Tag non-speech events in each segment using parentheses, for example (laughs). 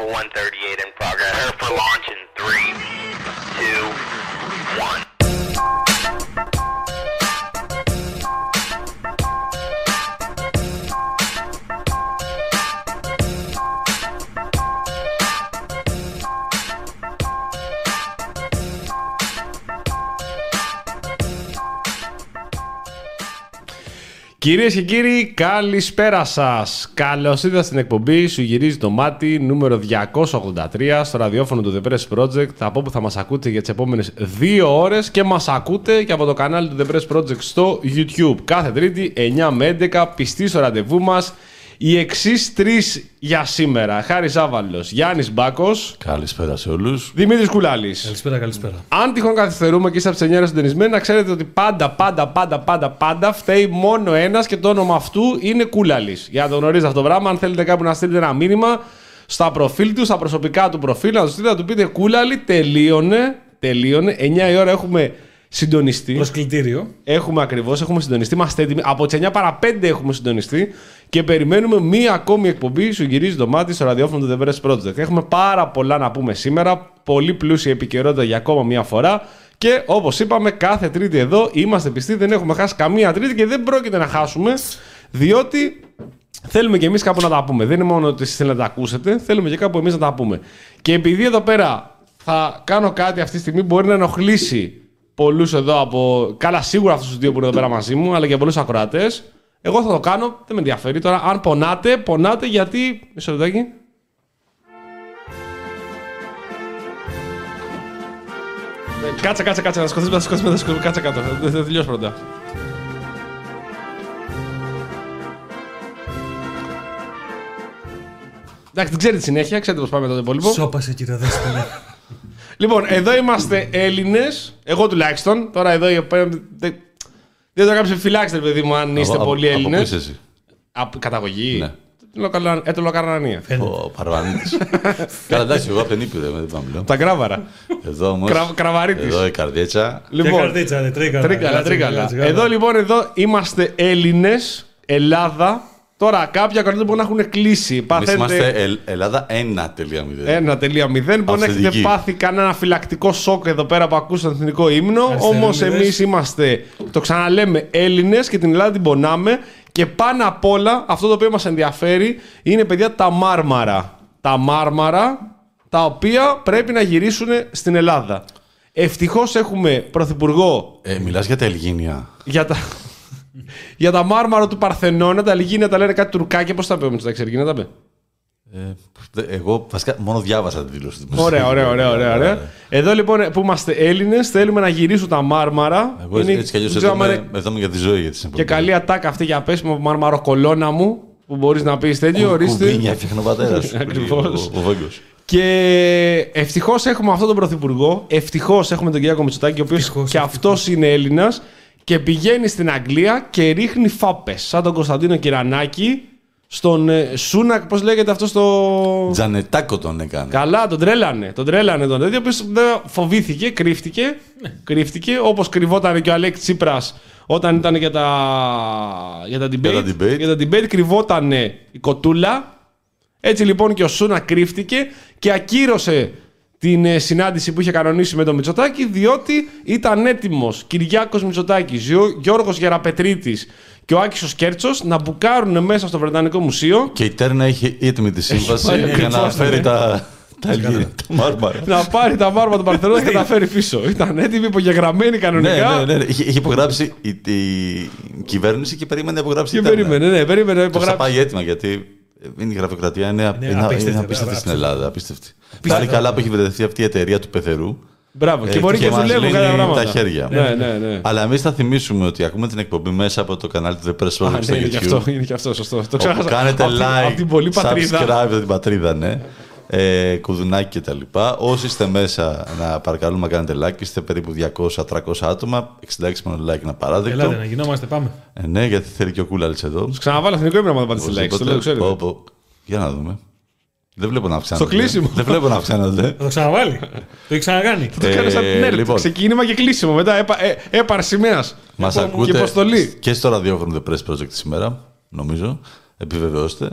level 138 in progress. Prepare for launch in Κυρίες και κύριοι, καλησπέρα σας. Καλώς ήρθατε στην εκπομπή Σου γυρίζει το μάτι νούμερο 283 στο ραδιόφωνο του The Press Project. Από όπου θα μας ακούτε για τις επόμενες δύο ώρες και μας ακούτε και από το κανάλι του The Press Project στο YouTube. Κάθε Τρίτη 9 με 11 πιστή στο ραντεβού μας. Οι εξής τρεις για σήμερα. Χάρης Ζάβαλο, Γιάννης Μπάκος, Καλησπέρα σε όλους. Δημήτρης Κουλάλης. Καλησπέρα, καλησπέρα. Αν τυχόν καθυστερούμε και είστε από τις 9 συντονισμένοι, να ξέρετε ότι πάντα, πάντα, πάντα, πάντα, πάντα φταίει μόνο ένας και το όνομα αυτού είναι Κούλαλη. Για να το γνωρίζετε αυτό το πράγμα, αν θέλετε κάπου να στείλετε ένα μήνυμα στα προφίλ του, στα προσωπικά του προφίλ, να τους στείλετε να του πείτε Κούλαλη, τελείωνε. Τελείωνε. 9 η ώρα έχουμε συντονιστεί. Προσκλητήριο. Έχουμε ακριβώς, έχουμε συντονιστεί. Είμαστε έτοιμοι. Από τις 9 παρα 5 έχουμε συντονιστεί και περιμένουμε μία ακόμη εκπομπή. Σου γυρίζει το μάτι στο ραδιόφωνο του The Press Project. Έχουμε πάρα πολλά να πούμε σήμερα. Πολύ πλούσια επικαιρότητα για ακόμα μία φορά. Και όπως είπαμε, κάθε Τρίτη εδώ είμαστε πιστοί. Δεν έχουμε χάσει καμία Τρίτη και δεν πρόκειται να χάσουμε. Διότι θέλουμε και εμείς κάπου να τα πούμε. Δεν είναι μόνο ότι εσείς θέλετε να τα ακούσετε, θέλουμε και κάπου εμείς να τα πούμε. Και επειδή εδώ πέρα θα κάνω κάτι αυτή τη στιγμή που μπορεί να ενοχλήσει πολλούς εδώ από. Καλά, σίγουρα αυτούς τους δύο που είναι εδώ πέρα μαζί μου, αλλά και πολλούς ακροατές. Εγώ θα το κάνω, δεν με ενδιαφέρει τώρα. Αν πονάτε, πονάτε γιατί. Μισό λεπτάκι. Ε, Κάτσε, κάτσε, κάτσε. Να σκοτώσουμε, να σκοτώσουμε, να σκοτώσουμε. Κάτσε κάτω. Δεν θα τελειώσει πρώτα. Εντάξει, δεν ξέρετε τη συνέχεια, ξέρετε πώς πάμε με το υπόλοιπο. Σώπασε, κύριε Δέσποινα. (laughs) Λοιπόν, εδώ είμαστε Έλληνες. Εγώ τουλάχιστον. Τώρα εδώ. Δεν, δεν το κάψε φυλάξτε, παιδί μου, αν είστε Από- πολλοί από Έλληνες. πού είσαι εσύ; Από καταγωγή. Ναι. Λοκαλα- Ε, το Λοκαρνανία. Ο Παρβανίτης. (laughs) Καλά, εντάξει, εγώ από την Ήπειρο δεν πάμε λέω. Τα κράβαρα. Εδώ όμω. Κρα- Κραβαρίτης. Εδώ η καρδιέτσα. Και Λοιπόν, καρδίτσα, ρε, τρίκαλα. τρίκαλα, Κάτσε, τρίκαλα. κάτσε, κάτσε. Εδώ λοιπόν, εδώ είμαστε Έλληνες, Ελλάδα. Τώρα, κάποια κρατήματα μπορεί να έχουν κλείσει. Εμείς Παθαίνετε είμαστε Ε, Ελλ- Ελλάδα 1.0. 1.0. Μπορεί να έχετε Αυθεντική. πάθει κανένα φυλακτικό σοκ εδώ πέρα που ακούσατε τον εθνικό ύμνο. Όμως Αριστεροέλληνες. εμείς είμαστε, το ξαναλέμε, Έλληνες και την Ελλάδα την πονάμε. Και πάνω απ' όλα, αυτό το οποίο μας ενδιαφέρει είναι, παιδιά, τα μάρμαρα. Τα μάρμαρα τα οποία πρέπει να γυρίσουν στην Ελλάδα. Ευτυχώς έχουμε πρωθυπουργό Ε, Μιλάς για τα Ελγίνια. για τα, (laughs) για τα μάρμαρα του Παρθενώνα. Τα Λιγίνια τα λένε κάτι τουρκάκια. Πώς τα πούμε, τα ξέρει, να τα πει. Ε, δε- εγώ βασικά μόνο διάβασα τη δήλωση του. Ωραία, ωραία, ωραία, ωραία, ωραία. Εδώ λοιπόν που είμαστε Έλληνες, θέλουμε να γυρίσουν τα μάρμαρα. Εγώ Είναι- έτσι κι αλλιώς δεν ξέρω εδώ, αν είμαι- είναι εδώ είμαι για τη ζωή. Για τις Και επόμενες. καλή ατάκα αυτή για πέσιμο από μαρμαροκολόνα μου. Που μπορείς να πεις τέτοιο, Κου- ορίστε. Κουμπίνια έφτιαχνε ο πατέρας. (laughs) Ακριβώς. Ο Βέγκος. Και ευτυχώς έχουμε αυτόν τον πρωθυπουργό. Ευτυχώς έχουμε τον Κυριάκο Μητσοτάκη, ο οποίος Ευτυχώς, και αυτός είναι Έλληνας. Και πηγαίνει στην Αγγλία και ρίχνει φάπες. Σαν τον Κωνσταντίνο Κυρανάκη. Στον ε, Σούνακ, πώς λέγεται αυτό στο. Τζανετάκο τον έκανε. Καλά, τον τρέλανε. Τον τρέλανε τον τέτοιο. Ο οποίος δεν φοβήθηκε, κρύφτηκε. Κρύφτηκε. Όπως κρυβόταν και ο Αλέκ Τσίπρας όταν ήταν για τα, για τα debate. τα debate. Για τα debate κρυβόταν η κοτούλα. Έτσι λοιπόν και ο Σούνα κρύφτηκε και ακύρωσε την ε, συνάντηση που είχε κανονίσει με τον Μητσοτάκη διότι ήταν έτοιμος Κυριάκος Μητσοτάκης, Γιώ- Γιώργος Γεραπετρίτης και ο Άκης ο Σκέρτσος να μπουκάρουν μέσα στο Βρετανικό Μουσείο Και η Τέρνα έχει έτοιμη τη σύμβαση πάρει για να ακριβώς, φέρει ναι. τα. Τα Ελγίνια. Τα μάρμαρα. να πάρει τα μάρμα του Παρθενώνα και τα φέρει πίσω. Ήταν έτοιμη, υπογεγραμμένη Ναι, κανονικά. ναι, ναι, ναι. Είχε, είχε υπογράψει η, η κυβέρνηση και περίμενε να υπογράψει Και η Τέρνα. περίμενε, ναι, περίμενε να Τους θα υπογράψει. πάει έτοιμα γιατί είναι η γραφειοκρατία είναι, είναι, είναι απίστευτη, απίστευτη στην απίστευτη. Ελλάδα. Απίστευτη. Πάλι καλά που έχει βρεθεί αυτή η εταιρεία του πεθερού. Μπράβο. ε, Και μπορεί και μας δουλεύουν λύνει κάποια πράγματα. τα χέρια. Ναι, ναι, ναι. Αλλά εμείς θα θυμίσουμε ότι ακούμε την εκπομπή μέσα από το κανάλι του The Press Α, Project ναι, στο είναι και YouTube. αυτό, είναι και αυτό, σωστό. Το Όπου ξέχασα. κάνετε Απ' την- like, απ' την πολύ πατρίδα. subscribe από την πατρίδα, ναι. Ε, κουδουνάκι και τα λοιπά. Όσοι είστε μέσα, να παρακαλούμε να κάνετε like. Είστε περίπου 200-300 άτομα. 66 μόνο like να παράδεκτο. Ελάτε να γινόμαστε, πάμε. Ε, ναι, γιατί θέλει και ο Κούλαλης εδώ. Ξαναβάλω εθνικό ύμνο να πατήσετε like. Το Οπωσδήποτε. λέω, ξέρετε. Πω, πω. Για να δούμε. Δεν βλέπω να αυξάνονται. Στο κλείσιμο. Δεν βλέπω να αυξάνονται. Θα το ξαναβάλει. το έχει ξανακάνει. Το κάνω σαν Ε, nerd. λοιπόν. Ξεκίνημα και κλείσιμο. Μετά έπα, ε, έπαρ σημαία. Μας Και ακούτε υποστολή. και στο ραδιόφωνο The Press Project σήμερα, νομίζω. Επιβεβαιώστε.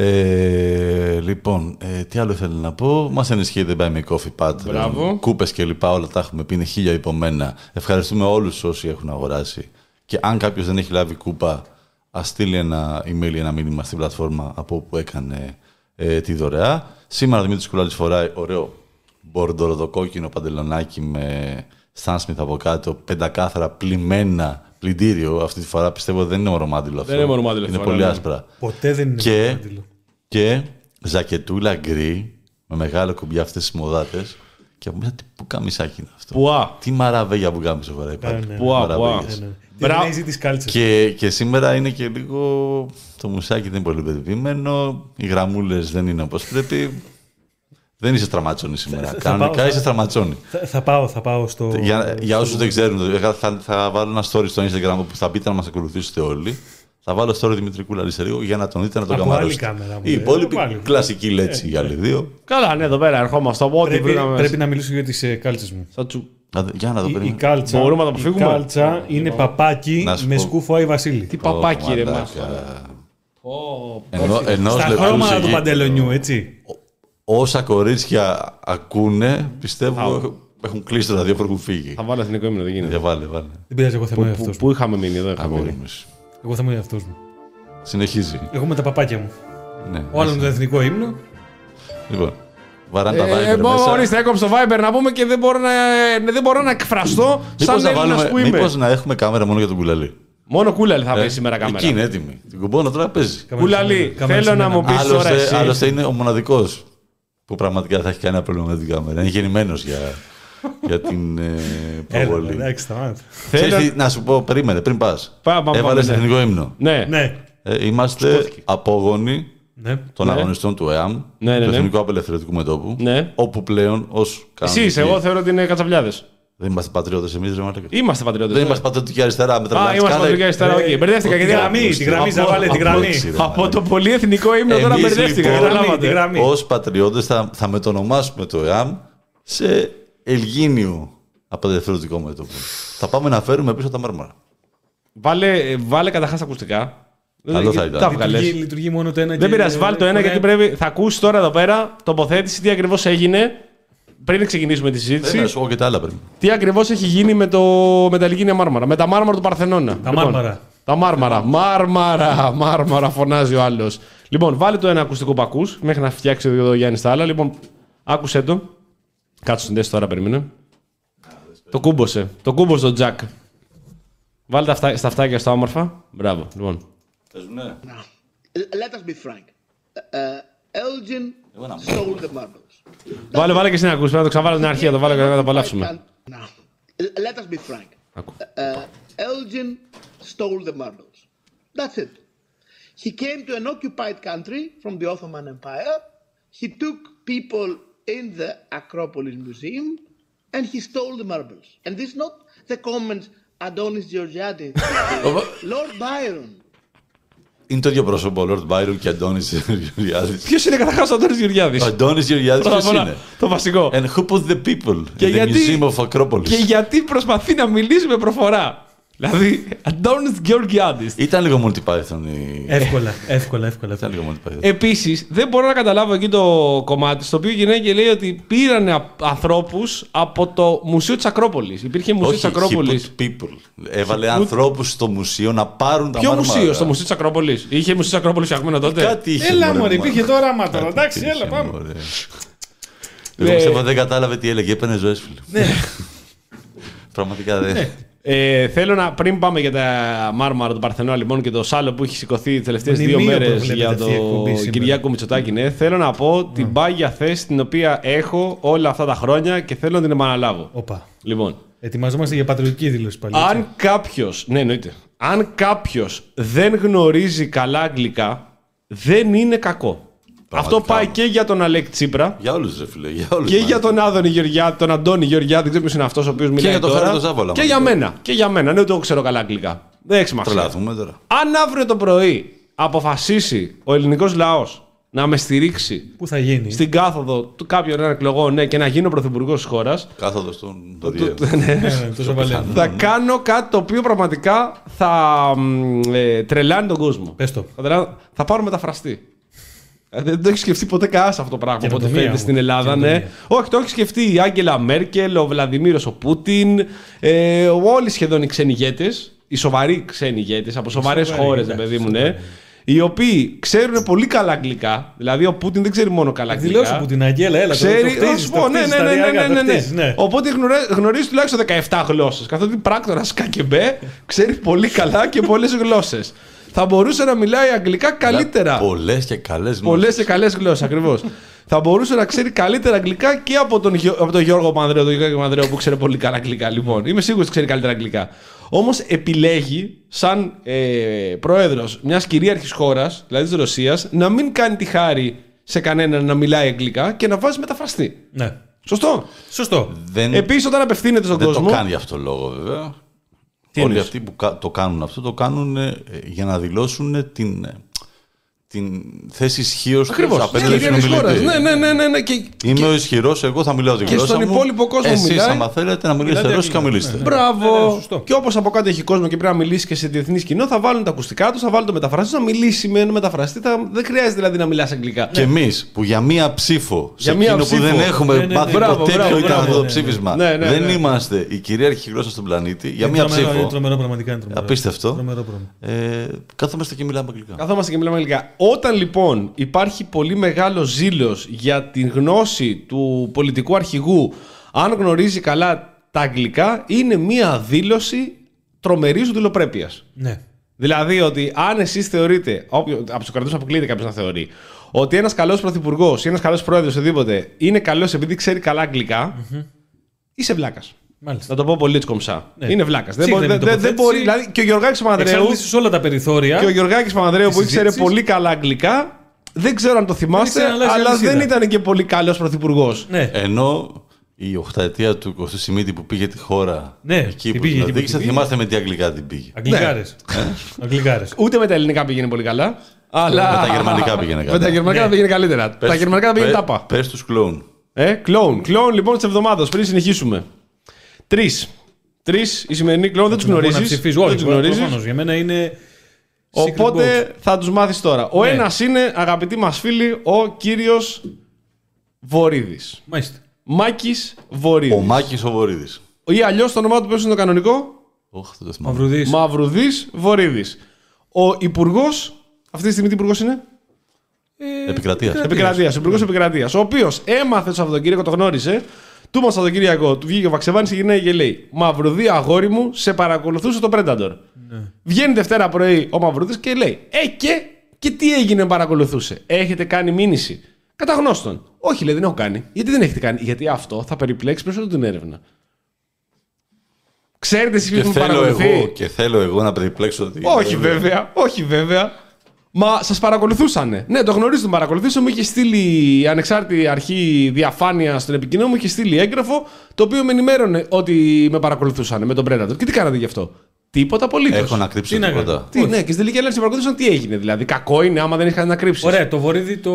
Ε, λοιπόν, ε, τι άλλο θέλω να πω; Μας ενισχύει δεν πάει με coffee pad. Μπράβο. Κούπες και λοιπά, όλα τα έχουμε πει. Είναι χίλια υπομένα. Ευχαριστούμε όλους όσοι έχουν αγοράσει. Και αν κάποιος δεν έχει λάβει κούπα, ας στείλει ένα email ή ένα μήνυμα στην πλατφόρμα από όπου έκανε ε, τη δωρεά. Σήμερα ο Δημήτρη Κουλάλης φοράει ωραίο μπορντοροδοκόκκινο παντελονάκι με Stan Smith από κάτω, πεντακάθαρα πλημμένα πλυντήριο. Αυτή τη φορά πιστεύω δεν είναι μορομάντιλο αυτό. είναι μορομάντιλο Είναι αυτή τη πολύ φορά, ναι. άσπρα. Ποτέ δεν είναι Και, μορομάντιλο. και ζακετούλα γκρι με μεγάλο κουμπιά αυτές τις μοδάτες. Και από μέσα τι που καμισάκι είναι αυτό. Πουά. Τι μαραβέγια που κάμισε φοράει Ε, πάλι. ναι. Πουά, Μαραβέγιες. πουά. Ναι, ναι. Μπρα- Την τη κάλτσα. Και, και σήμερα είναι και λίγο. Το μουσάκι δεν είναι πολύ πετυχημένο. Οι γραμμούλες δεν είναι όπως πρέπει. Δεν είσαι στραματσόνη σήμερα. θα Κανονικά πάω- είσαι στραματσόνη. Θα, θα πάω, θα πάω στο. Για, για όσους δεν ξέρουν, θα, θα, θα βάλω ένα story στο Instagram που θα μπείτε να μας ακολουθήσετε όλοι. Θα βάλω story Δημητρικού Λαρισερίου για να τον δείτε να τον Από καμαρώσετε. άλλη κάμερα, μου Η λέει. υπόλοιπη Από άλλη. κλασική λέξη για άλλοι δύο. Καλά, ναι, εδώ πέρα ερχόμαστε από ό,τι Πρέπει, βρήκαμε. πρέπει να μιλήσω για τις κάλτσες μου. Θα τσου- Α, δε- Για να το Η, η περίμενε. κάλτσα, Μπορούμε να το η αποφύγουμε; κάλτσα είναι παπάκι Να σου με πω. σκούφο Άι Βασίλη. Τι παπάκι, ρε μαλάκα. μάσα. Ενώ, ενώ Στα λεπτούς χρώματα του εκεί, παντελονιού, έτσι. Όσα κορίτσια ακούνε, πιστεύω έχουν κλείσει το ραδιόφωνο έχουν φύγει. Θα βάλω εθνικό ύμνο, δεν γίνεται. Για βάλε, βάλε. Δεν πειράζει, εγώ θα είμαι Πού- αυτός μου. Πού είχαμε μείνει, εδώ είχαμε Αγόρι μείνει. μου. Εγώ θα είμαι αυτός μου. Συνεχίζει. Εγώ με τα παπάκια μου. Ναι. Ο άλλος με το εθνικό ύμνο. Λοιπόν, βαράνε τα Ε, Viber μπο- μέσα. Ορίστε, έκοψε το Viber να πούμε και δεν μπορώ να, ε, δεν μπορώ να εκφραστώ Μήπως σαν να, Έλληνας βάλουμε, που είμαι. μήπως να έχουμε κάμερα μόνο για τον κουλαλή. Μόνο κούλαλι θα Ε, παίζει σήμερα κάμερα. Εκεί είναι έτοιμη. Την κουμπώνα τώρα παίζει. Κούλαλι, Κάμερα θέλω σε να μένα. μου πεις τώρα Άλλωστε, εσύ. άλλωστε είναι ο μοναδικός που πραγματικά θα έχει κανένα πρόβλημα με την κάμερα. Είναι γεννημένος για, για την ε, (laughs) Έλα, προβολή. εντάξει, σταμάτα. Ξέρεις Θέλω- τι, να σου πω, περίμενε πριν πας. Πάμε, πάμε, Έβαλες πάμε, ναι. εθνικό ύμνο. Ναι, Ναι, Ε, είμαστε απόγονοι ναι. των Ναι. αγωνιστών του ΕΑΜ, Ναι, ναι, του ναι. Εθνικού Απελευθερωτικού Μετώπου. Ναι. Όπου πλέον ως. Εσείς, εγώ θεωρώ ότι είναι κατσαβλιάδες. Δεν είμαστε πατριώτε εμεί, ρε Μαλάκα. Είμαστε πατριώτες. Δεν ναι. είμαστε πατριωτική αριστερά. Με Α, τρελάνεις. είμαστε Κάνε- πατριωτική αριστερά, Ε, οκ. Μπερδεύτηκα τη γιατί γραμμή, τη γραμμή, θα βάλε τη γραμμή. Απόψη, ρε, Από μαλάκα. το πολυεθνικό ύμνο τώρα Εμείς, μπερδεύτηκα. λοιπόν, Τη Καταλάβατε. γραμμή. Ω πατριώτε θα, θα μετονομάσουμε το ΕΑΜ σε Ελγίνιο απελευθερωτικό μέτωπο. θα πάμε να φέρουμε πίσω τα μάρμαρα. Βάλε, βάλε καταρχά τα ακουστικά. Καλό θα Δεν- ήταν. Τα βγάλες. Λειτουργεί, λειτουργεί μόνο το ένα. Δεν και- πειράζει, βάλει το ένα γιατί πρέπει. Θα ακούσει τώρα εδώ πέρα τοποθέτηση τι ακριβώ έγινε πριν ξεκινήσουμε τη Δεν συζήτηση. να σου πω και τα άλλα πριν. Τι ακριβώς έχει γίνει με, το, με τα Λιγίνια Μάρμαρα; Με τα Μάρμαρα του Παρθενώνα. Τα Μάρμαρα. Τα Μάρμαρα. Μάρμαρα. Μάρμαρα φωνάζει ο άλλος. Λοιπόν, βάλε το ένα ακουστικό που ακού μέχρι να φτιάξει εδώ ο Γιάννης τα άλλα. Λοιπόν, άκουσε το. Κάτσε στην τέσσερα τώρα, περίμενε. Το κούμπωσε. Το κούμπωσε το Τζακ. Βάλε τα αυτά, στα αυτάκια στα όμορφα. Μπράβο. Λοιπόν. Now, l- let us be frank. Uh, Elgin stole the marbles. Βάλε, βάλε και εσύ να ακούσει. Πρέπει να το ξαναβάλω στην αρχή, να το βάλω και να το απολαύσουμε. Now, l- let us be frank. Άκου. Uh, Elgin stole the marbles. That's it. He came to an occupied country from the Ottoman Empire. He took people in the Acropolis Museum and he stole the marbles. And this is not the comments Adonis Georgiadis, Lord Byron. Είναι το ίδιο πρόσωπο ο Lord Byron και Αντώνη Γεωργιάδης. Ποιος είναι καταρχάς ο Αντώνη Γεωργιάδης; Ο Αντώνη Γεωργιάδης Πρώτα απ' ποιος όλα, είναι; Το βασικό. And who put the people Και in the γιατί- Museum of Acropolis; Και γιατί προσπαθεί να μιλήσει με προφορά; Δηλαδή, Αντώνη Γεωργιάδη. Ήταν λίγο Monty Python η... Εύκολα, εύκολα, εύκολα. Ήταν λίγο Monty Python. Επίσης, δεν μπορώ να καταλάβω εκεί το κομμάτι στο οποίο γυρνάει και λέει ότι πήραν ανθρώπους από το Μουσείο της Ακρόπολης. Υπήρχε Μουσείο Όχι, της Ακρόπολη. he put people. Έβαλε ανθρώπους στο μουσείο να πάρουν τα Ποιο μάρμαρα. μουσείο, στο Μουσείο της Ακρόπολης. Είχε Μουσείο της Ακρόπολης φτιαγμένο τότε; Κάτι είχε. Έλα, μωρέ, μωρέ, μωρέ. υπήρχε το όραμα τώρα. Κάτι Εντάξει, είχε, έλα, πάμε. μωρέ. Ναι. Εγώ πιστεύω δεν κατάλαβε τι έλεγε. Έπαιρνε ζωές, φίλε. Πραγματικά δεν. Ε, θέλω να, πριν πάμε για τα Μάρμαρα του Παρθενώνα λοιπόν και το σάλο που έχει σηκωθεί τις τελευταίες δύο Μνημείο μέρες προβλέπεται για αυτή η εκπομπή το σήμερα. Κυριάκο Μητσοτάκη, ναι, θέλω να πω την πάγια θέση την οποία έχω όλα αυτά τα χρόνια και θέλω να την επαναλάβω. Οπα. Λοιπόν, Ετοιμαζόμαστε για πατριωτική δήλωση πάλι. αν έτσι. κάποιο. Ναι, εννοείται. Αν κάποιος δεν γνωρίζει καλά αγγλικά, δεν είναι κακό. Αυτό Πραγματικά. πάει και για τον Αλέκ Τσίπρα Για όλους, ρε φίλε. Για όλους, και μάλλον. για τον Άδωνη Γεωργιάδη, τον Αντώνη Γεωργιάδη, δεν ξέρω ποιος είναι αυτός ο οποίος μιλάει. για τον τώρα. Χάρη τον Ζάβολα, Και μάλλον. για μένα. Και για μένα. Ναι, ούτε εγώ ξέρω καλά αγγλικά. Δεν έχει σημασία. Τρελαθούμε τώρα. Αν αύριο το πρωί αποφασίσει ο ελληνικός λαός να με στηρίξει Πού θα γίνει; στην κάθοδο του κάποιων εκλογών ναι, και να γίνω πρωθυπουργός της χώρας, Κάθοδος στον Δωριέ. (laughs) Ναι, ναι, τόσο βαλέ. θα κάνω κάτι το οποίο πραγματικά θα μ, ε, τρελάνει τον κόσμο. Πες το. Θα, τρελάνει- θα πάρω μεταφραστή. Ε, Δεν το έχει σκεφτεί ποτέ κανένας αυτό το πράγμα. Οπότε Καινοτομία φαίνεται όμως. στην Ελλάδα, ναι. Καινοτομία. Όχι, το έχει σκεφτεί η Άγγελα Μέρκελ, ο Βλαδιμίρο ο Πούτιν, ε, όλοι σχεδόν οι ξένοι ηγέτε, οι σοβαροί ξένοι ηγέτε από σοβαρές σοβαροί, χώρες, εντάξει, παιδί μου, ναι. σοβαροί. Οι οποίοι ξέρουν πολύ καλά αγγλικά. Δηλαδή, ο Πούτιν δεν ξέρει μόνο καλά αγγλικά. Δηλώσου που την Αγγέλα, έλα. το- Ξέρει, το χτίζεις, θα σου το πω, ναι, χτίζεις ναι, ναι, σταδιακά, ναι, ναι, το ναι. χτίζεις, ναι. Οπότε γνωρέ- γνωρίζεις τουλάχιστον 17 γλώσσες. Καθότι πράκτορα ΚΚΜ ξέρει πολύ καλά και πολλές γλώσσες. Θα μπορούσε να μιλάει αγγλικά καλύτερα. Πολλές και καλές Πολλές και καλές γλώσσες, ακριβώς. (laughs) θα μπορούσε να ξέρει καλύτερα αγγλικά και από τον, Γιο- από τον Γιώργο Πανδρέο, τον Γιώργο Πανδρέο που ξέρει πολύ καλά αγγλικά. Λοιπόν, είμαι σίγουρος ότι ξέρει καλύτερα αγγλικά. Όμως επιλέγει, σαν ε, πρόεδρος μιας κυρίαρχης χώρας, δηλαδή της Ρωσίας, να μην κάνει τη χάρη σε κανέναν να μιλάει αγγλικά και να βάζει μεταφραστή. Ναι. Σωστό. Σωστό. Δεν, Επίσης, όταν απευθύνεται στον δεν κόσμο. το κάνει για αυτό το λόγο, βέβαια. Τι Όλοι εννοείς; αυτοί που κα- το κάνουν αυτό το κάνουν ε, για να δηλώσουν την, ε, την θέση ισχύω του Ακριβώς. απέναντι στον Κυρίαρχη χώρα. ομιλητή. Ναι, ναι, ναι, ναι, ναι. Και, Είμαι ο ισχυρός, εγώ θα μιλάω την Και γλώσσα στον μου. υπόλοιπο κόσμο Εσείς, μιλάει. άμα θέλετε να μιλήσετε Μιλάτε ρώσικα, αγγλικά. μιλήστε. Μπράβο. Ναι, ναι, σωστό. και όπως από κάτω έχει κόσμο και πρέπει να μιλήσει και σε διεθνή κοινό, θα βάλουν τα ακουστικά τους, θα βάλουν το μεταφραστή, να μιλήσει με ένα μεταφραστή. Θα... Δεν χρειάζεται δηλαδή να μιλάς αγγλικά. Και εμείς που για μία ψήφο, Για σε μία εκείνο που ψήφο. δεν έχουμε Ναι, ναι, ναι. μάθει Μπράβο, ποτέ μπράβο, ποιο ήταν μπράβο, αυτό το ναι, ψήφισμα, ναι, ναι, δεν ναι. είμαστε η κυρίαρχη γλώσσα στον πλανήτη. Για Είναι μία τρομερό, ψήφο. Είναι τρομερό, πραγματικά είναι τρομερό. Απίστευτο. Τρομερό πράγμα. Ε, κάθομαστε και μιλάμε αγγλικά. Καθόμαστε και μιλάμε αγγλικά. Όταν λοιπόν υπάρχει πολύ μεγάλο ζήλος για την γνώση του πολιτικού αρχηγού, αν γνωρίζει καλά τα αγγλικά, είναι μία δήλωση τρομερής δουλοπρέπεια. Ναι. Δηλαδή ότι αν εσείς θεωρείτε, όποιο, από τους κρατούς αποκλείεται κάποιος να θεωρεί, ότι ένας καλός πρωθυπουργός ή ένας καλός πρόεδρος οτιδήποτε είναι καλός επειδή ξέρει καλά αγγλικά, είσαι βλάκας. Μάλιστα. Να το πω πολύ έτσι κομψά. Ναι. Είναι βλάκας. Δεν, Σύγχρονη μπορεί- δεν, δεν τοποθέτηση. μπορεί. Δηλαδή και ο Γιωργάκη Παπανδρέου. Εξαρτάται σε όλα τα περιθώρια. Και ο Γιωργάκη Παπανδρέου που Τις ήξερε συζήτησεις. πολύ καλά αγγλικά, δεν ξέρω αν το θυμάστε, ήξερε να αλλάζει αλλά αλυσίδα. δεν ήταν και πολύ καλός πρωθυπουργός. Ναι. Ενώ η οχταετία του Κωστού Σιμίτη που πήγε τη χώρα Ναι, εκεί την που πήγε την εκεί που οδήγησε, την πήγε. θυμάστε με τι αγγλικά την πήγε. Αγγλικάρες. Ναι. Αγγλικάρες. Ούτε με τα ελληνικά πήγαινε πολύ καλά. Αλλά... Με τα γερμανικά πήγαινε Με τα καλά. γερμανικά Ναι. πήγαινε καλύτερα. Τα γερμανικά πήγαινε τάπα. Πες τους κλόουν. Ε, κλόουν. Κλόουν λοιπόν της εβδομάδας πριν συνεχίσουμε. Τρεις. Τρεις η σημερινή κλόουν δεν τους Να γνωρίζεις. ψηφίζω. Δεν Όχι, τους γνωρίζεις. προφανώς. Για μένα είναι. secret box. Οπότε θα τους μάθεις τώρα. Ο Ναι. ένας είναι, αγαπητοί μας φίλοι, ο κύριος Βορύδης. Μάλιστα. Μάκης Βορύδης. Ο Μάκης ο Βορύδης. Ή αλλιώς το όνομά του πέσουν στο κανονικό. Όχι, δεν το θυμάμαι. Μαυρουδής. Μαυρουδής Βορύδης. Ο υπουργός. Αυτή τη στιγμή τι υπουργός είναι; Επικρατείας. Επικρατείας. Ο υπουργός Επικρατείας. Ο οποίος έμαθε το Σαββατοκύριακο, το γνώρισε. Του μα Σαββατοκύριακο του βγήκε ο Βαξεβάνης και γυρνάει και λέει: Μαυρουδή, αγόρι μου, σε παρακολουθούσε το Predator. Βγαίνει Δευτέρα πρωί ο Μαυρουδής και λέει: Ε, και, και τι έγινε, παρακολουθούσε. Έχετε κάνει μήνυση. Κατά γνώστον. Όχι, λέει, δεν έχω κάνει. Γιατί δεν έχετε κάνει. Γιατί αυτό θα περιπλέξει περισσότερο την έρευνα. Ξέρετε εσείς Και ποιο με θέλω, παρακολουθεί; εγώ, και θέλω εγώ να περιπλέξω ότι. Όχι βέβαια, όχι βέβαια. Μα σας παρακολουθούσαν. Ναι, το γνωρίζω τον παρακολουθήσω. Μου είχε στείλει η ανεξάρτητη αρχή διαφάνεια στον επικοινωνία, μου είχε στείλει έγγραφο το οποίο με ενημέρωνε ότι με παρακολουθούσαν με τον Predator. Και τι κάνατε γι' αυτό; Τίποτα απολύτως. Έχω να κρύψω Τι να τίποτα. κάνω. Τι, ναι, και στην τελική ανάλυση παρακολουθούσαν τι έγινε. Δηλαδή, κακό είναι άμα δεν είχαν να κρύψεις. Ωραία, το βορίδι το.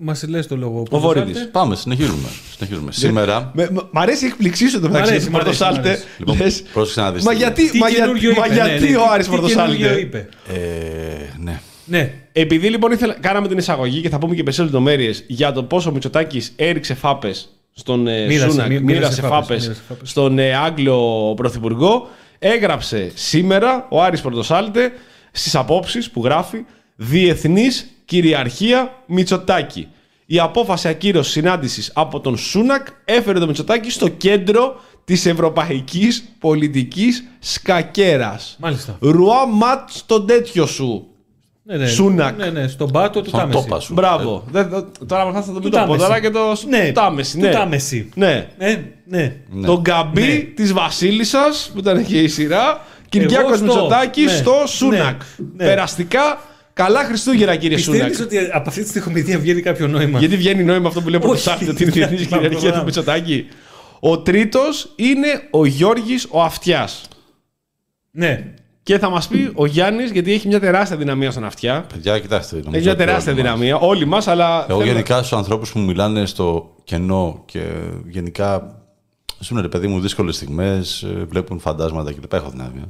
Μας λες το λόγο. Ο Βορύδης. Πάμε, συνεχίζουμε. συνεχίζουμε. Σήμερα. Με, μ- μ' αρέσει η εκπληξή σου το μεταξύ. αρέσει, του μ' αρέσει, μ' Πορτοσάλτε. αρέσει. Λοιπόν, Λες, πρόσεξε να δεις Μα τι γιατί, Τι μα, για- καινούριο μα είπε, γιατί ναι, ναι. ο Άρης Τι καινούριο Πορτοσάλτε; είπε; Ε, ναι. Ναι. Επειδή λοιπόν ήθελα, κάναμε την εισαγωγή και θα πούμε και περισσότερε λεπτομέρειες για το πόσο ο Μητσοτάκης έριξε φάπες στον ε, Μοίρασε, Σούνακ, μοίρασε μοίρασε φάπες, φάπες μοίρασε φάπες. στον ε, Άγγλο Πρωθυπουργό, έγραψε σήμερα ο Άρης Πορτοσάλτε στις απόψεις που γράφει «Διεθνής κυριαρχία Μητσοτάκη». Η απόφαση ακύρωσης συνάντησης από τον Σούνακ έφερε τον Μητσοτάκη στο κέντρο της ευρωπαϊκής πολιτικής σκακέρας. Μάλιστα. Ρουά ματ στον τέτοιο σου. Ναι, ναι. Σούνακ. Ναι, ναι, στον πάτο του Στον Τάμεση. τόπα σου. Μπράβο. Δεν- δεν- τώρα με θα το πει το Τάμεση. πω τώρα και το Ναι, Τάμεση. του Ναι. Τάμεση. Ναι. Ναι, ναι. Ναι. Το γκαμπί Ναι. της Βασίλισσας που ήταν και η σειρά. Κυριάκος Εγώ στο- Μητσοτάκης ναι. στο Σούνακ. Ναι. Ναι. Περαστικά καλά Χριστούγεννα κύριε Σούνακ. Πιστεύεις ότι από αυτή τη στοιχομηθεία βγαίνει κάποιο νόημα; Γιατί βγαίνει νόημα αυτό που λέει ο Όχι. Πρωτοσάλτη ότι είναι (laughs) διεθνή Μα, κυριαρχία του προγράμμα. Μητσοτάκη. Ο τρίτος είναι ο Γιώργης ο Αυτιάς. Ναι. Και θα μας πει ο Γιάννης, γιατί έχει μια τεράστια δυναμία στον Αυτιά. Παιδιά, κοιτάξτε. νομίζω Έχει μια ότι τεράστια όλοι μας. δυναμία. Όλοι μας, αλλά. Εγώ θέλω- γενικά στους ανθρώπους που μιλάνε στο κενό και γενικά ζουν ρε παιδί μου δύσκολες στιγμές, βλέπουν φαντάσματα κλπ. Έχω δυνάμει.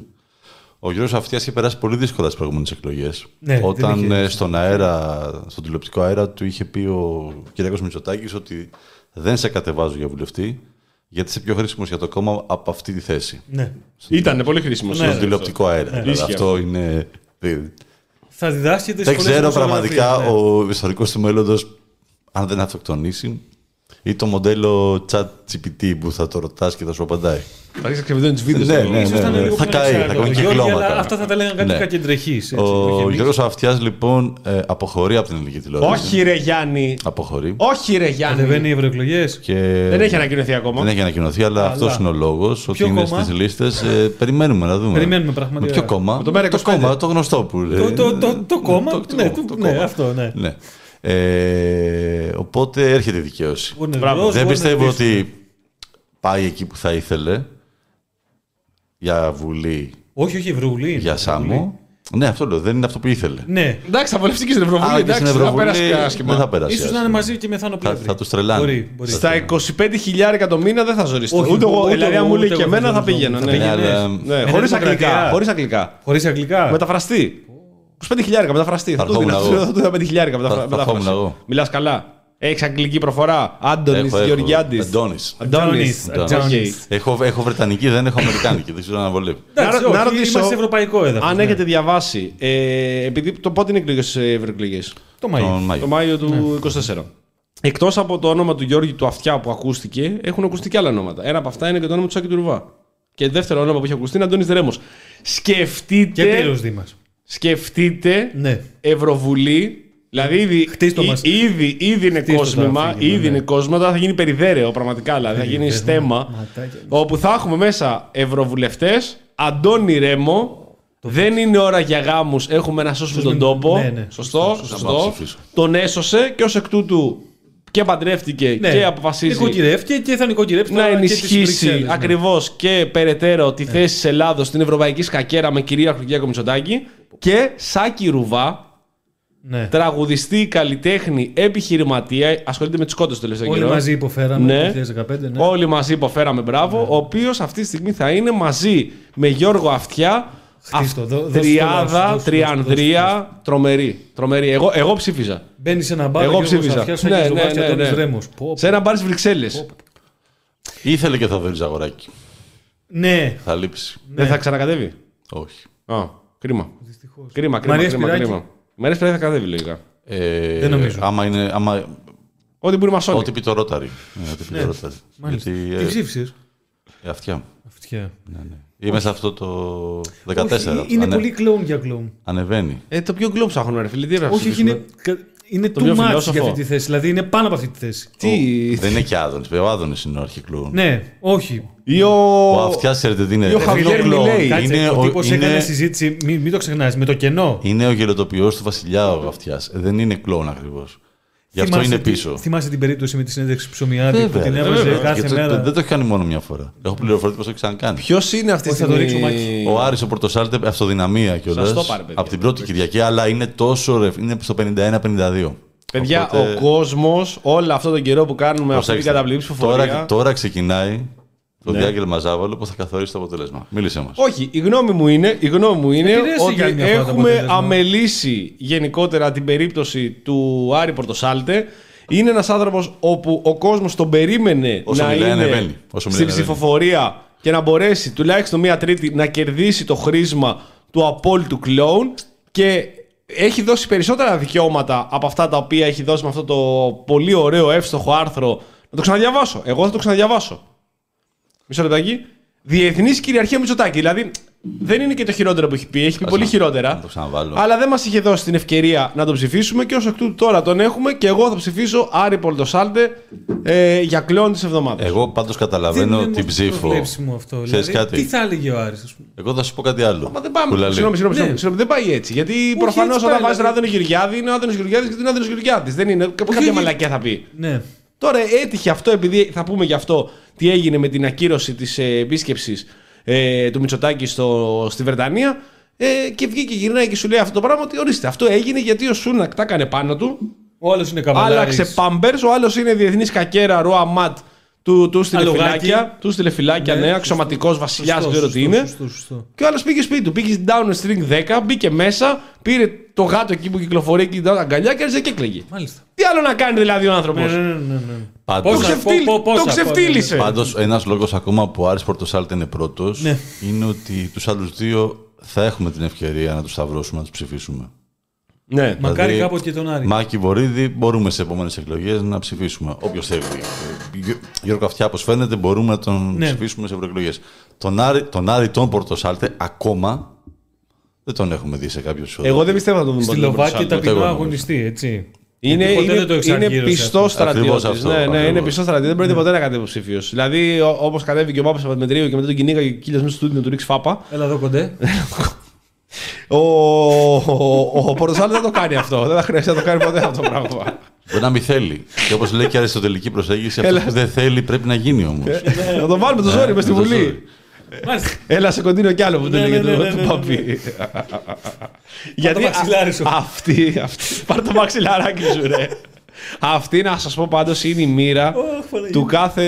Ο Γιώργος Αυτιάς είχε περάσει πολύ δύσκολα στις προηγούμενες εκλογές. Ναι, Όταν δεν είχε- ε, στον αέρα, στον τηλεοπτικό αέρα του είχε πει ο κ. Μητσοτάκης ότι δεν σε κατεβάζω για βουλευτή, γιατί είσαι πιο χρήσιμος για το κόμμα από αυτή τη θέση. Ναι. Ήταν πολύ χρήσιμος. Ναι. Στον τηλεοπτικό αέρα. Δηλαδή, Ίσχυε αυτό είναι... δεν- Θα διδάσκεται Δεν στις ξέρω σχολές πραγματικά δημοσιογραφίας, ναι. ο ιστορικός του μέλλοντος αν δεν αυτοκτονήσει ή το μοντέλο chat GPT που θα το ρωτάς και θα σου απαντάει. Θα αρχίσει να ξεβιδώνει τι βίντεο. Ναι, ναι, Ίσως θα είναι λίγο θα πιο καεί, θα ανεξάρτητο. κάνει και Γιώργη, κλώματα. αλλά Αυτά θα τα λέγανε κάτι Ναι. κακεντρεχείς. έτσι, Ο όχι εμείς. Γιώργος Αυτιάς λοιπόν ε, αποχωρεί από την ελληνική τηλεόραση. Όχι, ρε Γιάννη. Αποχωρεί. Όχι, ρε Γιάννη. Κατεβαίνει οι ευρωεκλογές. Και Δεν έχει ανακοινωθεί ακόμα. δεν έχει ανακοινωθεί, αλλά Αλλά. αυτός είναι ο λόγος. Ότι Ποιο είναι κόμμα; στις λίστες. περιμένουμε να δούμε. Περιμένουμε πραγματικά. Με ποιο κόμμα; Με το ΜΕΡΑ25. κόμμα, το γνωστό που λέει. Το, το, το, το κόμμα; Το- το- ναι, το του- κόμμα. ναι, αυτό, ναι. Ναι. Ε, οπότε έρχεται η δικαίωση. Warner Μπράβο. Bros, Δεν Warner πιστεύω Disney. ότι πάει εκεί που θα ήθελε για Βουλή, Όχι, όχι, Ευρωβουλή. είναι. για Σάμο. Ναι, αυτό λέω. Δεν είναι αυτό που ήθελε. Ναι. Εντάξει, θα βολευτεί και στην Ευρωβουλή. Άρα και στην Εντάξει, θα Ευρωβουλή πέρασε δεν άσχημα. θα περάσει. Ίσως να είναι άσχημα. μαζί και με Θάνο Θα, Πλεύρη. θα τους τρελάνε. Μπορεί, μπορεί. Στα 25.000 το μήνα δεν θα ζοριστώ. Όχι, Ούτε εγώ. ούτε Δηλαδή, αν εγώ, μου λέει ούτε και εγώ εμένα θα θα ζοριστώ. πήγαινα. Θα ναι. Ναι, πήγαινες. αλλά Ναι, Με χωρίς δημοκρατία. αγγλικά. Χωρίς αγγλικά. Χωρίς αγγλικά. Μεταφραστή. 25.000 μεταφραστή. Θα Θα του δίνω ερχόμουν εγώ. θα του δίνω 5.000 Θα- θα μεταφραστή. ερχόμουν εγώ. Μιλάς καλά. Έχεις αγγλική προφορά; Άντωνης Έχω, έχω. Γεωργιάντης. Αντώνης. Αντώνης. Αντώνης. Έχω, έχω βρετανική, δεν έχω αμερικάνικη. Δεν ξέρω αν βολεύει. Εντάξει, Να- να όχι, ρωτήσω, Είμαστε σε ευρωπαϊκό έδαφος. Αν ναι. έχετε διαβάσει, ε, επειδή το πότε είναι εκλογές στι ευρωεκλογές; Το Μάιο. Τον Μάιο. Το Μάιο του 24. Εκτός από το όνομα του Γιώργη του Αυτιά που ακούστηκε, έχουν ακουστεί και άλλα ονόματα. Ένα από αυτά είναι και το όνομα του Σάκη του Ρουβά. Και δεύτερο όνομα που έχει ακουστεί είναι Αντώνης Δρέμος. Και Σκεφτείτε, πήρος Δήμας. Σκεφτείτε Ναι. Ευρωβουλή. Δηλαδή ήδη, Χτίστο εί- μας. ήδη, ήδη είναι Χτίστο το κόσμημα, αφήγημα, ήδη ναι. είναι κόσμημα, τώρα θα γίνει περιδέρεο πραγματικά, δηλαδή θα γίνει στέμα, ματάκια. όπου θα έχουμε μέσα ευρωβουλευτές, Αντώνη Ρέμο, δεν είναι ώρα για γάμους, έχουμε να σώσουμε τον μην- τόπο, ναι, ναι. σωστό, Να σωστό, ψηφίσω. τον έσωσε και ως εκ τούτου και παντρεύτηκε Ναι. και αποφασίζει Νοικοκυρεύτηκε και θα νοικοκυρεύσει να τώρα και τις ενισχύσει Βρυξέλλες, ναι. ακριβώς και περαιτέρω τη θέση της Ελλάδος στην Ευρωπαϊκή Σκακέρα με κυρίαρχο Κυριάκο Μητσοτάκη και Σάκη Ρουβά, Ναι. τραγουδιστή, καλλιτέχνη, επιχειρηματία, ασχολείται με τις κότες το τελευταίο Όλοι καιρό. μαζί υποφέραμε Ναι. το 2015. Ναι. Όλοι μαζί υποφέραμε μπράβο. Ο οποίος αυτή τη στιγμή θα είναι μαζί με Γιώργο Αυτιά. Χτίστο, αυ- δώ- δώσ' το Τριάδα, δώσ' το, δώσ' το, τριανδρία, τρομερή. τρομερή. Εγώ, εγώ ψήφιζα. Μπαίνει σε ένα μπαρ Εγώ και ψήφιζα. ψήφισα. Ναι, Ναι, ναι, ναι, ναι. Ρέμος. Πω, πω. Σε ένα μπαρ στις Βρυξέλλες. Ήθελε και θα βρει αγοράκι. Ναι. Θα λείψει. Δεν θα ξανακατεύει. Όχι. Α, κρίμα. Κρίμα, κρίμα, Μαρία κρίμα, Σπυράκη. κρίμα. Μαρία Σπυράκη θα κατέβει λογικά. Ε, Δεν νομίζω. Άμα είναι. Άμα, Ό,τι μπορεί να μασώνει. ό,τι πει το ρόταρι. Ναι, ό,τι πει το ρόταρι. Μάλιστα. Γιατί. Τι Ε, ψήφισες; Ε, αυτιά μου. Αυτιά. Ναι, ναι. Είμαι σε αυτό το 14. Όχι, είναι Ανε- πολύ κλόουν για κλόουν. Ανεβαίνει. Ε, το πιο γκλόμ ψάχνουν, ρε φίλε. Τι έγραψες. Όχι, όχι, είναι, κα- είναι Το too πιο much φιλόσοφο. για αυτή τη θέση. Δηλαδή είναι πάνω από αυτή τη θέση. Τι; Δεν είναι και Άδωνη. Ο Άδωνη είναι ο αρχικλούν. Ναι, όχι. Ή ο. Ο αυτιάς ξέρετε τι είναι. Ή ο Ε, Χαβιέρ είναι Μιλέη. Κάτσε, Είναι ο ο, τύπος έκανε είναι, συζήτηση, μην, μην το ξεχνάς, με το κενό. είναι ο γελοτοποιός του Βασιλιά ο αυτιάς. Δεν είναι κλόν ακριβώς. Γι' αυτό Θυμάσαι είναι τη- πίσω. Θυμάσαι την περίπτωση με τη συνέντευξη ψωμιάδη που την Βέβαια, έβαζε βέβαια. κάθε Γιατί το- μέρα; Δεν το έχει κάνει μόνο μια φορά. Έχω πληροφορηθεί πως το έχει ξανακάνει. Ποιος είναι αυτή τη Όχι, θα το στιγμή. ρίξω μάκι. Ο Άρης ο Πορτοσάλτε αυτοδυναμία κιόλας. Σας το πάρε, παιδιά. Από την πρώτη Κυριακή, αλλά είναι τόσο ρε, είναι στο 51-52. Παιδιά, Οπότε, ο κόσμος, όλο αυτό τον καιρό που κάνουμε αυτή την προσέξτε, καταπληκτική τώρα, ψηφοφορία. τώρα ξεκινάει το Ναι. διάγγελμα Ζάβαλο που θα καθορίσει το αποτέλεσμα. Μίλησε μας. Όχι, η γνώμη μου είναι, η γνώμη μου είναι Επηρέασε ότι για άλλη μια φορά το έχουμε αποτέλεσμα. αμελήσει γενικότερα την περίπτωση του Άρη Πορτοσάλτε. Είναι ένας άνθρωπος όπου ο κόσμος τον περίμενε Όσο να μιλάει, είναι ανεβαίνει. Όσο στην μιλάει, ψηφοφορία και να μπορέσει τουλάχιστον μία τρίτη να κερδίσει το χρήσμα του απόλυτου κλόουν και έχει δώσει περισσότερα δικαιώματα από αυτά τα οποία έχει δώσει με αυτό το πολύ ωραίο εύστοχο άρθρο. Να το ξαναδιαβάσω. Εγώ θα το ξαναδιαβάσω. Μισό λεπτάκι. Διεθνής κυριαρχία Μητσοτάκη. Δηλαδή δεν είναι και το χειρότερο που έχει πει. Έχει πει Ας πολύ να- χειρότερα. να το ξαναβάλω. Αλλά δεν μας είχε δώσει την ευκαιρία να τον ψηφίσουμε και ω εκ τούτου τώρα τον έχουμε και εγώ θα ψηφίσω Άρη Πολτοσάλτε ε, για κλόν της εβδομάδας. Εγώ πάντως Δεν καταλαβαίνω είναι την ψήφο. προβλέψιμο αυτό. Ξέρεις Δηλαδή, κάτι; τι θα έλεγε ο Άρης, ας πούμε; Εγώ θα σου πω κάτι άλλο. Μα δεν πάμε. Κουλαλή. Συγγνώμη, συγγνώμη, Ναι. συγγνώμη, συγγνώμη, δεν πάει έτσι. Γιατί προφανώ έτσι όταν πάει, βάζεις τον δηλαδή. Άδωνο Γεωργιάδη είναι ο Άδωνο Γεωργιάδης και είναι ο Άδωνο Γεωργιάδης. Δεν είναι. Κάποια όχι. μαλακιά θα πει. Ναι. Τώρα έτυχε αυτό, επειδή θα πούμε γι' αυτό τι έγινε με την ακύρωση της ε, επίσκεψης ε, του Μητσοτάκη στο, στη Βρετανία. Ε, και βγήκε και γυρνάει και σου λέει αυτό το πράγμα ότι ορίστε, αυτό έγινε γιατί ο Σούνακ τα έκανε πάνω του. Ο άλλος είναι καβαλάρης. Άλλαξε πάμπερ. Ο άλλος είναι διεθνής κακέρα Ροα Ματ Του, του στείλε Αλογάκι. φυλάκια, του στείλε φυλάκια, ναι, σωστό. αξιωματικό βασιλιάς, δεν Σωστό, ξέρω τι σωστό, είναι. σωστό, σωστό. Και ο άλλος πήγε σπίτι του. Πήγε στην down string 10, μπήκε μέσα, πήρε το γάτο εκεί που κυκλοφορεί εκεί τα αγκαλιά και άρχισε και έκλαιγε. Μάλιστα. Τι άλλο να κάνει δηλαδή ο άνθρωπος; Ναι, ναι, ναι, ναι. Πάντως- Το, Πόσα, ξεφτύλ- πο- πο- το πόσα, ξεφτύλισε. Πάντως, ένας λόγος ακόμα που ο Άρης Πορτοσάλτε είναι πρώτος Ναι. είναι ότι τους άλλους δύο θα έχουμε την ευκαιρία να τους σταυρώσουμε, να τους ψηφίσουμε. Ναι. Μακάρι Δηλαδή, κάποτε και τον Άρη. Μάκη Βορύδη, μπορούμε σε επόμενες εκλογές να ψηφίσουμε. Όποιος θέλει. Ε, Γιώ- Γιώργο Αυτιά, όπω φαίνεται, μπορούμε να τον Ναι. ψηφίσουμε σε ευρωεκλογές. Τον Άρη, τον Άρη τον Πορτοσάλτε ακόμα δεν τον έχουμε δει σε κάποιο σώμα. Εγώ δεν πιστεύω να τον δούμε Στη ποτέ τον Λοβάκη Πορτοσάλτε. εγώ ταπεινό νομίζω. αγωνιστή, έτσι. Είναι, Γιατί ποτέ είναι, δεν το είναι εξαγγείλωσε πιστός αυτό. Ακριβώς στρατιώτης. αυτό, Ναι, ναι, είναι ακριβώς. πιστός στρατιώτης. Δεν πρόκειται ποτέ να κατέβει υποψήφιος. Δηλαδή, όπως κατέβηκε και ο Πάπας Παπαδημητρίου και μετά τον κυνήγαγε κύλιο μέσα στο στούντιο να του ρίξει φάπα. Έλα εδώ κοντέ. (laughs) Ο, ο, ο Πορτοσάλτε δεν το κάνει αυτό. Δεν θα χρειαστεί να το κάνει ποτέ αυτό το πράγμα. Μπορεί να μην θέλει. Και όπως λέει και η αριστοτελική προσέγγιση, αυτό Έλα. που δεν θέλει πρέπει να γίνει όμως. Να το βάλουμε το ζόρι μες στη με το Βουλή. ζόρι. Μάλιστα. Έλα σε κοντίνο κι άλλο που το Ναι, έλεγε ναι, ναι, το ναι, του ναι, Παπί. Γιατί μαξιλάρι σου. α- αυτή, αυτή. Πάρ το μαξιλαράκι σου, ρε. Αυτή, να σας πω πάντως, είναι η μοίρα του κάθε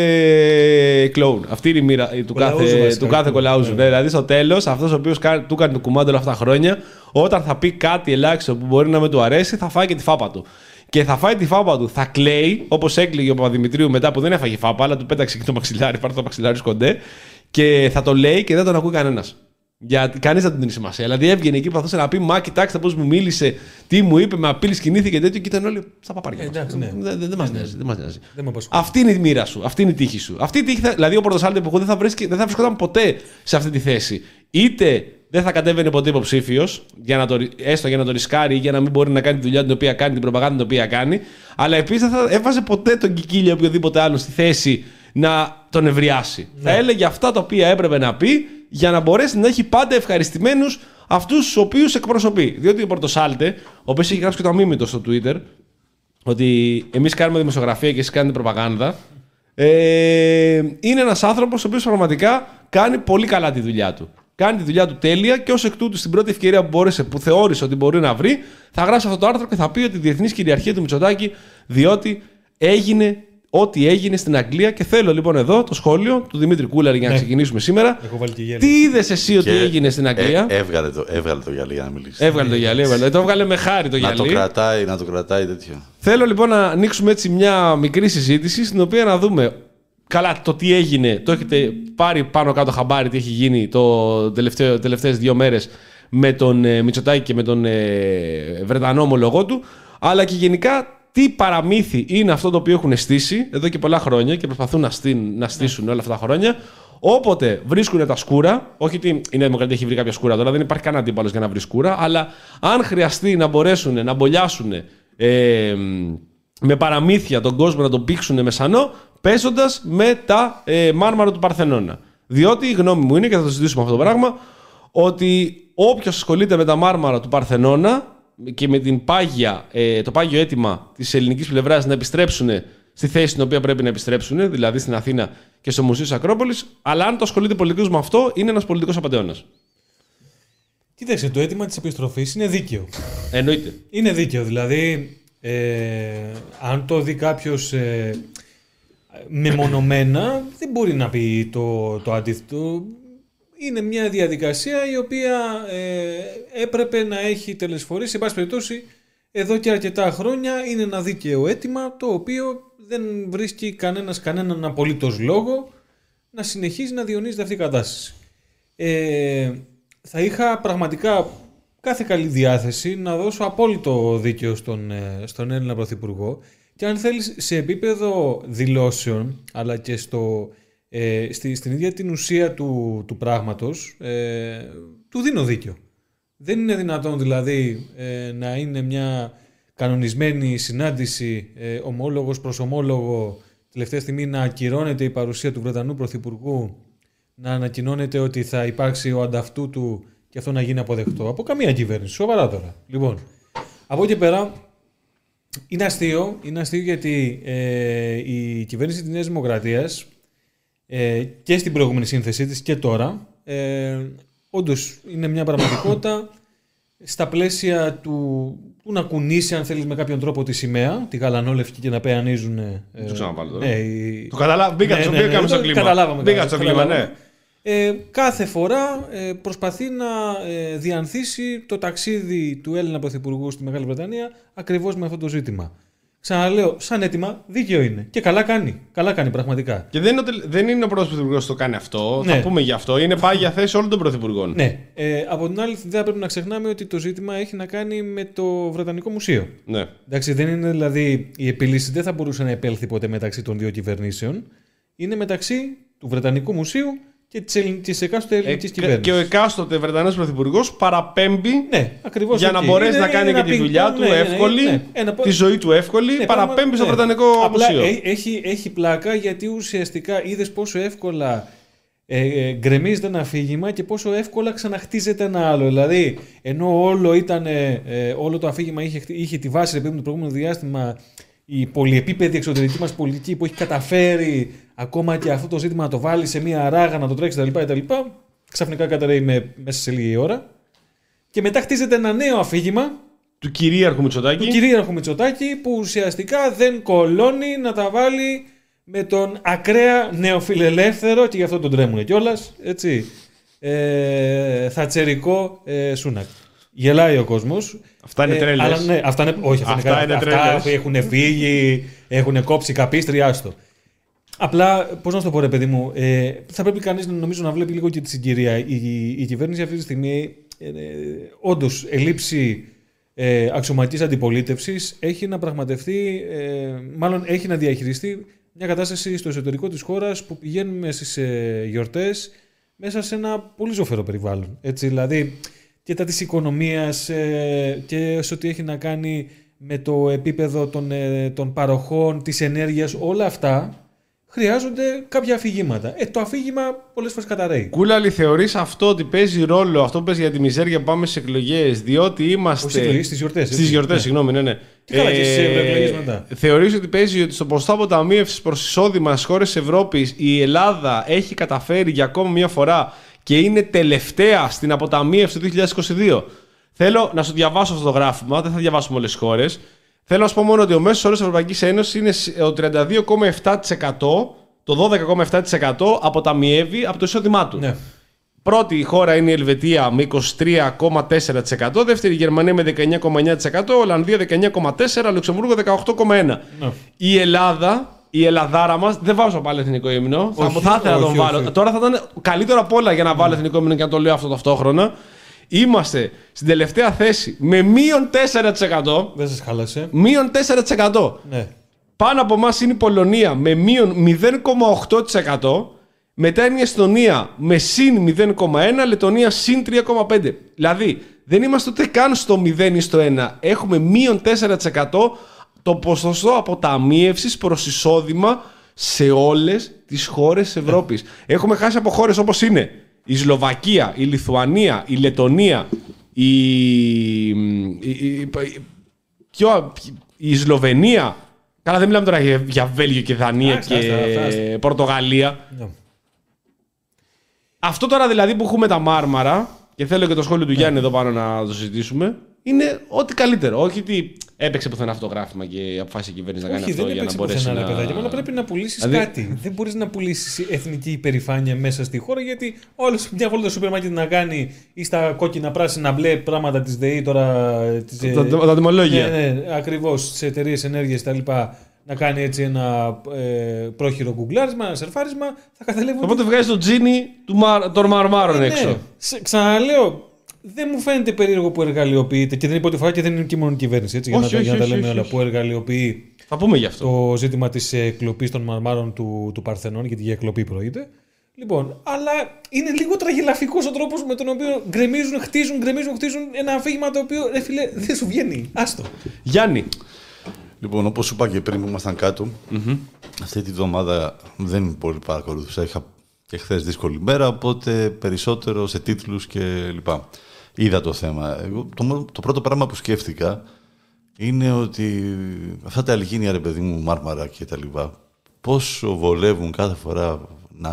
κλόουν. Αυτή είναι η μοίρα ε, του Κολαούζου κάθε, βασικά. του κάθε κολαούζου. Ναι, δηλαδή, στο τέλος, αυτός ο οποίος του έκανε το κουμάντο όλα αυτά τα χρόνια, όταν θα πει κάτι ελάχιστο που μπορεί να με του αρέσει, θα φάει και τη φάπα του. Και θα φάει τη φάπα του, θα κλαίει, όπως έκλειγε ο Παπαδημητρίου μετά που δεν έφαγε φάπα, αλλά του πέταξε και το μαξιλάρι, πάρε το μαξιλάρι σου κοντέ. Και θα το λέει και δεν τον ακούει κανένας. Γιατί κανείς δεν του δίνει σημασία. Δηλαδή έβγαινε εκεί που προσπαθούσε να πει Μα κοιτάξτε πώς μου μίλησε, τι μου είπε, με απειλή κινήθηκε και τέτοιο. Και ήταν όλοι στα παπάρια. Ε, μας. εντάξει, ναι. Δεν, δεν, δεν μας νοιάζει. Δεν μας νοιάζει. Δεν με απασχολεί. Αυτή είναι η μοίρα σου. Αυτή είναι η τύχη σου. Αυτή η τύχη θα, δηλαδή ο Πορτοσάλτε που εγώ δεν θα, βρίσκει, δεν θα βρισκόταν ποτέ σε αυτή τη θέση. Είτε δεν θα κατέβαινε ποτέ υποψήφιος, έστω για να το ρισκάρει ή για να μην μπορεί να κάνει τη δουλειά την οποία κάνει, την προπαγάνδα την οποία κάνει. Αλλά επίσης δεν θα έβαζε ποτέ τον Κικίλια ή οποιοδήποτε άλλο στη θέση να τον ευριάσει. Θα έλεγε αυτά τα οποία έπρεπε να πει για να μπορέσει να έχει πάντα ευχαριστημένους αυτούς τους οποίους εκπροσωπεί. Διότι ο Πορτοσάλτε, ο οποίος έχει γράψει και το αμήμητο στο Twitter, ότι εμείς κάνουμε δημοσιογραφία και εσείς κάνετε προπαγάνδα. Ε, είναι ένας άνθρωπος ο οποίος πραγματικά κάνει πολύ καλά τη δουλειά του. Κάνει τη δουλειά του τέλεια και ως εκ τούτου στην πρώτη ευκαιρία που, μπόρεσε, που θεώρησε ότι μπορεί να βρει, θα γράψει αυτό το άρθρο και θα πει ότι η διεθνής κυριαρχία του Μητσοτάκη, διότι έγινε ό,τι έγινε στην Αγγλία. Και θέλω λοιπόν εδώ το σχόλιο του Δημήτρη Κούλαρη για να ξεκινήσουμε σήμερα. Έχω βάλει και γέλιο. Τι είδες εσύ ότι Και έγινε στην Αγγλία; Ε, έβγαλε, το, έβγαλε το γυαλί για να μιλήσει. Έβγαλε το γυαλί, έβγαλε. Το έβγαλε με χάρη το να το γυαλί. κρατάει, να το κρατάει τέτοιο. Θέλω λοιπόν να ανοίξουμε έτσι μια μικρή συζήτηση στην οποία να δούμε καλά το τι έγινε. Το έχετε πάρει πάνω κάτω χαμπάρι τι έχει γίνει το τελευταίο, τελευταίες δύο μέρες με τον ε, Μητσοτάκη και με τον ε, Βρετανό ομολογό του αλλά και γενικά τι παραμύθι είναι αυτό το οποίο έχουν στήσει εδώ και πολλά χρόνια και προσπαθούν να, στείλουν, να στήσουν όλα αυτά τα χρόνια Όποτε βρίσκουν τα σκούρα, όχι ότι η Νέα Δημοκρατία έχει βρει κάποια σκούρα τώρα, δεν υπάρχει κανένα αντίπαλος για να βρει σκούρα, αλλά αν χρειαστεί να μπορέσουν να μπολιάσουν ε, με παραμύθια τον κόσμο να τον πήξουν με σανό, παίζοντας με τα ε, μάρμαρα του Παρθενώνα. Διότι η γνώμη μου είναι, και θα το συζητήσουμε αυτό το πράγμα, ότι όποιος ασχολείται με τα μάρμαρα του Παρθενώνα και με την πάγια, ε, το πάγιο αίτημα της ελληνικής πλευράς να επιστρέψουν στη θέση στην οποία πρέπει να επιστρέψουν, δηλαδή στην Αθήνα και στο Μουσείο της Ακρόπολης, αλλά αν το ασχολείται πολιτικός με αυτό, είναι ένας πολιτικός απαντεώνα. Κοίταξε, το αίτημα της επιστροφής είναι δίκαιο. Εννοείται. Είναι δίκαιο. Δηλαδή, ε, αν το δει κάποιος ε, μεμονωμένα, δεν μπορεί να πει το, το αντίθετο. Είναι μια διαδικασία η οποία ε, έπρεπε να έχει τελεσφορήσει. Σε πάση περιπτώσει, εδώ και αρκετά χρόνια είναι ένα δίκαιο αίτημα το οποίο δεν βρίσκει κανένας κανέναν απολύτως λόγο να συνεχίζει να διονύζεται αυτή η κατάσταση. Ε, θα είχα πραγματικά κάθε καλή διάθεση να δώσω απόλυτο δίκαιο στον, ε, στον Έλληνα Πρωθυπουργό και αν θέλεις σε επίπεδο δηλώσεων αλλά και στο, ε, στη, στην ίδια την ουσία του, του πράγματος ε, του δίνω δίκαιο. Δεν είναι δυνατόν δηλαδή ε, να είναι μια κανονισμένη συνάντηση ε, ομόλογος προς ομόλογο τελευταία στιγμή να ακυρώνεται η παρουσία του Βρετανού Πρωθυπουργού να ανακοινώνεται ότι θα υπάρξει ο ανταυτού του και αυτό να γίνει αποδεκτό από καμία κυβέρνηση. Σοβαρά τώρα. Λοιπόν, από εκεί και πέρα είναι αστείο, είναι αστείο γιατί ε, η κυβέρνηση της Νέας Δημοκρατίας ε, και στην προηγούμενη σύνθεσή της και τώρα ε, όντως είναι μια πραγματικότητα (clears throat) στα πλαίσια του, του να κουνήσει, αν θέλεις, με κάποιον τρόπο τη σημαία, τη γαλανόλευκη και να πεανίζουν. Ε, το ξαναβάλω τώρα. ναι, οι- Το καταλάβα. Μπήκα Ναι, στο ναι, μπήκα ναι, κάπου στο το κλίμα. Καταλάβαμε. Μπήκα καλά, στο το κλίμα, ναι. καταλάβαμε. Ε, κάθε φορά ε, προσπαθεί να ε, διανθίσει το ταξίδι του Έλληνα Πρωθυπουργού στη Μεγάλη Βρετανία ακριβώς με αυτό το ζήτημα. Ξαναλέω, σαν έτοιμα, δίκαιο είναι. Και καλά κάνει. Καλά κάνει πραγματικά. Και δεν είναι, ο, τελ- δεν είναι ο πρώτο πρωθυπουργός που το κάνει αυτό. Ναι. Θα πούμε γι' αυτό. Είναι πάγια θέση όλων των πρωθυπουργών. Ναι. Ε, από την άλλη, δεν πρέπει να ξεχνάμε ότι το ζήτημα έχει να κάνει με το Βρετανικό Μουσείο. Ναι. Εντάξει, δεν είναι δηλαδή η επίλυση δεν θα μπορούσε να επέλθει ποτέ μεταξύ των δύο κυβερνήσεων. Είναι μεταξύ του Βρετανικού Μουσείου και της της εκάστοτε Ε, ελληνική και, κυβέρνησης. και ο εκάστοτε Βρετανός πρωθυπουργός παραπέμπει Ναι, ακριβώς για να εκεί. μπορέσει Είναι- να κάνει είναι και τη ένα δουλειά ping-pong, του ναι, ναι, ναι, εύκολη, ναι. Ένα- τη ζωή του εύκολη, Ναι, παραπέμπει πράγμα- στο ναι. Βρετανικό Απλά Μουσείο. έ- έχει, έχει πλάκα γιατί ουσιαστικά είδες πόσο εύκολα ε, ε, γκρεμίζεται ένα αφήγημα και πόσο εύκολα ξαναχτίζεται ένα άλλο. Δηλαδή, ενώ όλο, ήταν, ε, ε, όλο το αφήγημα είχε, χτυ- είχε τη βάση επειδή το προηγούμενο διάστημα η πολυεπίπεδη εξωτερική μας πολιτική που έχει καταφέρει ακόμα και αυτό το ζήτημα να το βάλει σε μία ράγα, να το τρέξει κτλ. κτλ ξαφνικά καταραίει με, μέσα σε λίγη ώρα. Και μετά χτίζεται ένα νέο αφήγημα Του κυρίαρχου Μητσοτάκη. του κυρίαρχου Μητσοτάκη που ουσιαστικά δεν κολώνει να τα βάλει με τον ακραία νεοφιλελεύθερο και γι' αυτό τον τρέμουν κιόλας. Έτσι. Ε, θατσερικό ε, Σούνακ. Γελάει ο κόσμος. Αυτά είναι τρέλες. Αλλά ναι, αυτά είναι, όχι, αυτά, Αυτά είναι, είναι καλά. αυτά τρέλες. έχουν φύγει, έχουν κόψει καπίστρι, άστο. Απλά, πώς να σου το πω, ρε παιδί μου, ε, θα πρέπει κανείς νομίζω να βλέπει λίγο και τη συγκυρία. Η, η κυβέρνηση αυτή τη στιγμή, ε, ε, όντως, ελήψη ε, αξιωματικής αντιπολίτευσης, έχει να πραγματευτεί, ε, μάλλον έχει να διαχειριστεί μια κατάσταση στο εσωτερικό της χώρας που πηγαίνουμε στις ε, γιορτές μέσα σε ένα πολύ ζωφερό περιβάλλον. Έτσι, δηλαδή, και τα της οικονομίας ε, και σε ό,τι έχει να κάνει με το επίπεδο των, ε, των παροχών, της ενέργειας, όλα αυτά χρειάζονται κάποια αφηγήματα. Ε, το αφήγημα πολλές φορές καταραίει. Κούλαλη, θεωρείς αυτό ότι παίζει ρόλο, αυτό που παίζει για τη μιζέρια που πάμε στις εκλογές, διότι είμαστε. Στις εκλογές, στις γιορτές, έτσι. Στι γιορτές, Ναι. συγγνώμη, ναι, ναι. Και καλά, και στις ευρωεκλογές μετά. Θεωρείς ότι παίζει ότι στο ποσοστό αποταμίευσης προς εισόδημα στις χώρες Ευρώπης η Ελλάδα έχει καταφέρει για ακόμα μια φορά και είναι τελευταία στην αποταμίευση του 2022. Θέλω να σου διαβάσω αυτό το γράφημα, δεν θα διαβάσουμε όλες τις χώρες. Θέλω να σου πω μόνο ότι ο μέσος όρος της Ευρωπαϊκής Ένωσης είναι ο 32,7%, το 12,7% αποταμιεύει από το εισόδημά του. Ναι. Πρώτη χώρα είναι η Ελβετία με 23,4%, δεύτερη η Γερμανία με 19,9%, Ολλανδία 19,4%, Λουξεμβούργο 18,1%. Ναι. Η Ελλάδα, η Ελλαδάρα μας, δεν βάζω πάλι εθνικό ύμνο. Θα, Όχι, θα ήθελα να τον όχι, βάλω. όχι. Τώρα θα ήταν καλύτερο απ' όλα για να βάλω εθνικό ύμνο και να το λέω αυτό ταυτόχρονα. Είμαστε στην τελευταία θέση με μείον 4%. Δεν σας χάλασε. Μείον 4%. Ναι. Πάνω από εμάς είναι η Πολωνία με μείον 0,8%. Μετά είναι η Εστονία με συν 0,1%, Λετωνία συν 3,5%. Δηλαδή δεν είμαστε ούτε καν στο 0 ή στο 1. Έχουμε μείον 4% το ποσοστό αποταμίευσης προς εισόδημα σε όλες τις χώρες της Ευρώπης. Έχουμε χάσει από χώρες όπως είναι η Σλοβακία, η Λιθουανία, η Λετωνία, η, η, η- η- ποιο- η Σλοβενία. Καλά, δεν μιλάμε τώρα για, για Βέλγιο και Δανία Άστα, και άστα, άστα, άστα. Πορτογαλία. Ναι. Αυτό τώρα δηλαδή που έχουμε τα μάρμαρα, και θέλω και το σχόλιο Ναι. του Γιάννη εδώ πάνω να το συζητήσουμε, είναι ό,τι καλύτερο. Όχι ότι έπαιξε πουθενά αυτό το γράφημα και αποφάσισε η κυβέρνηση να κάνει Όχι, αυτό δεν για να έπαιξε μπορέσει πουθενά, να. ρε παιδάκι. μου, Αλλά πρέπει να πουλήσεις Δηλαδή- κάτι. Δεν μπορείς να πουλήσεις εθνική υπερηφάνεια μέσα στη χώρα γιατί όλος μια βόλτα στο σούπερ μάρκετ να κάνει ή στα κόκκινα, πράσινα, μπλε πράγματα της ΔΕΗ τώρα. Της, ε, Τα, τα, τα τιμολόγια. Ναι, ναι, ακριβώς στι εταιρείες ενέργειας κτλ. Να κάνει έτσι ένα ε, πρόχειρο γκουγκλάρισμα, ένα σερφάρισμα, θα καταλήγουν. Οπότε βγάζει το τζίνι του μαρ, των μαρμάρων Ναι, έξω. Σε- Ξαναλέω, δεν μου φαίνεται περίεργο που εργαλειοποιείται και δεν είναι πρώτη φορά και δεν είναι και μόνο η κυβέρνηση. Έτσι, για Όχι, να, τα- όχι, για να τα όχι, λέμε όχι, όλα. όχι. Που εργαλειοποιεί Θα πούμε γι' αυτό. το ζήτημα της εκλοπής των μαρμάρων του, του Παρθενών, γιατί για εκλοπή προείται. Λοιπόν, αλλά είναι λίγο τραγελαφικός ο τρόπος με τον οποίο γκρεμίζουν, χτίζουν, γκρεμίζουν, χτίζουν ένα αφήγημα το οποίο ρε φίλε, δεν σου βγαίνει. Άστο. Γιάννη, Λοιπόν, όπως σου είπα και πριν που ήμασταν κάτω, αυτή τη βδομάδα δεν πολύ παρακολουθούσα. Είχα και χθες δύσκολη μέρα, οπότε περισσότερο σε τίτλους και λοιπά. Είδα το θέμα. Εγώ, το, μόνο- το πρώτο πράγμα που σκέφτηκα είναι ότι αυτά τα αλγίνια, ρε παιδί μου, μάρμαρα και τα λοιπά, πόσο βολεύουν κάθε φορά να,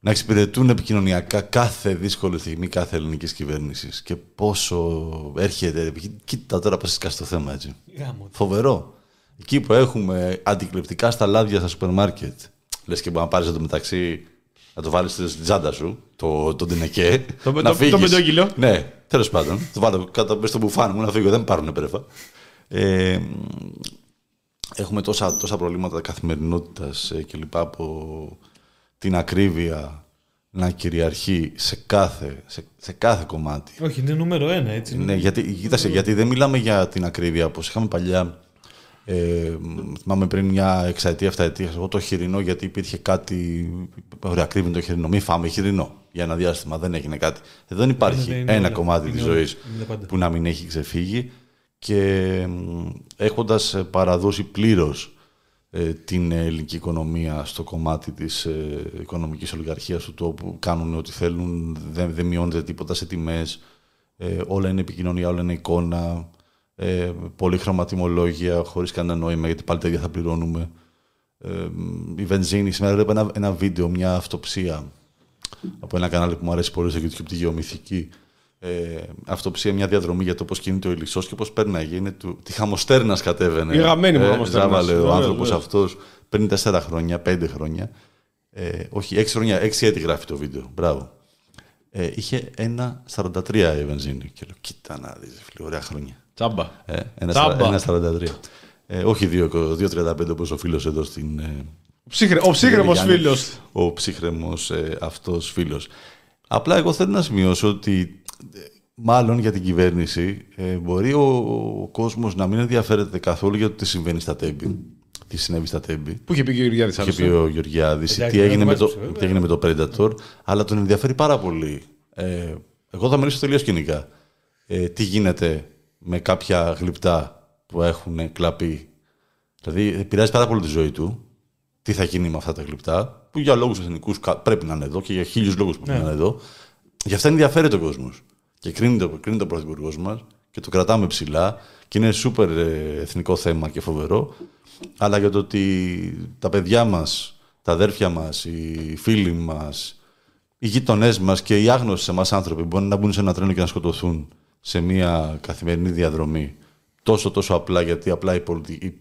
να εξυπηρετούν επικοινωνιακά κάθε δύσκολη στιγμή κάθε ελληνικής κυβέρνησης. Και πόσο έρχεται. Κοίτα τώρα πώς στο θέμα έτσι. Γάμο. Φοβερό. Εκεί που έχουμε αντικλεπτικά στα λάδια στα σούπερ μάρκετ. Λες και μπορεί να πάρεις το μεταξύ να το βάλεις στην τσάντα σου, το, το τενεκέ. Το- να το- φύγεις. το πεντόκιλο. Ναι, τέλος πάντων. το βάλω κάτω μέσα στο μπουφάν μου να φύγω, δεν πάρουν πρέφα. Ε, έχουμε τόσα, τόσα προβλήματα καθημερινότητας και λοιπά από την ακρίβεια να κυριαρχεί σε κάθε, σε, σε κάθε κομμάτι. Όχι, είναι νούμερο ένα, έτσι. Ναι, γιατί, κοίτασε, γιατί δεν μιλάμε για την ακρίβεια όπως είχαμε παλιά. Ε, θυμάμαι πριν μια εξαετία, εφταετία, εγώ το χοιρινό γιατί υπήρχε κάτι. Ωραία, ακρίβει το χοιρινό. Μην φάμε χοιρινό για ένα διάστημα. Δεν έγινε κάτι. Εδώ δεν υπάρχει Ναι, ναι, είναι ένα όλα. κομμάτι Είναι της όλα. ζωής Είναι πάντα. που να μην έχει ξεφύγει. Και έχοντας παραδώσει πλήρως την ελληνική οικονομία στο κομμάτι της ε, οικονομικής ολιγαρχίας του τόπου κάνουν ό,τι θέλουν, δεν, δεν μειώνεται τίποτα σε τιμές, ε, όλα είναι επικοινωνία, όλα είναι εικόνα, ε, πολύχρωμα τιμολόγια, χωρίς κανένα νόημα, γιατί πάλι τα ίδια θα πληρώνουμε. Ε, η βενζίνη, σήμερα έβλεπα ένα, ένα βίντεο, μια αυτοψία από ένα κανάλι που μου αρέσει πολύ στο YouTube, τη Γεωμυθική. Ε, αυτοψία, μια διαδρομή για το πώς κινείται ο Ηλισσό και πώς πέρναγε. Είναι του, τη χαμοστέρνας κατέβαινε. Η γαμμένη μου ε, χαμοστέρνας. Ζάβαλε ο Βεβαίως, άνθρωπος βεβαίως. αυτός πριν 4 χρόνια, 5 χρόνια. Ε, όχι, 6 χρόνια, 6 έτη γράφει το βίντεο. Μπράβο. Ε, είχε 1,43 η βενζίνη. Και λέω, κοίτα να δεις, φίλε, ωραία χρόνια. Τσάμπα. Ε, ένα Τσάμπα. σαρα- 1,43. Ε, όχι 2,35 όπως ο φίλος εδώ στην... Ε, Ο ψύχρε- Ο ψύχρεμος Γιάννη, φίλος. Ο ψύχρεμος ε, αυτός φίλος. Απλά εγώ θέλω να σημειώσω ότι ε, μάλλον για την κυβέρνηση ε, μπορεί ο, ο κόσμος να μην ενδιαφέρεται καθόλου για το τι συμβαίνει στα τέμπη. Τι συνέβη στα τέμπη. Που είχε πει και ο Γεωργιάδης. Είχε πει ο Γεωργιάδης, Εντάξει, τι έγινε, δεν με το, μάζεψε, βέβαια. τι έγινε με το Predator, αλλά τον ενδιαφέρει πάρα πολύ. Ε, εγώ θα μιλήσω τελείως κοινικά. Ε, τι γίνεται με κάποια γλυπτά που έχουν κλαπεί. Δηλαδή, επηρεάζει πάρα πολύ τη ζωή του. Τι θα γίνει με αυτά τα γλυπτά, που για λόγους εθνικούς πρέπει να είναι εδώ και για χίλιους λόγους πρέπει να είναι εδώ. Γι' αυτά ενδιαφέρεται ο κόσμος. Και κρίνει το, κρίνει το πρωθυπουργός μας και το κρατάμε ψηλά και είναι σούπερ ε, εθνικό θέμα και φοβερό. Αλλά για το ότι τα παιδιά μας, τα αδέρφια μας, οι φίλοι μας, οι γείτονέ μας και οι άγνωστοι σε εμάς άνθρωποι μπορεί να μπουν σε ένα τρένο και να σκοτωθούν σε μια καθημερινή διαδρομή. Τόσο τόσο απλά γιατί απλά η πολιτική,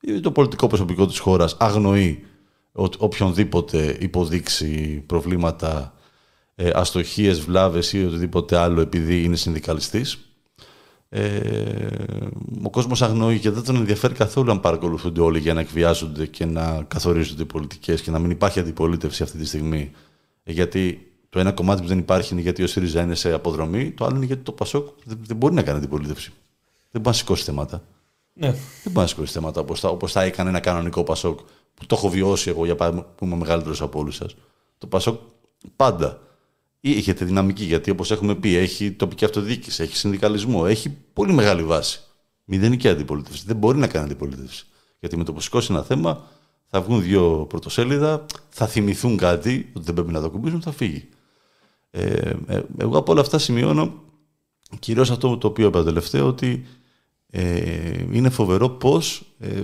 ή το πολιτικό προσωπικό της χώρας αγνοεί ότι οποιονδήποτε υποδείξει προβλήματα, ε, αστοχίες, βλάβες ή οτιδήποτε άλλο επειδή είναι συνδικαλιστής. Ε, ο κόσμος αγνοεί και δεν τον ενδιαφέρει καθόλου αν παρακολουθούνται όλοι για να εκβιάζονται και να καθορίζονται οι πολιτικές και να μην υπάρχει αντιπολίτευση αυτή τη στιγμή. Ε, γιατί το ένα κομμάτι που δεν υπάρχει είναι γιατί ο ΣΥΡΙΖΑ είναι σε αποδρομή, το άλλο είναι γιατί το ΠΑΣΟΚ δεν, δεν μπορεί να κάνει αντιπολίτευση. Δεν μπορεί να σηκώσει θέματα. Ναι. Δεν μπορεί να σηκώσει θέματα όπως θα, όπως θα έκανε ένα κανονικό Πασόκ που το έχω βιώσει εγώ για παράδειγμα που είμαι μεγαλύτερος από όλους σας. Το Πασόκ πάντα είχε τη δυναμική γιατί όπως έχουμε πει έχει τοπική αυτοδιοίκηση, έχει συνδικαλισμό, έχει πολύ μεγάλη βάση. Μηδενική αντιπολίτευση. Δεν μπορεί να κάνει αντιπολίτευση. Γιατί με το που σηκώσει ένα θέμα θα βγουν δύο πρωτοσέλιδα, θα θυμηθούν κάτι ότι δεν πρέπει να το κουμπίσουν, θα φύγει. Ε, ε, εγώ από όλα αυτά σημειώνω κυρίως αυτό το οποίο είπα τελευταίο ότι ε, είναι φοβερό πως ε,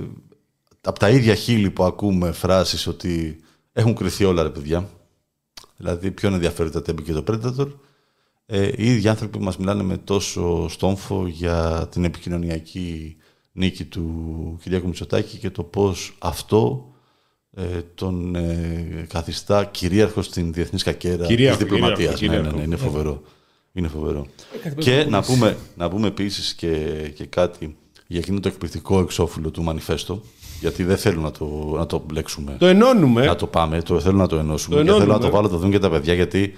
από τα ίδια χείλη που ακούμε φράσεις ότι έχουν κρυθεί όλα ρε παιδιά. Δηλαδή ποιον ενδιαφέρει τα τέμπη και το Predator. Ε, οι ίδιοι άνθρωποι μας μιλάνε με τόσο στόμφο για την επικοινωνιακή νίκη του Κυριάκου Μητσοτάκη και το πως αυτό ε, τον ε, καθιστά κυρίαρχο στην διεθνής σκακέρα Κυρίαρχο, της διπλωματίας. κυρίαρχο, Ναι, ναι, κυρίαρχο. ναι, είναι φοβερό. Είναι φοβερό. κάτι πρέπει Και να να πούμε. πούμε, να πούμε επίσης και, και κάτι για εκείνο το εκπληκτικό εξώφυλλο του μανιφέστο, γιατί δεν θέλω να το, να το μπλέξουμε. Το ενώνουμε. Να το πάμε, το θέλω να το ενώσουμε. Το και θέλω να ενώνουμε. το βάλω, το δουν και τα παιδιά, γιατί.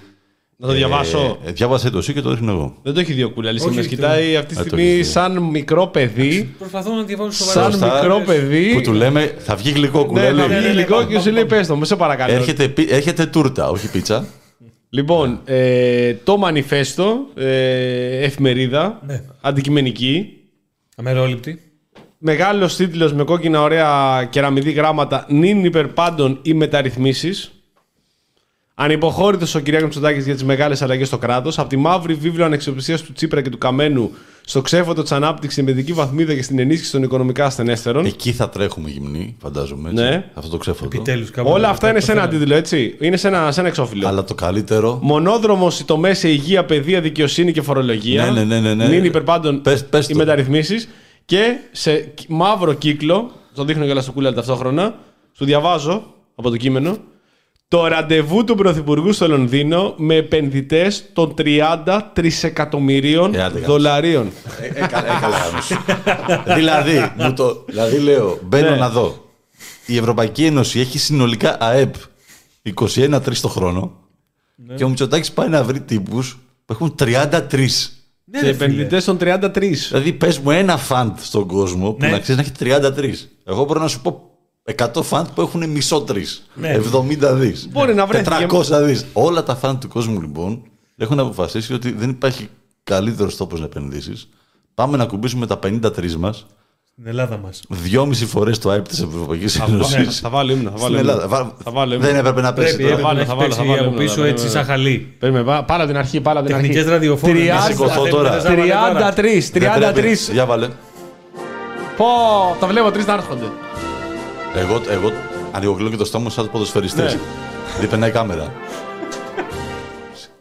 Να το διαβάσω. Ε, διάβασε το εσύ και το ρίχνω εγώ. Δεν το έχει δει ο Κούλαλης. Όχι, Με το- κοιτάει αυτή τη Α, το στιγμή έχει δει. σαν μικρό παιδί. Προσπαθώ να διαβάσω σοβαρά. Σαν Σωστά. μικρό παιδί. Που του λέμε, θα βγει γλυκό Ναι, κουλέλι. θα βγει ναι, ναι, υλικό πάμε, και σου πάμε, λέει πάμε. πες το, με σε παρακαλώ. Έρχεται, πι- έρχεται τούρτα, όχι πίτσα. Λοιπόν, ε, το μανιφέστο, ε, εφημερίδα, Ναι. αντικειμενική, Αμερόληπτη. Μεγάλος τίτλος με κόκκινα ωραία κεραμιδί γράμματα νυν υπερπάντων ή μεταρρυθμίσεις. Ανυποχώρητος ο κ. Μητσοτάκης για τις μεγάλες αλλαγές στο κράτος. Από τη μαύρη βίβλο ανεξιοπιστίας του Τσίπρα και του Καμένου στο ξέφωτο της ανάπτυξης, στην παιδική βαθμίδα και στην ενίσχυση των οικονομικά ασθενέστερων. Εκεί θα τρέχουμε γυμνοί, φαντάζομαι. Έτσι, Ναι. Αυτό το ξέφωτο. Επιτέλους. Όλα αυτά είναι σε ένα αντίτλο, έτσι. Είναι σε ένα, σε ένα εξώφυλλο. Αλλά το καλύτερο. Μονόδρομος οι τομές σε υγεία, παιδεία, δικαιοσύνη και φορολογία. Ναι, ναι, ναι, ναι, ναι. Νυν υπερπάντων Πες- πες οι το. μεταρρυθμίσεις. Και σε κ- μαύρο κύκλο, το δείχνω και στο κούλα ταυτόχρονα, σου διαβάζω από το κείμενο. Το ραντεβού του Πρωθυπουργού στο Λονδίνο με επενδυτές των 30 τρισεκατομμυρίων Ε, άντε, γάμο. δολαρίων. Ε, ε, καλά, ε, καλά, γάμος. δηλαδή, μου το, δηλαδή, λέω, μπαίνω Ναι. να δω. Η Ευρωπαϊκή Ένωση έχει συνολικά ΑΕΠ 21-3 το χρόνο Ναι. και ο Μητσοτάκης πάει να βρει τύπους που έχουν 33. Ναι, σε ρε, φίλε. επενδυτές των 33. Δηλαδή, πες μου ένα φαντ στον κόσμο που Ναι. να ξέρεις να έχει 33. Εγώ μπορώ να σου πω 100 φαντ που έχουν μισό τρεις. Ναι. 70 δις. Μπορεί να βρέθηκε. 400 δις. Όλα τα φαντ του κόσμου λοιπόν έχουν αποφασίσει ότι δεν υπάρχει καλύτερος τόπος να επενδύσεις. Πάμε να κουμπίσουμε τα 53 μας, Στην Ελλάδα μας. δυόμιση φορές το ΑΕΠ της Ευρωπαϊκής Ένωσης. Θα βάλω ύμνο. Θα βάλω Στην ύμνο. Ελλάδα. Βα- Θα βάλω ύμνο. Δεν έπρεπε να πέσει Πρέπει, τώρα. βάλω, έπρεπε θα να έχει βάλω, θα παίξει βάλω, από ναι, πίσω ναι, έτσι ναι. σαν χαλί. Περίμενε, πά- πάρε την αρχή, πάρε την αρχή. Τεχνικές ραδιοφώνες. 30 Να σηκωθώ τώρα. 33, Δεν πρέπει. 33. Για βάλε. Πω, τα βλέπω τρεις να έρχονται. Εγώ, εγώ ανοιγοκλίνω και το στόμα μου σαν ποδοσφαιριστές. Ναι. Δεν περνάει η κάμερα.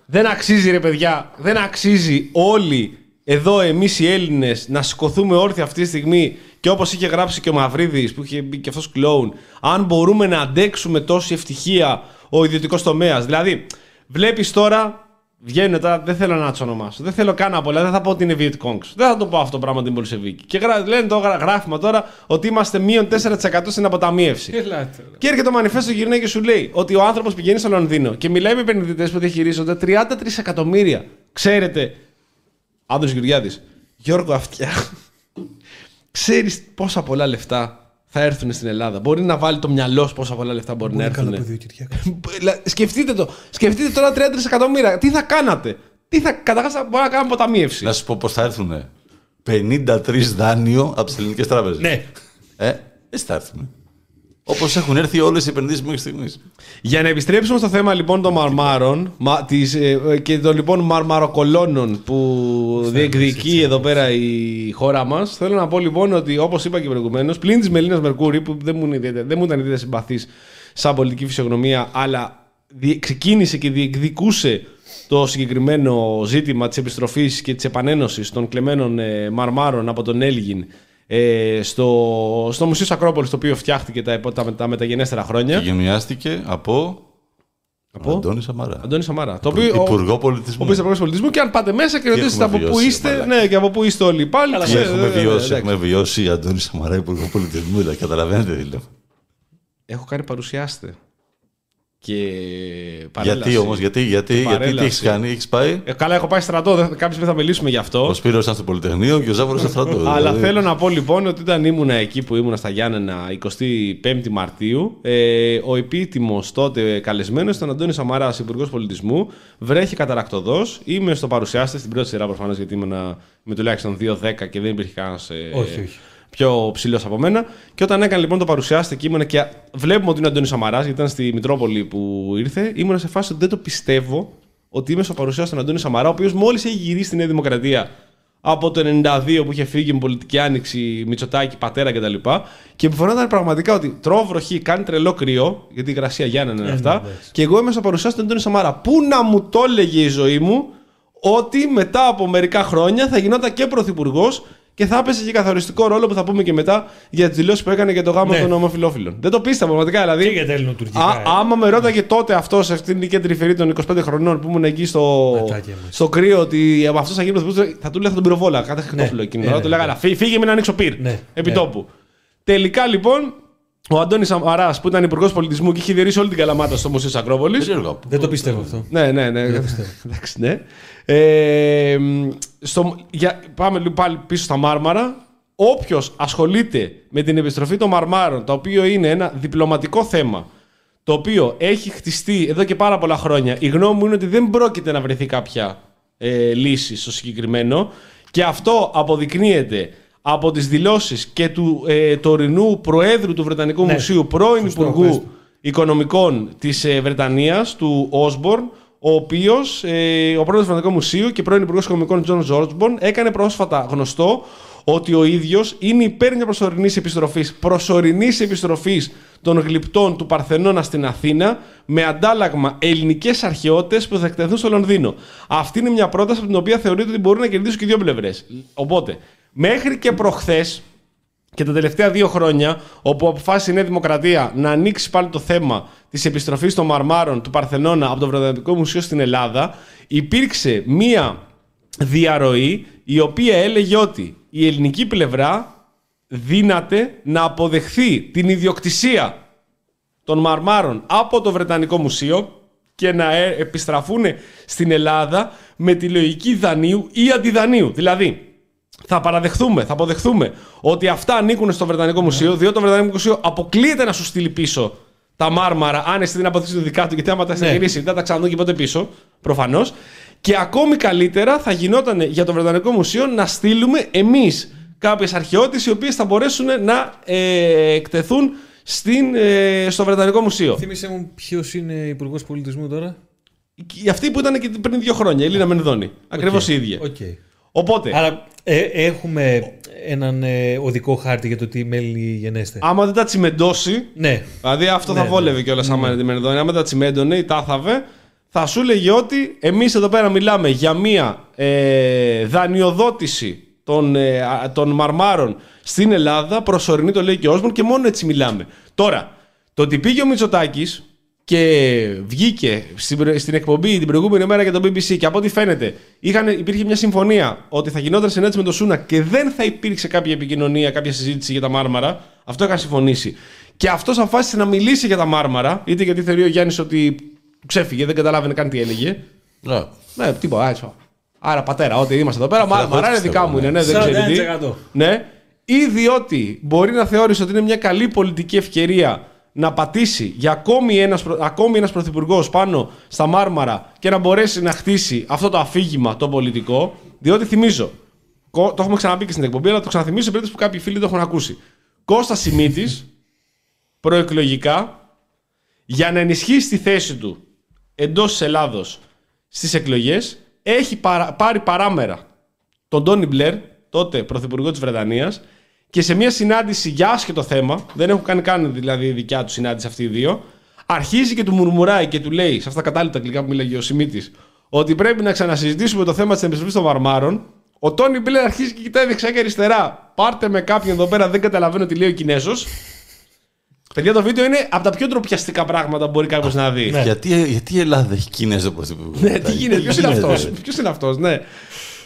Δεν αξίζει ρε παιδιά, δεν αξίζει όλοι εδώ εμείς οι Έλληνες να σηκωθούμε όρθια αυτή τη στιγμή και όπως είχε γράψει και ο Μαυρίδης που είχε μπει και αυτός κλόουν, αν μπορούμε να αντέξουμε τόση ευτυχία ο ιδιωτικός τομέας. Δηλαδή, βλέπεις τώρα, βγαίνουν τώρα, δεν θέλω να του ονομάσω, δεν θέλω καν από, δεν θα πω ότι είναι Viet Congs, δεν θα το πω αυτό το πράγμα την Πολσεβίκη. Και γρα- λένε το γρα- γράφημα τώρα ότι είμαστε μείον 4% στην αποταμίευση. Ελάτε. Και έρχεται το μανιφέστο γυρνάει και σου λέει ότι ο άνθρωπος πηγαίνει στο Λονδίνο και μιλάει με επενδυτές που διαχειρίζονται 33 εκατομμύρια. Ξέρετε, Άντρος Γεωργιάδης, Γιώργο Αυτιά, (laughs) ξέρεις πόσα πολλά λεφτά θα έρθουν στην Ελλάδα. Μπορεί να βάλει το μυαλό σου πόσα πολλά λεφτά μπορεί, να Πολύ καλά έρθουν. παιδί ο Κυριάκος. Λα- Σκεφτείτε το. Σκεφτείτε τώρα 33 εκατομμύρια. Τι θα κάνατε; Τι θα, καταρχάς θα μπορούμε να κάνουμε αποταμίευση. Να σου πω πώς θα έρθουν. 53 δάνειο από τις ελληνικές τράπεζες. Ναι. Ε, έτσι θα έρθουν. Όπως έχουν έρθει όλες οι επενδύσεις μέχρι στιγμής. Για να επιστρέψουμε στο θέμα λοιπόν των μαρμάρων μα, της, ε, ε, και των λοιπόν μαρμαροκολώνων που διεκδικεί εδώ πέρα η χώρα μας, θέλω να πω λοιπόν ότι όπως είπα και προηγουμένως, πλην της Μελίνας Μερκούρη, που δεν μου, είναι ιδιαίτερα- δεν μου ήταν ιδιαίτερα συμπαθής σαν πολιτική φυσιογνωμία, αλλά διε- ξεκίνησε και διεκδικούσε το συγκεκριμένο ζήτημα της επιστροφής και της επανένωσης των κλεμμένων ε, μαρμάρων από τον Έλγιν ε, στο, στο Μουσείο της Ακρόπολης, το οποίο φτιάχτηκε τα, επο- τα, τα μεταγενέστερα χρόνια. Και γενιάστηκε από. Από; Αντώνη Σαμαρά. Αντώνη Σαμάρα. Το οποίο, Υπουργό ο Πολιτισμού. οποίος είναι υπουργός πολιτισμού και αν πάτε μέσα και ρωτήσετε έχουμε από πού βιώσει, είστε, μαλάκα. ναι, και από πού είστε όλοι πάλι. Και ξέρετε, έχουμε ναι, ναι, βιώσει, εντάξει. έχουμε βιώσει Αντώνη Σαμαρά, Υπουργό Πολιτισμού. Δηλαδή, καταλαβαίνετε τι λέω. Έχω κάνει παρουσιάστε. Και παρέλαση. Γιατί όμως, γιατί, γιατί, γιατί τι Παρέλαση. έχει κάνει, έχεις πάει; Ε, καλά, έχω πάει στρατό. δεν- Κάποια στιγμή θα μιλήσουμε γι' αυτό. Ο Σπύρος ήταν στο Πολυτεχνείο και ο Ζάβορος στο στρατό. (laughs) Αλλά δηλαδή. θέλω να πω λοιπόν ότι όταν ήμουνα εκεί που ήμουνα στα Γιάννενα 25η Μαρτίου, ε, ο επίτιμος τότε καλεσμένος ήταν Αντώνης Σαμαράς, Υπουργός Πολιτισμού. Βρέχει καταρακτοδός. Είμαι στο παρουσιάστε στην πρώτη σειρά προφανώς γιατί ήμουνα με τουλάχιστον 2-10 και δεν υπήρχε κανένας Όχι, όχι. Πιο ψηλός από μένα. Και όταν έκανε λοιπόν το παρουσιάστε και ήμουνα και βλέπουμε ότι είναι ο Αντώνης Σαμαράς, γιατί ήταν στη Μητρόπολη που ήρθε, ήμουνα σε φάση ότι δεν το πιστεύω ότι είμαι στο παρουσιάστε τον Αντώνη Σαμαρά, ο οποίος μόλις έχει γυρίσει στη Νέα Δημοκρατία από το 92 που είχε φύγει με πολιτική άνοιξη, Μητσοτάκη, πατέρα κτλ. Και μου φαινόταν πραγματικά ότι τρώω βροχή, κάνει τρελό κρύο, γιατί η γρασία Γιάννενα είναι αυτά. Και εγώ είμαι στο παρουσιάστε τον Αντώνη Σαμαρά. Πού να μου το έλεγε η ζωή μου ότι μετά από μερικά χρόνια θα γινόταν και πρωθυπουργός και θα έπεσε και καθοριστικό ρόλο που θα πούμε και μετά για τις δηλώσεις που έκανε για το γάμο Ναι. των ομοφυλόφιλων. Δεν το πίστευα πραγματικά. Δηλαδή, Και για τα ελληνοτουρκικά. Α, ε. άμα με ρώταγε τότε αυτός σε αυτήν την κέντρη φερή των 25 χρονών που ήμουν εκεί στο, Ματάκια μας. στο κρύο ότι από αυτό θα γίνει πρωθυπουργός, θα του λέγα θα τον πυροβόλα. Κάθε χρυσόφυλλο εκείνο. Ναι, Θα ναι, του λέγα, ναι. «Έλα, φύ- φύγε με να ανοίξω πυρ. Ναι, Επί ναι. τόπου. Τελικά λοιπόν, ο Αντώνης Σαμαρά που ήταν υπουργός πολιτισμού και είχε διορίσει όλη την καλαμάτα στο Μουσείο της Ακρόπολης. Περίεργο. Δεν το πιστεύω αυτό. Ναι, ναι, ναι. (laughs) Εντάξει, ναι. Ε, στο, για, πάμε λίγο πάλι πίσω στα Μάρμαρα. Όποιος ασχολείται με την επιστροφή των Μαρμάρων, το οποίο είναι ένα διπλωματικό θέμα, το οποίο έχει χτιστεί εδώ και πάρα πολλά χρόνια, η γνώμη μου είναι ότι δεν πρόκειται να βρεθεί κάποια ε, λύση στο συγκεκριμένο και αυτό αποδεικνύεται από τις δηλώσεις και του ε, τωρινού Προέδρου του Βρετανικού Ναι. Μουσείου, πρώην Σωστό, πες Υπουργού το. Οικονομικών της ε, Βρετανίας, του Όσμπορν, ο οποίος, ε, ο πρόεδρος του Βρετανικού Μουσείου και πρώην Υπουργός Οικονομικών Τζορτζ Όσμπορν, έκανε πρόσφατα γνωστό ότι ο ίδιος είναι υπέρ μιας προσωρινής επιστροφής προσωρινής επιστροφής των γλυπτών του Παρθενώνα στην Αθήνα με αντάλλαγμα ελληνικές αρχαιότητες που θα εκτεθούν στο Λονδίνο. Αυτή είναι μια πρόταση από την οποία θεωρείται ότι μπορούν να κερδίσουν και οι δύο πλευρές. Οπότε, μέχρι και προχθές, και τα τελευταία δύο χρόνια, όπου αποφάσισε η Νέα Δημοκρατία να ανοίξει πάλι το θέμα της επιστροφής των μαρμάρων του Παρθενώνα από το Βρετανικό Μουσείο στην Ελλάδα, υπήρξε μία διαρροή η οποία έλεγε ότι η ελληνική πλευρά δύναται να αποδεχθεί την ιδιοκτησία των μαρμάρων από το Βρετανικό Μουσείο και να ε, επιστραφούν στην Ελλάδα με τη λογική δανείου ή αντιδανείου. Δηλαδή, θα παραδεχθούμε, θα αποδεχθούμε ότι αυτά ανήκουν στο Βρετανικό Μουσείο, διότι το Βρετανικό Μουσείο αποκλείεται να σου στείλει πίσω τα μάρμαρα, αν εσύ δεν αποδείξει το δικά του, γιατί άμα τα έχει Ναι. γυρίσει, δεν θα τα ξαναδούν και ποτέ πίσω, προφανώς. Και ακόμη καλύτερα θα γινόταν για το Βρετανικό Μουσείο να στείλουμε εμείς κάποιες αρχαιότητες οι οποίες θα μπορέσουν να ε, εκτεθούν στην, ε, στο Βρετανικό Μουσείο. Θύμησε μου ποιος είναι υπουργός πολιτισμού τώρα. Και Αυτή που ήταν και πριν δύο χρόνια, η Λίνα Μενδώνη. Ακριβώς Οκ. η ίδια. Οκ. Οπότε, Άρα ε, έχουμε έναν ε, οδικό χάρτη για το τι μέλλει γενέσθαι. άμα δεν τα τσιμεντώσει, Ναι. Δηλαδή αυτό θα Ναι, βόλευε κιόλας άμα είναι τη Μενδώνη. Άμα τα τσιμέντωνε ή τάθαβε, θα σου έλεγε ότι εμείς εδώ πέρα μιλάμε για μία ε, δανειοδότηση των, ε, α, των μαρμάρων στην Ελλάδα, προσωρινή το λέει και ο Όσμον και μόνο έτσι μιλάμε. Τώρα, το ότι πήγε ο Μητσοτάκης και βγήκε στην, προ- στην εκπομπή την προηγούμενη μέρα για το BBC και από ό,τι φαίνεται είχαν, υπήρχε μια συμφωνία ότι θα γινόταν συνέντευξη με τον Σούνα και δεν θα υπήρξε κάποια επικοινωνία, κάποια συζήτηση για τα μάρμαρα. Αυτό είχαν συμφωνήσει. Και αυτός αποφάσισε να μιλήσει για τα μάρμαρα, είτε γιατί θεωρεί ο Γιάννης ότι ξέφυγε, δεν καταλάβαινε καν τι έλεγε. Ναι. Ναι, τίποτα, έτσι. Άρα πατέρα, ό,τι είμαστε εδώ πέρα, Φίλε, μάρμαρα είναι πιστεύω, δικά μου, ναι. είναι, ναι, δεν ξέρει τι. 41%. Ναι. Ή διότι μπορεί να θεώρησε ότι είναι μια καλή πολιτική ευκαιρία να πατήσει για ακόμη ένας, προ- ακόμη ένας πρωθυπουργός πάνω στα μάρμαρα και να μπορέσει να χτίσει αυτό το αφήγημα το πολιτικό. Διότι θυμίζω, κο- το έχουμε ξαναπεί και στην εκπομπή, αλλά το ξαναθυμίζω σε περίπτωση που κάποιοι φίλοι το έχουν ακούσει. Κώστα Σιμίτης, προεκλογικά, για να ενισχύσει τη θέση του εντός της Ελλάδος στις εκλογές, έχει παρα- πάρει παράμερα τον Τόνι Μπλερ, τότε πρωθυπουργό της Βρετανίας, και σε μια συνάντηση για άσχετο θέμα, δεν έχουν κάνει καν δηλαδή δικιά του συνάντηση αυτοί οι δύο, αρχίζει και του μουρμουράει και του λέει, σε αυτά τα κατάλληλα αγγλικά που μίλαγε ο Σιμίτης, ότι πρέπει να ξανασυζητήσουμε το θέμα της επιστροφής των βαρμάρων. Ο Τόνι Μπλερ αρχίζει και κοιτάει δεξιά και αριστερά. Πάρτε με κάποιον εδώ πέρα, δεν καταλαβαίνω τι λέει ο Κινέζος. Παιδιά, το βίντεο είναι από τα πιο ντροπιαστικά πράγματα που μπορεί κάποιος να δει. Ναι. Γιατί, γιατί η Ελλάδα έχει Κινέζο πρωθυπουργό. Ναι, τι γίνεται, ποιος είναι αυτός. Ποιος είναι αυτός, ναι.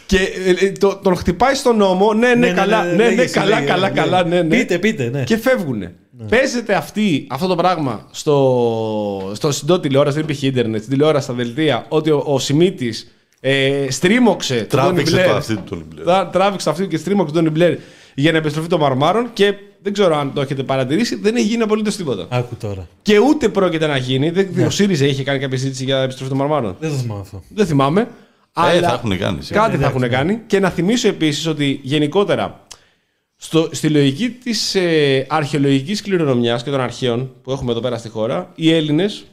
Και ε, ε, το- τον χτυπάει στον νόμο, ναι, ναι, καλά, ναι, ναι, λέγε, καλά, λέγε, καλά, ναι. καλά, ναι, ναι. Πείτε, πείτε, ναι. Και φεύγουν. Παίζεται αυτή, αυτό το πράγμα στο, στο συντό τηλεόραση, δεν υπήρχε ίντερνετ, στην τηλεόραση, στα δελτία, ότι ο, ο Σιμίτης ε, στρίμωξε τον Τόνι Τράβηξε Μπλερ. το αυτή του τον Μπλερ. Τρά- Τράβηξε το αυτή και στρίμωξε τον Τόνι Μπλερ για να επιστροφή των μαρμάρων και δεν ξέρω αν το έχετε παρατηρήσει, δεν έχει γίνει απολύτως τίποτα. Άκου τώρα. Και ούτε πρόκειται να γίνει. Δεν, Ο ΣΥΡΙΖΑ είχε κάνει κάποια συζήτηση για επιστροφή των μαρμάρων. Δεν το θυμάμαι αυτό. Δεν θυμάμαι. Ε, αλλά θα έχουν κάνει. σίγουρα. Κάτι θα έχουν κάνει. Και να θυμίσω επίσης ότι γενικότερα στο, στη λογική της ε, αρχαιολογικής κληρονομιάς και των αρχαίων που έχουμε εδώ πέρα στη χώρα, οι Έλληνες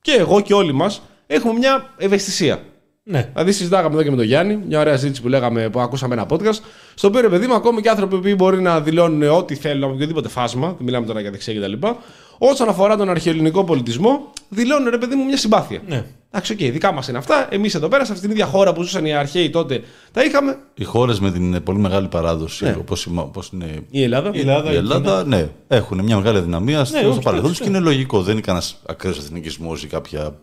και εγώ και όλοι μας έχουμε μια ευαισθησία. Ναι. Δηλαδή, συζητάγαμε εδώ και με τον Γιάννη, μια ωραία συζήτηση που λέγαμε, που ακούσαμε ένα podcast, στο οποίο ρε παιδί μου, ακόμη και άνθρωποι που μπορεί να δηλώνουν ό,τι θέλουν από οποιοδήποτε φάσμα, δεν μιλάμε τώρα για δεξιά κτλ. Όσον αφορά τον αρχαιοελληνικό πολιτισμό, δηλώνουν ρε παιδί μου μια συμπάθεια. Ναι. Εντάξει, οκ, δικά μας είναι αυτά. Εμείς εδώ πέρα, σε αυτήν την ίδια χώρα που ζούσαν οι αρχαίοι τότε, τα είχαμε. Οι χώρες με την ε, πολύ μεγάλη παράδοση, Ναι. όπως, η- όπως είναι Η Ελλάδα. Η Ελλάδα, η Ελλάδα, ναι, έχουν μια μεγάλη αδυναμία στο όχι, παρελθόν εντάξει, τους και είναι λογικό. Δεν είναι κανένας ακραίος εθνικισμός ή κάποια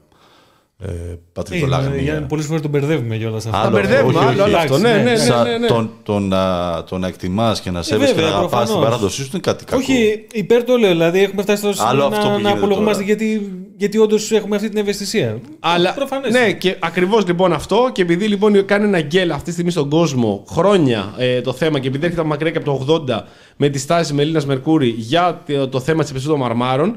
ε, Ε, πατριδολαγνία. Πολλές φορές τον μπερδεύουμε κιόλας αυτό. Άλλο, Τα μπερδεύουμε, όχι, άλλο, όχι. άλλο αυτό. Ναι, ναι, ναι. Σαν ναι, ναι. Το, το να, το να εκτιμάς και να σέβεσαι και βέβαια, να αγαπάς την προφανώς. παράδοσή σου είναι κάτι κακό. Όχι, υπέρ το λέω. Δηλαδή έχουμε φτάσει στο Άλλο σημείο αυτό που να, να γίνεται απολογούμαστε τώρα. γιατί, γιατί όντως έχουμε αυτή την ευαισθησία. Αλλά, Προφανές. ναι, και ακριβώς λοιπόν αυτό. Και επειδή λοιπόν κάνει ένα γκέλ αυτή τη στιγμή στον κόσμο χρόνια ε, το θέμα και επειδή έρχεται από μακριά και από το 80 με τη στάση Μελίνα Μερκούρη για το, το θέμα της επιστήμη των μαρμάρων,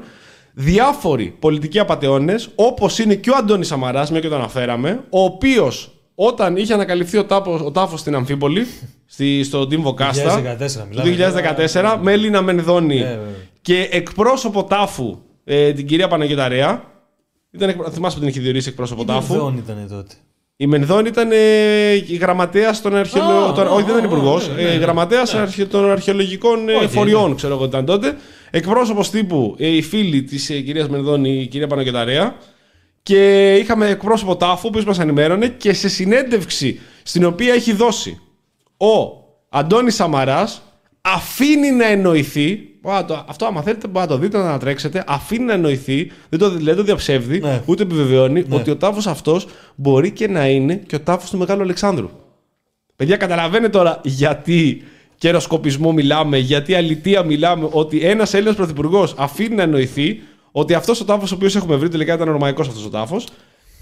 διάφοροι πολιτικοί απαταιώνες, όπως είναι και ο Αντώνης Σαμαράς, μια και το αναφέραμε, ο οποίος όταν είχε ανακαλυφθεί ο, τάφος, ο τάφος στην Αμφίπολη, στη, στο Team Βοκάστα, 2014 το μιλάμε. 2014, με Έλληνα Μενδώνη Ναι, βέβαια. και εκπρόσωπο τάφου ε, την κυρία Παναγιώτα Ήταν, εκπρο- θυμάσαι που την είχε διορίσει εκπρόσωπο τάφου; Μενδών ήταν τότε. Η Μενδών ήταν ε, η γραμματέας των αρχαιολογικών. Α, όχι, α, δεν ήταν α, υπουργός. ναι, ναι, ναι. γραμματέα των αρχαιολογικών ε, Όχι, φοριών, ξέρω εγώ ήταν τότε. Εκπρόσωπος τύπου ε, η φίλη της ε, κυρίας Μενδών, η κυρία Παναγιωταρέα. Και είχαμε εκπρόσωπο τάφου, που μας ενημέρωνε και σε συνέντευξη στην οποία έχει δώσει ο Αντώνης Σαμαράς αφήνει να εννοηθεί. μπορείτε να το- Αυτό, άμα θέλετε, μπορείτε να το δείτε, να ανατρέξετε. Αφήνει να εννοηθεί, δεν το, δεν το διαψεύδει, Ναι. ούτε επιβεβαιώνει ότι ο τάφος αυτός μπορεί και να είναι και ο τάφος του Μεγάλου Αλεξάνδρου. Παιδιά, καταλαβαίνετε τώρα γιατί καιροσκοπισμό μιλάμε, γιατί αλητία μιλάμε, ότι ένας Έλληνας πρωθυπουργός αφήνει να εννοηθεί ότι αυτός ο τάφος ο οποίος έχουμε βρει, τελικά ήταν ρωμαϊκός αυτός ο τάφος,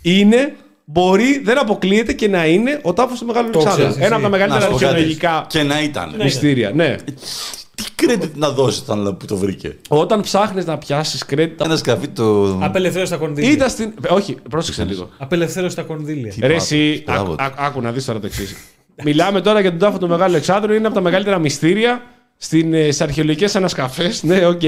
είναι, μπορεί, δεν αποκλείεται και να είναι ο τάφος του Μεγάλου Το Αλεξάνδρου. ξέρεις Ένα από τα εσύ. μεγαλύτερα Να σου πω κάτι. αρχαιολογικά Και να ήταν. μυστήρια. Ναι. Τι credit να δώσει όταν που το βρήκε; Όταν ψάχνεις να πιάσεις credit. Ένα σκαφί το. Απελευθέρωσε τα κονδύλια. Ήταν στην. Όχι, πρόσεξε λίγο. Απελευθέρωσε τα κονδύλια. Ρε, εσύ, Μπράβο. άκου- άκου- άκου να δεις τώρα το εξής. Μιλάμε τώρα για τον τάφο του Μεγάλου Αλεξάνδρου, είναι από τα μεγαλύτερα μυστήρια στις αρχαιολογικές ανασκαφές. Ναι, οκ.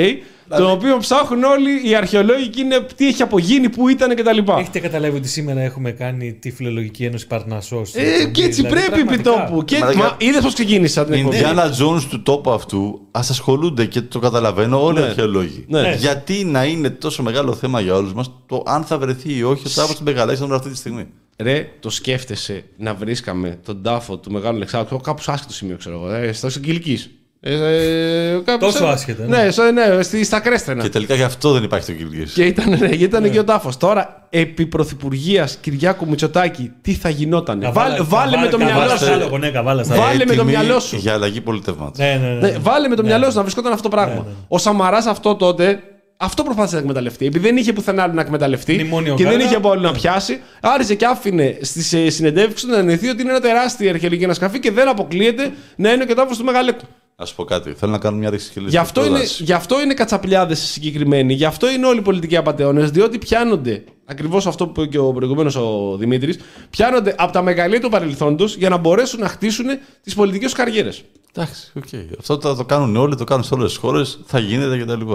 Το οποίο ψάχνουν όλοι οι αρχαιολόγοι και είναι τι έχει απογίνει, πού ήταν κτλ. Έχετε καταλάβει ότι σήμερα έχουμε κάνει τη Φιλολογική Ένωση Παρνασσός. Ε, και έτσι πρέπει επί τόπου. Και Μαλάκα. μα, είδες πώς ξεκίνησα την Οι εκπομπή; Indiana Jones του τόπου αυτού ας ασχολούνται και το καταλαβαίνω όλοι οι Ναι. αρχαιολόγοι. Ναι. Γιατί να είναι τόσο μεγάλο θέμα για όλους μας το αν θα βρεθεί ή όχι ο τάφο του Μεγαλέξανδρου αυτή τη στιγμή. Ρε, το σκέφτεσαι να βρίσκαμε τον τάφο του Μεγάλου Αλεξάνδρου κάπου σε άσχετο σημείο, ξέρω εγώ. Ε, στο Κυλική. Ε, ε, κάπου Τόσο σε- άσχετα, ναι. Ναι, στο- ναι, στη- στα κρέστρενα. Και τελικά γι' αυτό δεν υπάρχει το Κυλγή. Και ήταν, ναι, και, ήταν και ο τάφος. Τώρα, επί πρωθυπουργίας Κυριάκου Μητσοτάκη, τι θα γινόταν. Βάλε, βάλε με το μυαλό σου. Ναι, καβάλα στα Βάλε με το μυαλό σου. Για αλλαγή πολιτεύματο. Ναι, ναι, ναι. Ναι, βάλε με το μυαλό σου να βρισκόταν αυτό το πράγμα. Ο Σαμαράς αυτό τότε. Αυτό προσπάθησε να εκμεταλλευτεί. Επειδή δεν είχε πουθενά άλλο να εκμεταλλευτεί Μνημόνιο και δεν Γκάλα. είχε από άλλο να πιάσει, άριζε και άφηνε στις συνεντεύξεις του να εννοηθεί ότι είναι ένα τεράστιο αρχαιολογικό ανασκαφή και δεν αποκλείεται να είναι και ο τάφος του Μεγαλέξου. Α πω κάτι. Θέλω να κάνω μια ρηξικέλευθη Γι' αυτό, είναι, γι' αυτό είναι κατσαπλιάδες συγκεκριμένοι, γι' αυτό είναι όλοι οι πολιτικοί απαταιώνες, διότι πιάνονται, ακριβώς αυτό που είπε και ο προηγούμενος ο Δημήτρης, πιάνονται από τα μεγαλεία του παρελθόντο για να μπορέσουν να χτίσουν τις πολιτικές τους καριέρες. Εντάξει, οκ. Αυτό το, το κάνουν όλοι, το κάνουν σε όλες τις χώρες, θα γίνεται κτλ.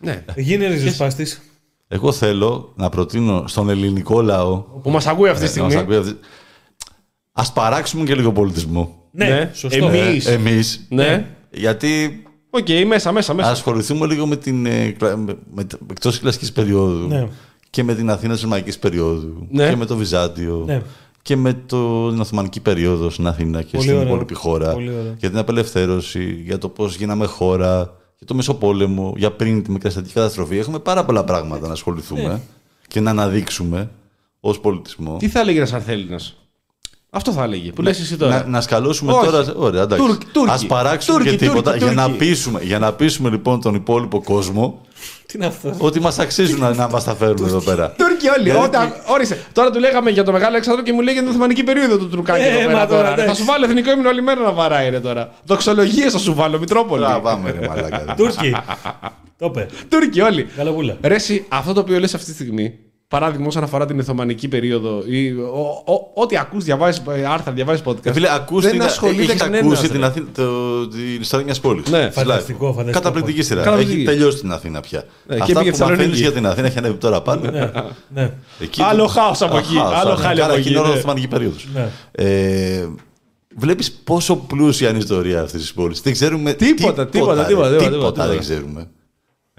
Ναι. Γίνε ριζοσπάστη. Εγώ θέλω να προτείνω στον ελληνικό λαό. Που μας ακούει αυτή τη στιγμή. Α παράξουμε και λίγο πολιτισμό. Ναι, Ναι. σωστό. Εμείς. Εμείς. Ναι. Γιατί Οκ, μέσα, μέσα, να μέσα. ασχοληθούμε λίγο με την. ε, κλα- με, με, εκτός κλασικής περίοδου Ναι. και με την Αθήνα της Ρωμαϊκής περίοδου Ναι. και με το Βυζάντιο Ναι. και με το, την Οθωμανική περίοδο στην Αθήνα και Πολύ στην ωραίο. υπόλοιπη χώρα Πολύ ωραίο. για την απελευθέρωση, για το πώς γίναμε χώρα, για το Μεσοπόλεμο, για πριν τη μικραστατική καταστροφή. Έχουμε πάρα πολλά πράγματα να ασχοληθούμε Ναι. και να αναδείξουμε ως πολιτισμό. Τι θα έλεγε ένας Αρθέλινα. Αυτό θα έλεγε. Που λες εσύ τώρα. Να, να σκαλώσουμε Όχι. τώρα. Ωραία, εντάξει. Τούρκοι, Τούρκοι. Ας παράξουμε Τούρκοι, και τίποτα Τούρκοι, για, να Τούρκοι. πείσουμε, για να πείσουμε λοιπόν τον υπόλοιπο κόσμο Τι είναι αυτό; ότι μας αξίζουν να, να μας τα φέρουν εδώ πέρα. Τούρκοι όλοι. Γιατί- Όταν, όρισε. Τώρα του λέγαμε για το μεγάλο Αλεξάνδρου και μου λέει για την Οθωμανική περίοδο του Τουρκάκη. Ε, εδώ πέρα μα τώρα, τώρα. εντάξει. Θα σου βάλω εθνικό ύμνο όλη μέρα να βαράει ρε τώρα. Δοξολογίε θα σου βάλω, Μητρόπολη. Α, πάμε ρε μαλάκα. Τούρκοι. (laughs) Το είπε. Τούρκοι όλοι. Καλαβούλα. Ρε, εσύ, αυτό το οποίο λες αυτή τη στιγμή, παράδειγμα όσον αφορά την Οθωμανική περίοδο ή ο- ο- ό,τι ακούς, διαβάζεις ε, άρθρα, διαβάζεις podcast. Ε, Φίλε, ακούς δεν την, ασχολείται έχεις κανένας, ακούσει ρε. την, Αθήνα, το, την ιστορία μιας πόλης. Ναι. Φανταστικό, Live. φανταστικό. Καταπληκτική σειρά. Καταπληκτική. Έχει τελειώσει την Αθήνα πια. Ναι, και Αυτά πήγε που Θεσσαλονίκη. μαθαίνεις για την Αθήνα έχει ανέβει τώρα πάνω. Ναι. Εκεί Άλλο το- χάος από Α, εκεί, χάος, άλλο ναι. χάλι Κάρα από εκείνη εκεί, ώρα ναι. Οθωμανική περίοδος. Ναι. Ε, Βλέπεις πόσο πλούσια είναι η ιστορία αυτής της πόλης. Δεν ξέρουμε Τίποτα, τίποτα, ρε. τίποτα, τίποτα, Τίποτα τίποτα. δεν ξέρουμε.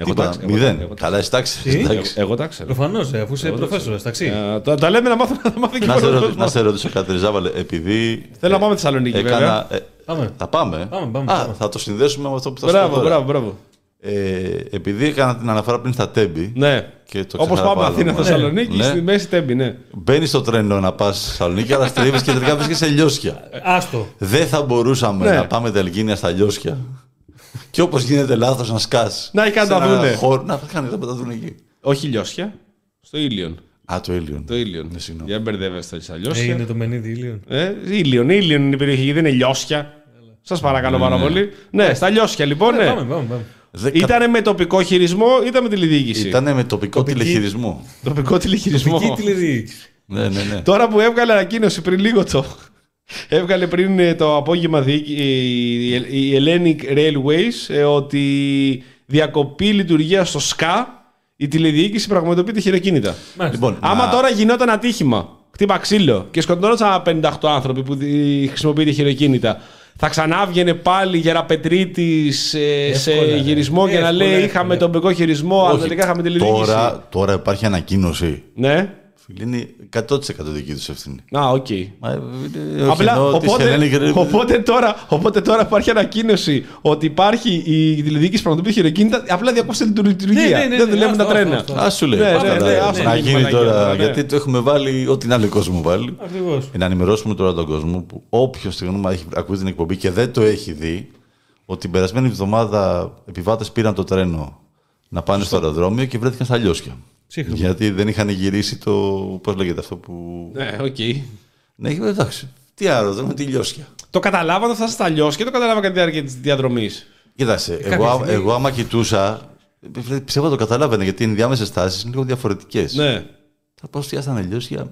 Εγώ Τίποτα. τα ξέρω, εγώ Μηδέν. τα- εγώ τα Καλά, εσύ τα ξέρεις, Τι; εντάξει. Εγώ τα ξέρω. Προφανώς, αφού είσαι προφέσορας, ταξί. Ε, τα- Τα λέμε να μάθω να μάθει και Να σε, ο ρωτήσω, κόσμος. να σε ρωτήσω κάτι, Ριζάβαλε, επειδή. Θέλω να πάμε Θεσσαλονίκη, βέβαια. έκανα, ε, Πάμε. θα πάμε. Πάμε, πάμε, Α, πάμε. θα το συνδέσουμε με αυτό που θα σου πω Μπράβο, τώρα. μπράβο, μπράβο. Ε, επειδή έκανα την αναφορά πριν στα Τέμπη. Ναι. Και το Όπως ξέχαρα πάμε πάλι, Αθήνα ναι. Θεσσαλονίκη, Ναι. στη μέση τέμπη, ναι. Μπαίνεις στο τρένο να πας στη Θεσσαλονίκη, αλλά στρίβει και τελικά βρίσκεσαι σε λιώσια. Άστο. Δεν θα μπορούσαμε Ναι. να πάμε τελγίνια στα λιώσια. Και όπως γίνεται λάθος να σκάς. Να έχει κάνει τα δούνε. Να κάνει δεν τα δούνε εκεί. Όχι λιώσια. Στο Ήλιον. Α, το Ήλιον. Το Ήλιον. Ναι, συγγνώμη. Για μπερδεύεστε στα Ε, λιώσια. είναι το μενίδι ήλιον. Ε, Ήλιον, Ήλιον είναι η περιοχή, δεν είναι λιώσια. Σας παρακαλώ πάρα πολύ. Ναι, στα λιώσια λοιπόν, Ναι, ναι. Πάμε, πάμε, πάμε. Δεν Ήταν με τοπικό χειρισμό, ήταν με τηλεδιοίκηση. Ήταν με τοπικό Τοπική- τηλεχειρισμό. Τοπικό τηλεχειρισμό. Τοπική τηλεδιοίκηση. Ναι, ναι, ναι. Τώρα που έβγαλε ανακοίνωση πριν λίγο το. Έβγαλε πριν ε, το απόγευμα διοίκη- η, η Hellenic Railways ε, ότι διακοπή λειτουργία στο ΣΚΑ η τηλεδιοίκηση πραγματοποιείται χειροκίνητα. Μάλιστα. Λοιπόν, Άμα να- τώρα γινόταν ατύχημα, χτύπα ξύλο και σκοτώνονταν 58 άνθρωποι που δι- χρησιμοποιείται χειροκίνητα, θα ξανά βγαινε πάλι γεραπετρίτη ε, σε Εύκολα, ρε. γυρισμό για να Εύκολα, λέει εύκολα. είχαμε τοπικό χειρισμό, αλλά τελικά είχαμε τηλεδιοίκηση. τώρα, τώρα υπάρχει ανακοίνωση. Ναι. Φίλοι, είναι 100% δική τους ευθύνη. Α, οκ. Μα, ε, ε, όχι, Απλά, εννοώ της οπότε, Ελένη Γερε- οπότε, τώρα, οπότε τώρα υπάρχει ανακοίνωση ότι υπάρχει η τηλεδιοίκηση πραγματοποιεί χειροκίνητα, απλά διακόψτε τη λειτουργία. Ναι, ναι, ναι, Δεν ναι, δουλεύουν τα αυτό, τρένα. αυτό, αυτό. Α σου λέει. Ναι, ναι, Άρα, ναι, να- αυτό να είναι γίνει μαλακία, τώρα. ναι. Γιατί το έχουμε βάλει ό,τι άλλο κόσμο βάλει. Ακριβώς. Να ενημερώσουμε τώρα τον κόσμο που όποιος στιγμή έχει ακούσει την εκπομπή και δεν το έχει δει, ότι την περασμένη εβδομάδα επιβάτες πήραν το τρένο να πάνε στο αεροδρόμιο και βρέθηκαν στα λιώσια. Σύγχρονο. Γιατί δεν είχαν γυρίσει το. Πώς λέγεται αυτό που. Ναι, οκ. Ναι, εντάξει. Τι αεροδρόμιο, τι λιώσια. Το καταλάβα όταν φτάσει στα λιώσια και το κατάλαβα κατά τη διάρκεια της διαδρομής. Κοίταξε, κάποια εγώ, στιγμή- εγώ άμα κοιτούσα. ε, Πιστεύω το καταλάβαινε γιατί οι ενδιάμεσε τάσεις είναι λίγο διαφορετικές. Ναι. Θα πάω στη στα λιώσια.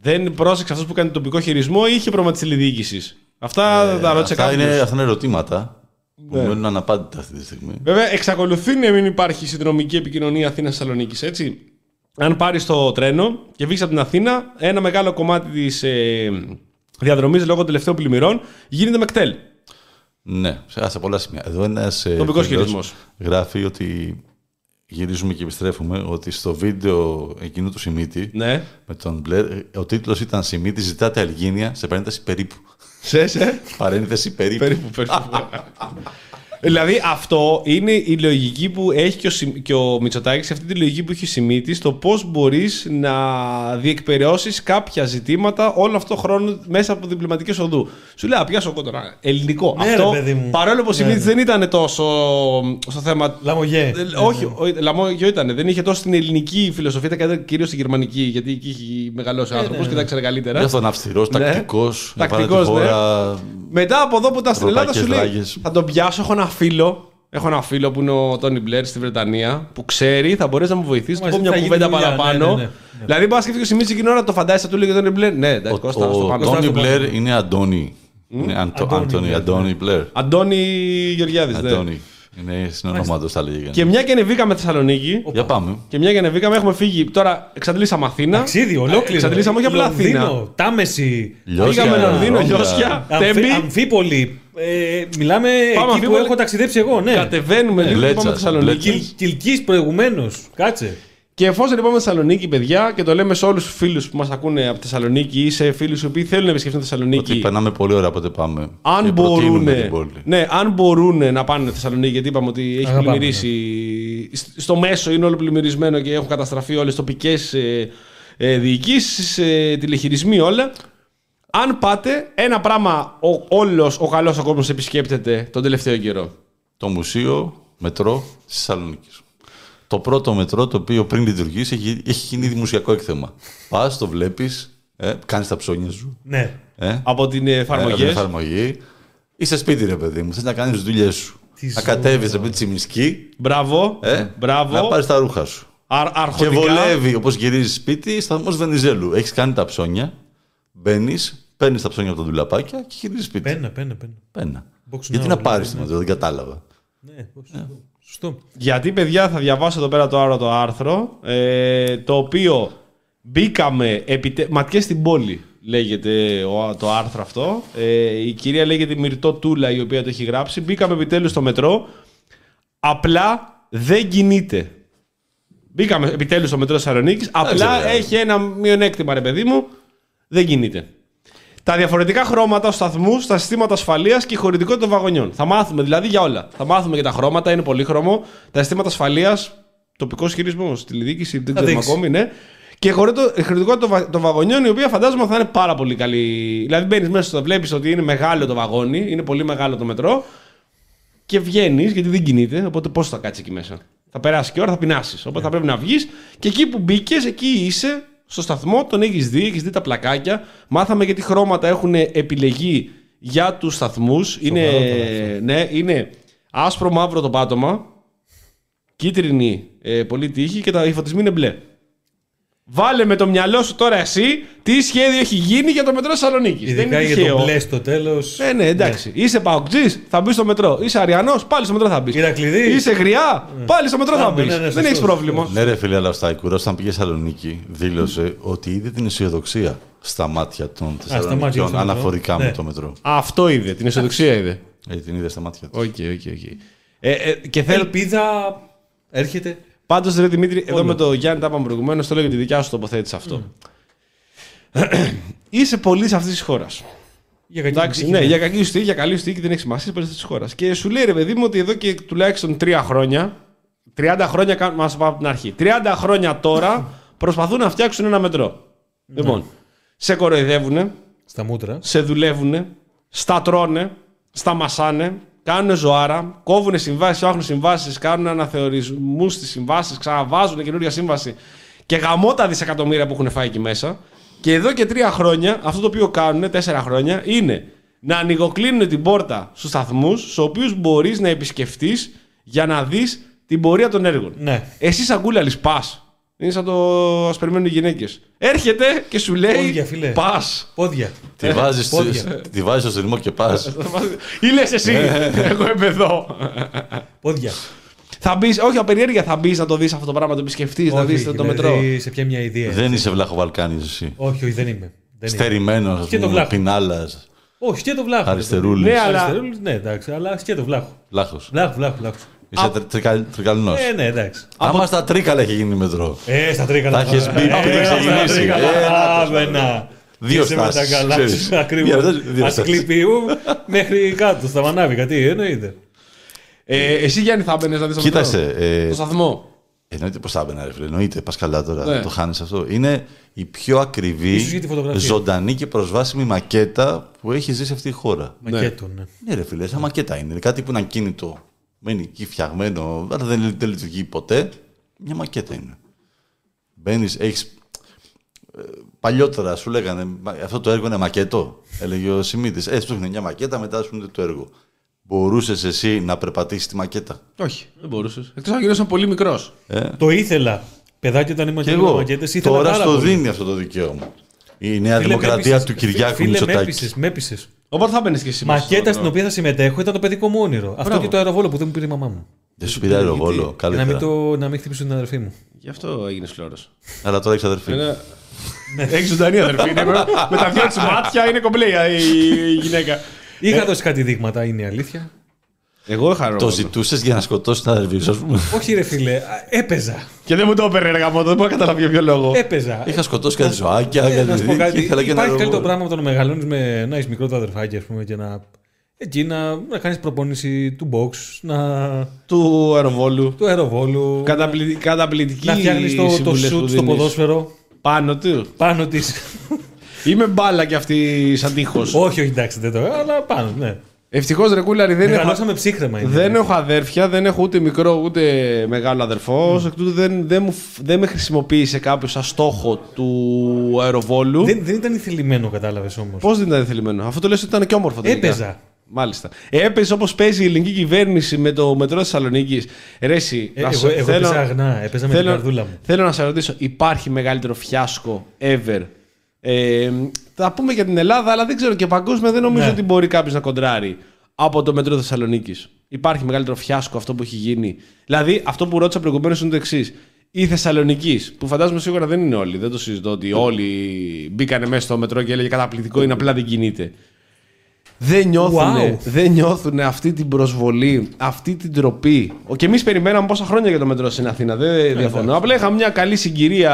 Δεν πρόσεξε αυτός που κάνει τον τοπικό χειρισμό ή είχε πρόβλημα της τηλεδιοίκησης. Αυτά τα ρώτησε Ε, Αυτά κάποιος. είναι, αυτά είναι ερωτήματα που Ναι. μένουν αναπάντητα αυτή τη στιγμή. Βέβαια, εξακολουθεί να μην υπάρχει συνδρομική επικοινωνία Αθήνα-Θεσσαλονίκη, έτσι. Αν πάρεις το τρένο και βγεις από την Αθήνα, ένα μεγάλο κομμάτι της ε, διαδρομής λόγω των τελευταίων πλημμυρών γίνεται με κτέλ. Ναι, σε, σε πολλά σημεία. Εδώ ένας Τοπικός χειρισμός. γράφει ότι γυρίζουμε και επιστρέφουμε ότι στο βίντεο εκείνου του Σιμίτη Ναι. με τον Μπλερ, ε, ο τίτλος ήταν Σιμίτη ζητάτε αλγίνια σε παρένθεση περίπου. Σε, σε. Παρένθεση περίπου. περίπου, περίπου. (laughs) δηλαδή, αυτό είναι η λογική που έχει και ο, Συμ- και ο Μητσοτάκης, αυτή τη λογική που έχει ο Σιμίτης, το πώς μπορείς να διεκπαιρεώσεις κάποια ζητήματα όλο αυτό το χρόνο μέσα από διπλωματικές οδού. Σου λέει, Α, πιάσω εγώ τώρα. Ελληνικό. Ναι, αυτό, ρε, παιδί μου. παρόλο που ο Ναι, Σιμίτης ναι. δεν ήταν τόσο στο θέμα. Λαμογέ. Ε, Όχι, ο- λαμόγιο ήταν. Δεν είχε τόσο την ελληνική φιλοσοφία, ήταν κυρίως την γερμανική, γιατί εκεί έχει μεγαλώσει ο άνθρωπος και τα ξέρει καλύτερα. Γι' αυτό είναι αυστηρός, Ναι. τακτικός, να πάρει τη Τακτικός, ναι. χώρα. Μετά από εδώ που ήταν στην Ελλάδα, Ευρωπαϊκές σου λέει: ράγες. Θα τον πιάσω. Έχω ένα φίλο. Έχω ένα φίλο που είναι ο Τόνι Μπλερ στη Βρετανία που ξέρει, θα μπορέσει να μου βοηθήσεις. Του Μαζί πω μια θα γίνει κουβέντα δουλειά, παραπάνω. ναι, ναι, ναι. Δηλαδή, πας και ο Σιμίτη εκείνη την ώρα το φαντάζεσαι, του λέγε Τόνι Μπλερ. Ναι, εντάξει, Ο, Κώστα, στο ο πάνω. Τόνι στο Μπλερ είναι Αντώνη. Είναι Αντο- Αντώνη Αντώνη, Μπλερ, Αντώνη Μπλερ. Αντώνη Γεωργιάδης. Ναι. Αντώνη. Είναι συνονόματος θα λέγει. Και μια και ανεβήκαμε Θεσσαλονίκη. Για πάμε. Και μια και ανεβήκαμε, έχουμε φύγει. Τώρα εξαντλήσαμε Αθήνα. Ταξίδι, ολόκληρο. Εξαντλήσαμε όχι απλά Λονδίνο, Αθήνα. Τάμεση. Λιώσια, Πήγαμε Λονδίνο, Ρώμη. Λιώσια, Αμφι, Τέμπη. Αμφίπολη. Ε, μιλάμε εκεί που Αμφίπολη. έχω ταξιδέψει εγώ, ναι. Κατεβαίνουμε λίγο και Μπλέτσας, πάμε Θεσσαλονίκη. Μπλέτσας. Κιλκής προηγουμένως. Κάτσε. Και εφόσον είπαμε Θεσσαλονίκη, παιδιά, και το λέμε σε όλους τους φίλους που μας ακούνε από Θεσσαλονίκη ή σε φίλους οι οποίοι θέλουν να επισκεφτούν Ότι Θεσσαλονίκη. περνάμε πολύ ώρα πότε πάμε. Αν και μπορούν, προτείνουμε την πόλη. ναι, αν μπορούν να πάνε Θεσσαλονίκη, γιατί είπαμε ότι έχει Αγαπάμε, πλημμυρίσει. Σ- Στο μέσο είναι όλο πλημμυρισμένο και έχουν καταστραφεί όλες τις τοπικές ε, ε, διοικήσεις, ε, τηλεχειρισμοί, όλα. Αν πάτε, ένα πράγμα ο, όλος ο καλός ο κόσμος επισκέπτεται τον τελευταίο καιρό. Το μουσείο μετρό τη Θεσσαλονίκης. Το πρώτο μετρό το οποίο πριν λειτουργήσει έχει, έχει γίνει δημοσιακό έκθεμα. Πας, το βλέπεις, ε, κάνεις τα ψώνια σου. Ναι. Ε, Από την ε, εφαρμογή. από την εφαρμογή. Είσαι σπίτι, ρε παιδί μου. Θες να κάνεις τις δουλειές σου. Τι να ζώα. κατέβεις από της τσιμισκή, Μπράβο. ε, Μπράβο. να πάρεις τα ρούχα σου. Αρ, Και αρχοντικά. βολεύει όπως γυρίζεις σπίτι, σταθμός Βενιζέλου. Έχεις κάνει τα ψώνια, μπαίνεις, παίρνεις τα ψώνια από τα δουλαπάκια και γυρίζεις σπίτι. Πένα, πένα, πένα. Πένα. Box Γιατί now, να ναι, πάρεις ναι. το μετρό, δεν κατάλαβα. Ναι, σωστό. Σωστό. Γιατί, παιδιά, θα διαβάσω εδώ πέρα το άλλο το άρθρο, ε, το οποίο μπήκαμε επιτε... ματιές στην πόλη, λέγεται ο- το άρθρο αυτό. Ε, η κυρία λέγεται Μυρτώ Τούλα, η οποία το έχει γράψει. Μπήκαμε επιτέλους στο μετρό, απλά δεν κινείται. Μπήκαμε επιτέλους στο μετρό Θεσσαλονίκης. Απλά ξέρω. έχει ένα μειονέκτημα, ρε παιδί μου, δεν κινείται. Τα διαφορετικά χρώματα στου σταθμούς, τα συστήματα ασφαλείας και η χωρητικότητα των βαγονιών. Θα μάθουμε δηλαδή για όλα. Θα μάθουμε για τα χρώματα, είναι πολύχρωμο. Τα συστήματα ασφαλείας, τοπικός χειρισμός, τηλεδιοίκηση, δεν ξέρουμε δείξεις. ακόμη, ναι. Και η χωρητο- η χωρητικότητα των βα- των βαγονιών, η οποία φαντάζομαι θα είναι πάρα πολύ καλή. Δηλαδή μπαίνεις μέσα στο βλέπεις ότι είναι μεγάλο το βαγόνι, είναι πολύ μεγάλο το μετρό. Και βγαίνεις, γιατί δεν κινείται, οπότε πώς θα κάτσεις εκεί μέσα. Θα περάσεις και ώρα, θα πεινάσεις. Οπότε θα πρέπει να βγεις και εκεί που μπήκες, εκεί είσαι, στο σταθμό, τον έχεις δει, έχεις δει τα πλακάκια. Μάθαμε γιατί χρώματα έχουν επιλεγεί για τους σταθμούς. Είναι, ναι, είναι άσπρο μαύρο το πάτωμα, κίτρινη ε, πολύ τύχη και τα, οι φωτισμοί είναι μπλε. Βάλε με το μυαλό σου τώρα εσύ τι σχέδιο έχει γίνει για το μετρό Θεσσαλονίκης. Δεν Ειδικά είναι για το τυχαίο. μπλε στο τέλος. Ε, ναι, εντάξει. Είσαι παοκτζής, θα μπεις στο μετρό. Είσαι αριανός, πάλι στο μετρό θα μπεις. Ηρακλειδής. Είσαι γριά, πάλι στο μετρό Α, θα ναι, μπεις. ναι, ναι, Δεν σωστός, έχει πρόβλημα. Ναι, ρε φίλε, αλλά ο Σταϊκούρας όταν πήγε Θεσσαλονίκη δήλωσε ότι είδε την αισιοδοξία στα μάτια των μάτια Θεσσαλονικιών στο μετρό. αναφορικά με Ναι. το μετρό. Αυτό είδε, την αισιοδοξία είδε. Ε, την είδε στα μάτια του. Οκ, οκ, οκ. Ε, ε, Και θέλω. Ελπίδα έρχεται. Πάντως, ρε Δημήτρη, εδώ Όλο. με το Γιάννη τα είπαμε προηγουμένως, το λέω για τη δικιά σου τοποθέτηση αυτό. (clears throat) Είσαι πολίτης αυτής της χώρας. Για κακή Εντάξει, τύχη, ναι, για κακή σου τύχη, για καλή σου τύχη δεν έχει σημασία, είσαι πολίτης της χώρας. Και σου λέει ρε παιδί μου ότι εδώ και τουλάχιστον τρία χρόνια, 30 χρόνια, κάνουν- μας πάω από την αρχή, 30 χρόνια τώρα (clears throat) προσπαθούν να φτιάξουν ένα μετρό. Λοιπόν, σε κοροϊδεύουνε, Στα μούτρα. σε δουλεύουν, στα τρώνε, στα μασάνε, κάνουν ζωάρα, κόβουν συμβάσεις, φτιάχνουν συμβάσεις, κάνουν αναθεωρισμούς στις συμβάσεις, ξαναβάζουν καινούργια σύμβαση και γαμώ τα δισεκατομμύρια που έχουν φάει εκεί μέσα. Και εδώ και τρία χρόνια, αυτό το οποίο κάνουν, τέσσερα χρόνια, είναι να ανοιγοκλίνουν την πόρτα στους σταθμούς, στους οποίους μπορείς να επισκεφτείς για να δεις την πορεία των έργων. Ναι. Εσύ, σαν κούλαλη, πας. Είναι σαν το ας περιμένουν οι γυναίκες. Έρχεται και σου λέει: Πόδια, φίλε. Πας. Πόδια. Τη βάζεις, πόδια. τη βάζεις στο ρυθμό και πας. Ή λες εσύ, εγώ είμαι εδώ. Πόδια. θα μπεις, όχι απεριέργεια, θα μπεις να το δεις αυτό το πράγμα, να το επισκεφτείς, να δεις Όχι, το δηλαδή, μετρό. Σε ποια μια ιδέα. Δεν είσαι βλάχο Βαλκάνης εσύ. Όχι, όχι, δεν είμαι. Δεν είμαι. Στερημένος, Και ας το πούμε, βλάχο. πινάλας, Όχι, και το βλάχο. αριστερούλης. Ναι, αλλά- Αριστερούλης, ναι, εντάξει, αλλά και το βλάχο. Βλάχος. Βλάχο, βλάχο, βλάχος. Είσαι τρι- τρικα- τρικαλινός. Ε, ναι, εντάξει. Άμα στα τρίκαλα έχει γίνει μετρό. Ε, στα τρίκαλα. Τα έχεις μπει Ε, πριν στα ξεκινήσει. τρίκαλα. Ε, να το Άβε, να. Δύο Είσαι με τα στάσεις, καλά ξέρεις. σου, (laughs) Μια Ακριβώς. στάση, δύο στάσεις. Ασκληπίου μέχρι κάτω, στα μανάβικα. Τι εννοείται. Ε, εσύ Γιάννη θα μπαίνει να δεις το μετρό. Κοίτασε, ε, Το σταθμό. εννοείται πως θα έμπαινα ρε φίλε, εννοείται, πας καλά τώρα, Ναι. το χάνεις αυτό. Είναι η πιο ακριβή, Ίσως για τη φωτογραφία. ζωντανή και προσβάσιμη μακέτα που έχει ζήσει αυτή η χώρα. Μακέτο, ναι. Ναι, ρε φίλε, σαν μακέτα είναι. Είναι κάτι που είναι ακίνητο, μένει εκεί φτιαγμένο, αλλά δεν, δεν λειτουργεί ποτέ. Μια μακέτα είναι. Μπαίνεις, έχεις. παλιότερα σου λέγανε «Μα, αυτό το έργο είναι μακέτο. Έλεγε ο Σιμίτης. Ε, σου μια μακέτα, μετά σου είναι το έργο. Μπορούσες εσύ να περπατήσεις τη μακέτα; Όχι, δεν μπορούσες. Εκτός αν γινόσαν πολύ μικρός. Το ήθελα. Παιδάκι όταν ήμουν Και και εγώ. μακέτες, ήθελα Τώρα πάρα στο πολύ. δίνει αυτό το δικαίωμα. Η Νέα Φίλε, με Δημοκρατία έπεισες. του Κυριάκου Φίλε, με Μητσοτάκη. έπεισες, με έπεισες. Οπότε θα μπαίνει και εσύ. μέσα στο Μακέτα μετρό. στην οποία θα συμμετέχω ήταν το παιδικό μου όνειρο. Αυτό και το αεροβόλο που δεν μου πήρε η μαμά μου. Δεν σου πήρε αεροβόλο. Για να Καλύτερα. μην, το, να μην χτυπήσω την αδερφή μου. Γι' αυτό έγινε φλόρο. Αλλά τώρα έχεις αδερφή. Έχεις ζωντανή αδερφή. είναι, με, με τα δυο της μάτια είναι κομπλέ η, η γυναίκα. Είχα δώσει κάτι δείγματα, είναι η αλήθεια. Εγώ είχα Το ρόλο. ζητούσες για να σκοτώσει την αδερφή σου, ας πούμε. Όχι, ρε φίλε, α, έπαιζα. Και δεν μου το έπαιρνε, ρε γαμότο, δεν μπορώ να καταλάβει για ποιο λόγο. Έπαιζα. Είχα σκοτώσει κάτι ζωάκια, Ε, να σου πω κάτι κάτι. ήθελα και ένα Υπάρχει καλύτερο αεροβόλο. πράγμα από το να μεγαλώνεις με να έχεις μικρό το αδερφάκι, ας πούμε, και να. Εκεί να, να κάνεις προπόνηση του box, να, Του αεροβόλου. του αεροβόλου. Καταπλη- Καταπληκτική να φτιάχνεις το, το συμβουλές που shoot στο δίνεις. ποδόσφαιρο Πάνω του. πάνω της. Είμαι μπάλα κι αυτή σαν τείχος. όχι, όχι, εντάξει, δεν το. Αλλά πάνω, ναι. Ευτυχώς ρε κούλαρη δεν έχω, Μεγαλώσαμε ψύχρεμα. είναι. δεν έχω αδέρφια, δεν έχω ούτε μικρό ούτε μεγάλο αδερφό. Ως Εκ τούτου δεν, δεν, μου, φ- δεν με χρησιμοποίησε κάποιος σαν στόχο του αεροβόλου. Δεν, δεν ήταν ηθελημένο, κατάλαβες όμως. Πώς δεν ήταν θελημένο. Αυτό το λες ότι ήταν και όμορφο. τελικά. Έπαιζα. Μάλιστα. Έπαιζε όπως παίζει η ελληνική κυβέρνηση με το μετρό Θεσσαλονίκης. Ρε, εσύ, Ε, να εγώ σου- εγώ έπαιζα αγνά, έπαιζα με την καρδούλα μου. Θέλω να σε ρωτήσω, υπάρχει μεγαλύτερο φιάσκο ever. Ε, θα πούμε για την Ελλάδα, αλλά δεν ξέρω και παγκόσμια δεν νομίζω Ναι. ότι μπορεί κάποιος να κοντράρει από το μετρό Θεσσαλονίκης. Υπάρχει μεγαλύτερο φιάσκο αυτό που έχει γίνει. Δηλαδή, αυτό που ρώτησα προηγουμένως είναι το εξής. Η Θεσσαλονίκη, που φαντάζομαι σίγουρα δεν είναι όλοι, δεν το συζητώ ότι όλοι μπήκανε μέσα στο μετρό και έλεγε καταπληκτικό είναι, απλά δεν κινείται. Δεν νιώθουν, Wow. δεν νιώθουν αυτή την προσβολή, αυτή την τροπή. Ο- Και εμείς περιμέναμε πόσα χρόνια για το μετρό στην Αθήνα. Δεν διαφωνώ. Απλά είχαμε μια καλή συγκυρία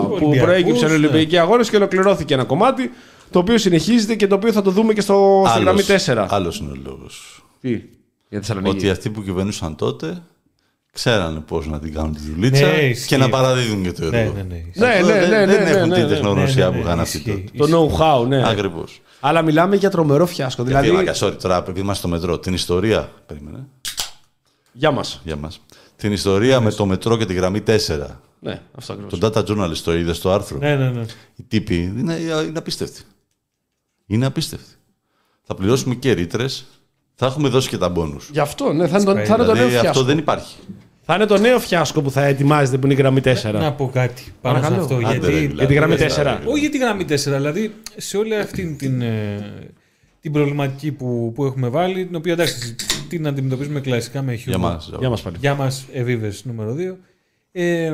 που Ολυμπιακούς, προέκυψε ναι. Ολυμπιακοί αγώνες και ολοκληρώθηκε ένα κομμάτι το οποίο συνεχίζεται και το οποίο θα το δούμε και στο, στη γραμμή 4. Άλλος είναι ο λόγος. Τι, για Θεσσαλονίκη. Ότι αυτοί που κυβερνούσαν τότε ξέρανε πώς να την κάνουν τη δουλίτσα Ναι, ισχύει. και να παραδίδουν και το Ναι, έργο. ναι, ναι. Ναι, Αυτό ναι, δεν- ναι, δεν ναι, έχουν ναι, την ναι, τεχνογνωσία ναι, ναι, που είχαν ισχύει. αυτοί τότε. Το know-how, ναι. Ακριβώς. Αλλά μιλάμε για τρομερό φιάσκο. Δηλαδή, Δηλαδή... sorry, τώρα επειδή είμαστε στο μετρό, την ιστορία. Περίμενε. για μας. Για μας. Την ιστορία με το μετρό και τη γραμμή 4. Ναι, αυτό ακριβώς. Το data journalist το είδες στο άρθρο; Ναι, ναι, ναι. Οι τύποι είναι, είναι απίστευτοι. Είναι απίστευτοι. Θα πληρώσουμε και ρήτρες. Θα έχουμε δώσει και τα μπόνους. Γι' αυτό, ναι, θα είναι το, θα είναι το νέο Δηλαδή φιάσκο. αυτό δεν υπάρχει. Θα είναι το νέο φιάσκο που θα ετοιμάζεται που είναι η γραμμή 4. Να πω κάτι πάνω σε Παρακαλώ. αυτό. Άντε, ρε, γιατί δηλαδή, για τη γραμμή δεν 4. δηλαδή. Όχι για τη γραμμή 4, δηλαδή σε όλη αυτή την, ε, την προβληματική που, που έχουμε βάλει, την οποία εντάξει την αντιμετωπίζουμε κλασικά με Για χιούμορ. μας. Για μας πάλι. Γεια μας, Εβίβες νούμερο 2. Ε,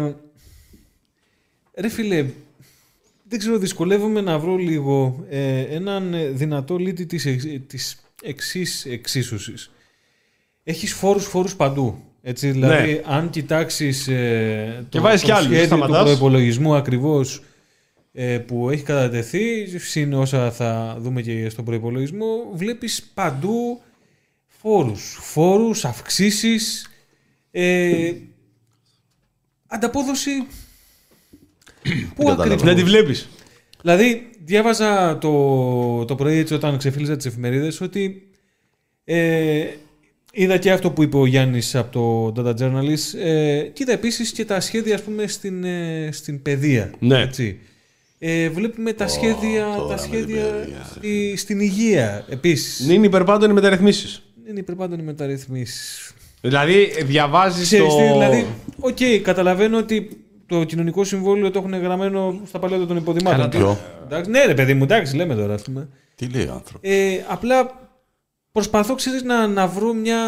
ρε φίλε, δεν ξέρω, δυσκολεύομαι να βρω λίγο ε, έναν ε, δυνατό λύτη της, εξ- της εξής εξίσωσης. Έχεις φόρους φόρους παντού. Έτσι, δηλαδή, αν κοιτάξεις ε, Ναι. Και βάζεις κι άλλους, σχέδιο του σταματάς. προϋπολογισμού ακριβώς ε, που έχει κατατεθεί, συν όσα θα δούμε και στον προϋπολογισμό, βλέπεις παντού φόρους. Φόρους, αυξήσεις, ε, ανταπόδοση... Πού καταλαβαίνω. ακριβώς. Να τη βλέπεις. Δηλαδή, διάβαζα το, το πρωί έτσι όταν ξεφύλιζα τις εφημερίδες ότι ε, είδα και αυτό που είπε ο Γιάννης από το Data Journalist ε, και είδα επίσης και τα σχέδια ας πούμε στην, ε, στην παιδεία. Ναι. Έτσι. Ε, βλέπουμε τα σχέδια, τώρα τα με την σχέδια παιδεία. στη- στην υγεία επίσης. Είναι υπέρ πάντων οι μεταρρυθμίσεις. Είναι υπέρ πάντων οι μεταρρυθμίσεις. Δηλαδή, διαβάζεις Ξέρεις το. τι, δηλαδή, οκ, καταλαβαίνω ότι το κοινωνικό συμβόλαιο το έχουν γραμμένο στα παλαιότερα των υποδημάτων. Καλά, ποιο; Εντάξει, ναι, ρε παιδί μου, εντάξει, λέμε τώρα, ας πούμε. Τι λέει ο άνθρωπος; Ε, απλά προσπαθώ, ξέρεις, να, να βρω μια,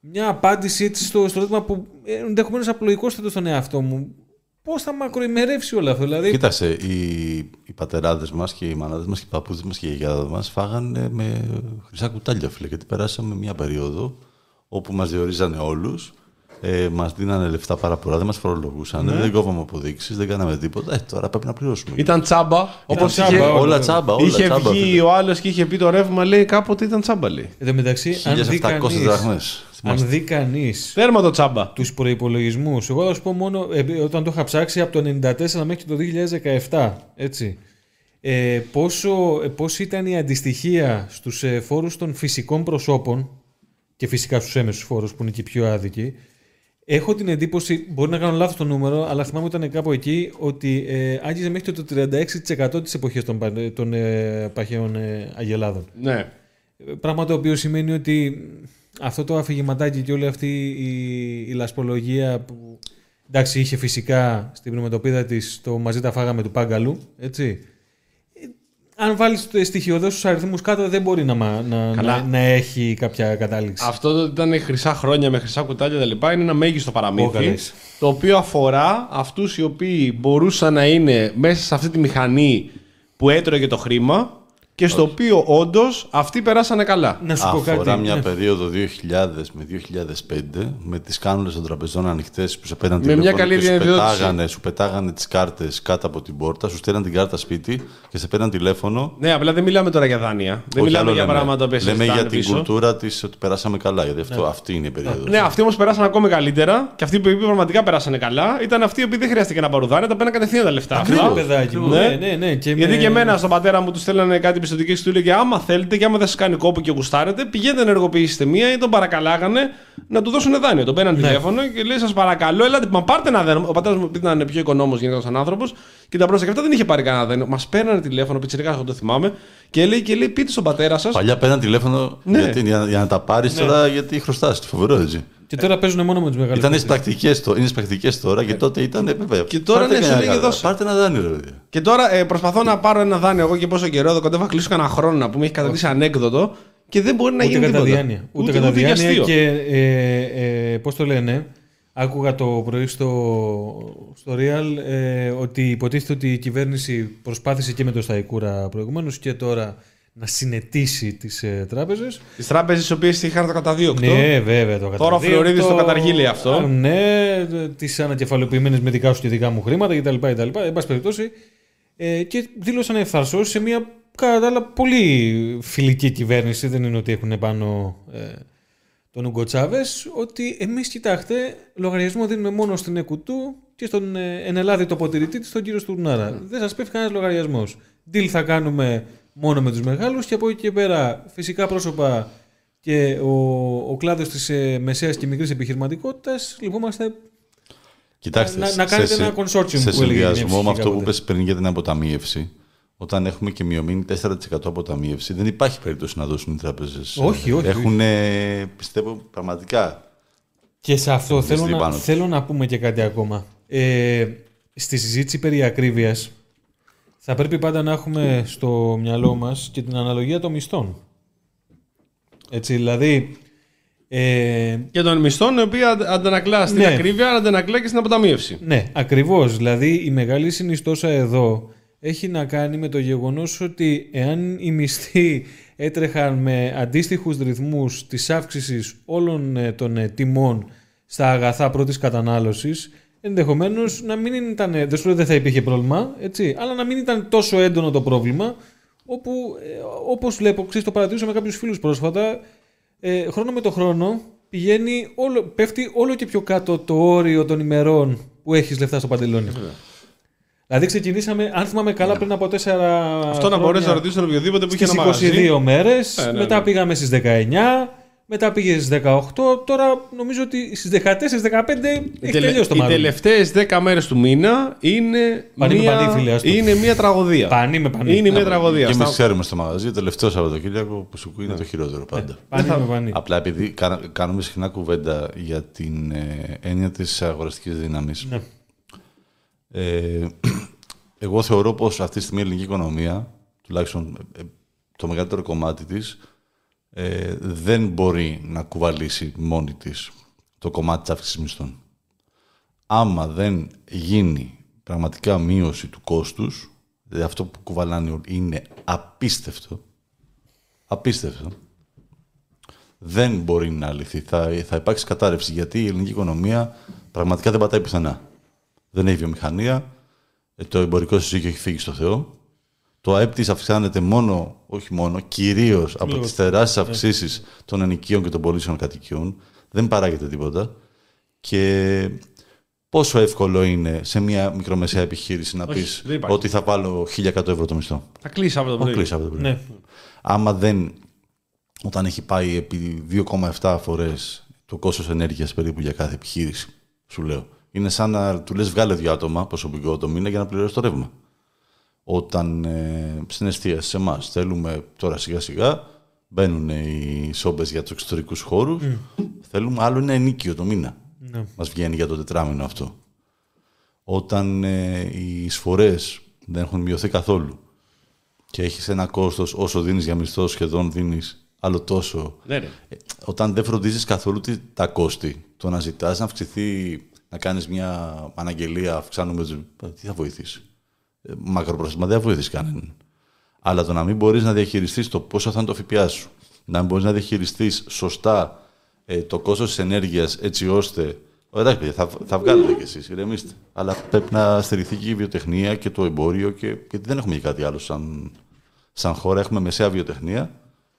μια απάντηση έτσι στο, στο ερώτημα που ε, ενδεχομένως απλοϊκό θέτω στον εαυτό μου. Πώς θα μακροημερεύσει όλο αυτό, δηλαδή; Κοίταξε, οι, οι πατεράδες μας και οι μανάδες μας και οι παππούδες μας και οι γιαγιάδε μας φάγανε με χρυσά κουτάλια, φίλε. Γιατί περάσαμε μια περίοδο όπου μας διορίζανε όλους, ε, μας δίνανε λεφτά πάρα πολλά, δεν μας φορολογούσαν, Ναι. δεν κόβαμε αποδείξεις, δεν κάναμε τίποτα. Ε, τώρα πρέπει να πληρώσουμε. Ήταν τσάμπα. Όπως τσάμπα, είχε, όλα. όλα τσάμπα, όλα είχε τσάμπα. βγει φίλε. ο άλλος και είχε πει το ρεύμα, λέει κάποτε ήταν τσάμπα. Λέει. Εν τω μεταξύ, αν δει 1700 κανείς- δραχμές. αν δει κανείς Τέρμα το τσάμπα. τους προπολογισμού, εγώ θα σου πω μόνο ε, όταν το είχα ψάξει από το 1994 μέχρι το 2017. Έτσι. Ε, πόσο, ε, πώς ήταν η αντιστοιχία στους ε, φόρους των φυσικών προσώπων και φυσικά στους έμεσους φόρους που είναι και οι πιο άδικοι έχω την εντύπωση, μπορεί να κάνω λάθος το νούμερο αλλά θυμάμαι ότι ήταν κάπου εκεί ότι ε, άγγιζε μέχρι το 36% της εποχής των, πα- των ε, παχαίων ε, αγελάδων. Ναι. Πράγμα το οποίο σημαίνει ότι αυτό το αφηγηματάκι και όλη αυτή η, η λασπολογία που εντάξει είχε φυσικά στην πνευματοπίδα της το μαζί τα φάγαμε του Πάγκαλου, έτσι. Ε, Αν βάλεις το στοιχειοδός στους αριθμούς κάτω δεν μπορεί να, μα- να, Καλά. να, να έχει κάποια κατάληξη. Αυτό το ότι ήταν χρυσά χρόνια με χρυσά κουτάλια κτλ. είναι ένα μέγιστο Ω, παραμύθι. καλές. Το οποίο αφορά αυτούς οι οποίοι μπορούσαν να είναι μέσα σε αυτή τη μηχανή που έτρωγε το χρήμα και στο οποίο όντως αυτοί περάσανε καλά. Να σου πω Αφορά κάτι. μια ναι. περίοδο 2000 με 2005 με τις κάνουλες των τραπεζών ανοιχτές που σε παίρναν Με τηλέφωνο μια καλή και σου διαδήλωση. πετάγανε, σου πετάγανε τις κάρτες κάτω από την πόρτα, σου στέλναν την κάρτα σπίτι και σε παίρναν τηλέφωνο. Ναι, απλά δεν μιλάμε τώρα για δάνεια. Δεν Όχι, μιλάμε άλλο για λέμε. πράγματα που Λέμε εσείς για ζητάνε την πίσω. κουλτούρα της ότι περάσαμε καλά, γιατί αυτό, αυτή είναι η περίοδος. Ναι, αυτοί όμως περάσαν ακόμη καλύτερα και αυτοί που είπαν πραγματικά περάσανε καλά ήταν αυτοί που δεν χρειάστηκε να πάρουν δάνεια, τα παίρναν κατευθείαν τα λεφτά. Ναι, αυτά. παιδάκι μου. Ναι. Ναι, ναι, ναι. Και Γιατί με- και εμένα στον πατέρα μου τους στέλνανε κάτι πιστοτική και του έλεγε Άμα θέλετε και άμα δεν σας κάνει κόπο και γουστάρετε, πηγαίνετε να ενεργοποιήσετε μία ή τον παρακαλάγανε να του δώσουν δάνειο. Τον παίρναν τηλέφωνο και λέει Σας παρακαλώ, έλατε, μα πάρτε ένα δάνειο. Ο πατέρας μου επειδή ήταν πιο οικονόμος γενικά σαν άνθρωπος και τα πρόσεχε και αυτά δεν είχε πάρει κανένα δάνειο. Μας παίρνανε τηλέφωνο, πιτσερικά εγώ το θυμάμαι και λέει, και λέει πείτε στον πατέρα σας. Παλιά παίρναν τηλέφωνο Ναι. γιατί, για, για να τα πάρεις τώρα γιατί χρωστάς. Φοβερό έτσι. Και τώρα παίζουν μόνο με τους μεγάλους. Ήταν στι παίκτες. πρακτικές, το- είναι στις πρακτικές τώρα και τότε ήταν. ε, Βέβαια, Και τώρα, πάρτε ναι, σου κανένα- λέγε, δώσε. Πάρτε ένα δάνειο, ρε παιδιά. Και τώρα ε, προσπαθώ να πάρω ένα δάνειο εγώ και πόσο καιρό εδώ κοντεύω να κλείσω κανένα χρόνο να πούμε. Έχει καταδείξει ανέκδοτο και δεν μπορεί να Ούτε γίνει κατά τίποτα. διάνοια. Ούτε, κατά για διάνοια αστείο. και ε, ε, πώς το λένε, άκουγα το πρωί στο, στο Real ε, ότι υποτίθεται ότι η κυβέρνηση προσπάθησε και με το Σταϊκούρα προηγουμένως και τώρα να συνετίσει τις ε, τράπεζες. Τις τράπεζες οι οποίες είχαν το καταδίωκτο. Ναι, βέβαια το Τώρα ο Φλωρίδης το καταργεί, λέει αυτό. Α, Ναι, τις ανακεφαλαιοποιημένες με δικά σου και δικά μου χρήματα κτλ. κτλ. Εν πάση περιπτώσει. Ε, και δήλωσαν ευθαρσώ σε μια κατά τα άλλα πολύ φιλική κυβέρνηση. Δεν είναι ότι έχουν πάνω ε, τον Ούγκο Τσάβες, ότι εμείς κοιτάξτε, λογαριασμό δίνουμε μόνο στην ΕΚΟΥΤΟΥ και στον ε, ενελάδη τοποτηρητή της, τον κύριο Στουρνάρα. Δεν σας πέφτει κανένας λογαριασμός. Deal θα κάνουμε μόνο με τους μεγάλους και από εκεί και πέρα φυσικά πρόσωπα και ο, ο κλάδος της ε, μεσαίας και μικρής επιχειρηματικότητας λυπούμαστε. Κοιτάξτε, Να- να σε- κάνετε σε- ένα consortium σε που έλεγε η συνδυασμό Νεύση με αυτό που κάποτε. είπες πριν για την αποταμίευση, όταν έχουμε και μειωμένη 4% αποταμίευση, δεν υπάρχει περίπτωση να δώσουν οι τράπεζες. Όχι, όχι, Έχουν, πιστεύω, πραγματικά Και σε αυτό θέλω Δυστυχή να, πάνω τους. θέλω να πούμε και κάτι ακόμα. Ε, στη συζήτηση περί ακρίβειας θα πρέπει πάντα να έχουμε στο μυαλό μας και την αναλογία των μισθών. Έτσι, δηλαδή... Ε, Και των μισθών, η οποία αντε- αντανακλά στην Ναι. ακρίβεια, αντανακλά και στην αποταμίευση. ναι, ακριβώς. Δηλαδή η μεγάλη συνιστόσα εδώ έχει να κάνει με το γεγονός ότι εάν οι μισθοί έτρεχαν με αντίστοιχους ρυθμούς της αύξησης όλων ε, των ε, τιμών στα αγαθά πρώτης κατανάλωσης, ενδεχομένως να μην ήταν, ε, δεν σου λέω δεν θα υπήρχε πρόβλημα, έτσι, αλλά να μην ήταν τόσο έντονο το πρόβλημα, όπου ε, όπως βλέπω, ξέρεις, το παρατηρούσα με κάποιους φίλους πρόσφατα, ε, χρόνο με το χρόνο πηγαίνει όλο, πέφτει όλο και πιο κάτω το όριο των ημερών που έχεις λεφτά στο παντελόνι. Δηλαδή ξεκινήσαμε, αν θυμάμαι καλά, πριν από τέσσερα Αυτό να μπορέσει να ρωτήσεις τον οποιοδήποτε που είχε στις ένα μαγαζί. 22 μέρες, Ε, ναι, μετά ναι. πήγαμε στις 19, μετά πήγε στις 18, τώρα νομίζω ότι στις 14-15 έχει Οι, τελε... τελειώσει το οι μάλλον. τελευταίες 10 μέρες του μήνα είναι, Πανί με μια... πανί, φίλε, άστο. είναι μια τραγωδία. Πανί με πανί. Είναι μια τραγωδία. Και εμείς Στα- ξέρουμε στο μαγαζί, τελευταίο Σαββατοκύριακο που σου είναι το χειρότερο πάντα. Πανί με πανί. Απλά επειδή κα- κάνουμε συχνά κουβέντα για την ε, έννοια της αγοραστικής δύναμης. Ναι. Ε, εγώ θεωρώ πως αυτή τη στιγμή η ελληνική οικονομία, τουλάχιστον ε, το μεγαλύτερο κομμάτι της, ε, δεν μπορεί να κουβαλήσει μόνη της το κομμάτι της αύξησης μισθών. Άμα δεν γίνει πραγματικά μείωση του κόστους, δηλαδή αυτό που κουβαλάνε όλοι είναι απίστευτο, απίστευτο, δεν μπορεί να λυθεί. Θα, θα υπάρξει κατάρρευση γιατί η ελληνική οικονομία πραγματικά δεν πατάει πουθενά. Δεν έχει βιομηχανία, ε, το εμπορικό συζύγιο έχει φύγει στο Θεό. Το ΑΕΠ της αυξάνεται μόνο, όχι μόνο, κυρίως από τις τεράστιες αυξήσεις των ενοικίων και των πωλήσεων κατοικιών. Δεν παράγεται τίποτα. Και πόσο εύκολο είναι σε μια μικρομεσαία επιχείρηση να πεις δεν υπάρχει. ότι θα βάλω 1100 ευρώ το μισθό; Θα κλείσει αύριο το Θα πρωί. κλείσει αυτό το πρωί. Ναι. Άμα δεν, όταν έχει πάει επί 2,7 φορές το κόστος ενέργειας περίπου για κάθε επιχείρηση, σου λέω. Είναι σαν να του λες βγάλε δύο άτομα προσωπικό το μήνα για να πληρώσεις το ρεύμα. Όταν ε, στην εστίαση σε εμάς θέλουμε τώρα σιγά σιγά, μπαίνουν οι σόμπες για τους εξωτερικούς χώρους, θέλουμε άλλο ένα ενίκιο το μήνα. Ναι. Μας βγαίνει για το τετράμινο αυτό. Όταν ε, οι εισφορές δεν έχουν μειωθεί καθόλου και έχεις ένα κόστος όσο δίνεις για μισθό σχεδόν δίνεις άλλο τόσο. Ναι, ρε. Ε, Όταν δεν φροντίζεις καθόλου τι- τα κόστη, το να ζητάς να αυξηθεί, να κάνεις μια αναγγελία, αυξάνουμε, τους- ε, τι θα βοηθήσει; Ε, Μακροπρόθεσμα δεν θα βοηθήσει κανέναν. Αλλά το να μην μπορείς να διαχειριστείς το πόσο θα είναι το ΦΠΑ σου, να μην μπορείς να διαχειριστείς σωστά ε, το κόστος της ενέργειας έτσι ώστε... Ω, Εντάξει, παιδιά, θα, θα βγάλετε κι εσείς, ηρεμήστε. Αλλά πρέπει να στηριχθεί και η βιοτεχνία και το εμπόριο και, γιατί δεν έχουμε και κάτι άλλο σαν, σαν χώρα. Έχουμε μεσαία βιοτεχνία,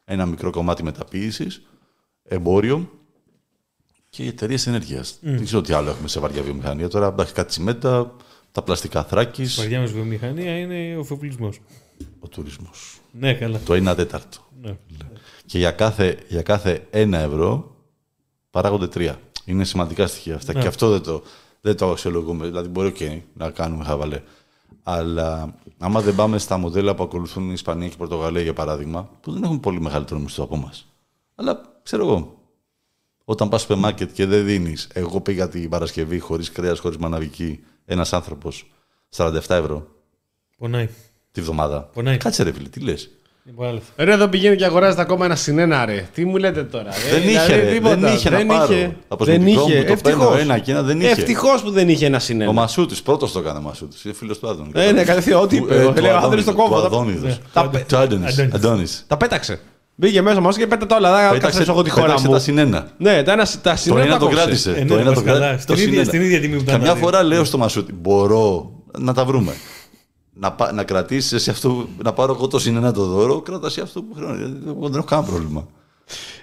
ένα μικρό κομμάτι μεταποίησης, εμπόριο και εταιρείες ενέργειας. Δεν ξέρω τι άλλο έχουμε σε βαριά βιομηχανία. Τώρα εντάξει, κάτι τσιμέντα, τα πλαστικά θράκης, Η βαριά μας βιομηχανία είναι ο φοπλισμός. ο τουρισμός. Ναι, καλά. Το 1 τέταρτο. Ναι. Και για κάθε, για κάθε 1 ευρώ παράγονται τρία. Είναι σημαντικά στοιχεία αυτά. Ναι. Και αυτό δεν το, δεν το αξιολογούμε. Δηλαδή, μπορεί okay, να κάνουμε χαβαλέ. Αλλά άμα δεν πάμε στα μοντέλα που ακολουθούν η Ισπανία και η Πορτογαλία, για παράδειγμα, που δεν έχουν πολύ μεγαλύτερο μισθό από εμάς. Αλλά ξέρω εγώ, όταν πας στο μάρκετ και δεν δίνεις, εγώ πήγα την Παρασκευή χωρίς κρέας, χωρίς μαναβική, ένας άνθρωπος 47 ευρώ Πονάει. τη βδομάδα. Πονάει. Κάτσε ρε φίλε, τι λες; Λοιπόν, άλλο. Ρε, εδώ πηγαίνει και αγοράζεται ακόμα ένα συνένα, ρε. Τι μου λέτε τώρα. ρε; Δεν είχε, Δηλαδή, ρε. τίποτα. Δεν είχε να πάρω. είχε. Από Δεν σπιτικό μου είχε. το παίρνω Ευτυχώς. ένα και ένα δεν είχε. Ευτυχώς που δεν είχε ένα Ο συνένα. Μασούτης, πρώτος το έκανε ο Μασούτης. Είναι φίλος του Άδωνη. Ε, ναι, κατευθείαν, ό,τι Του- είπε. ε, Λέει, του ο Άδωνης Αδόνης, στον κόμβο, Του τα- Αδόνιδος. Τα- Του Άντωνης. Αντώνης. Αντώνης. Τα πέταξε. Μπήκε μέσα μας και πέταξε όλα. Δεν Πέταξε, κάθεσαι εγώ τη χώρα πέταξε μου. τα συνένα. Ναι, τα, ένα, τα Το συνένα ένα τα το κόψε. κράτησε. Ε, ναι, Το ένα πας το καλά. κράτησε. Στην το ίδια- συνένα. στην ίδια τιμή που τα Καμιά άλλα φορά λέω στο Μασούτη, μπορώ να τα βρούμε. Να, πα- να κρατήσεις εσύ αυτό, να πάρω εγώ το συνένα το δώρο, κράτα εσύ αυτό που χρειάζεται. Εγώ δεν έχω κανένα πρόβλημα.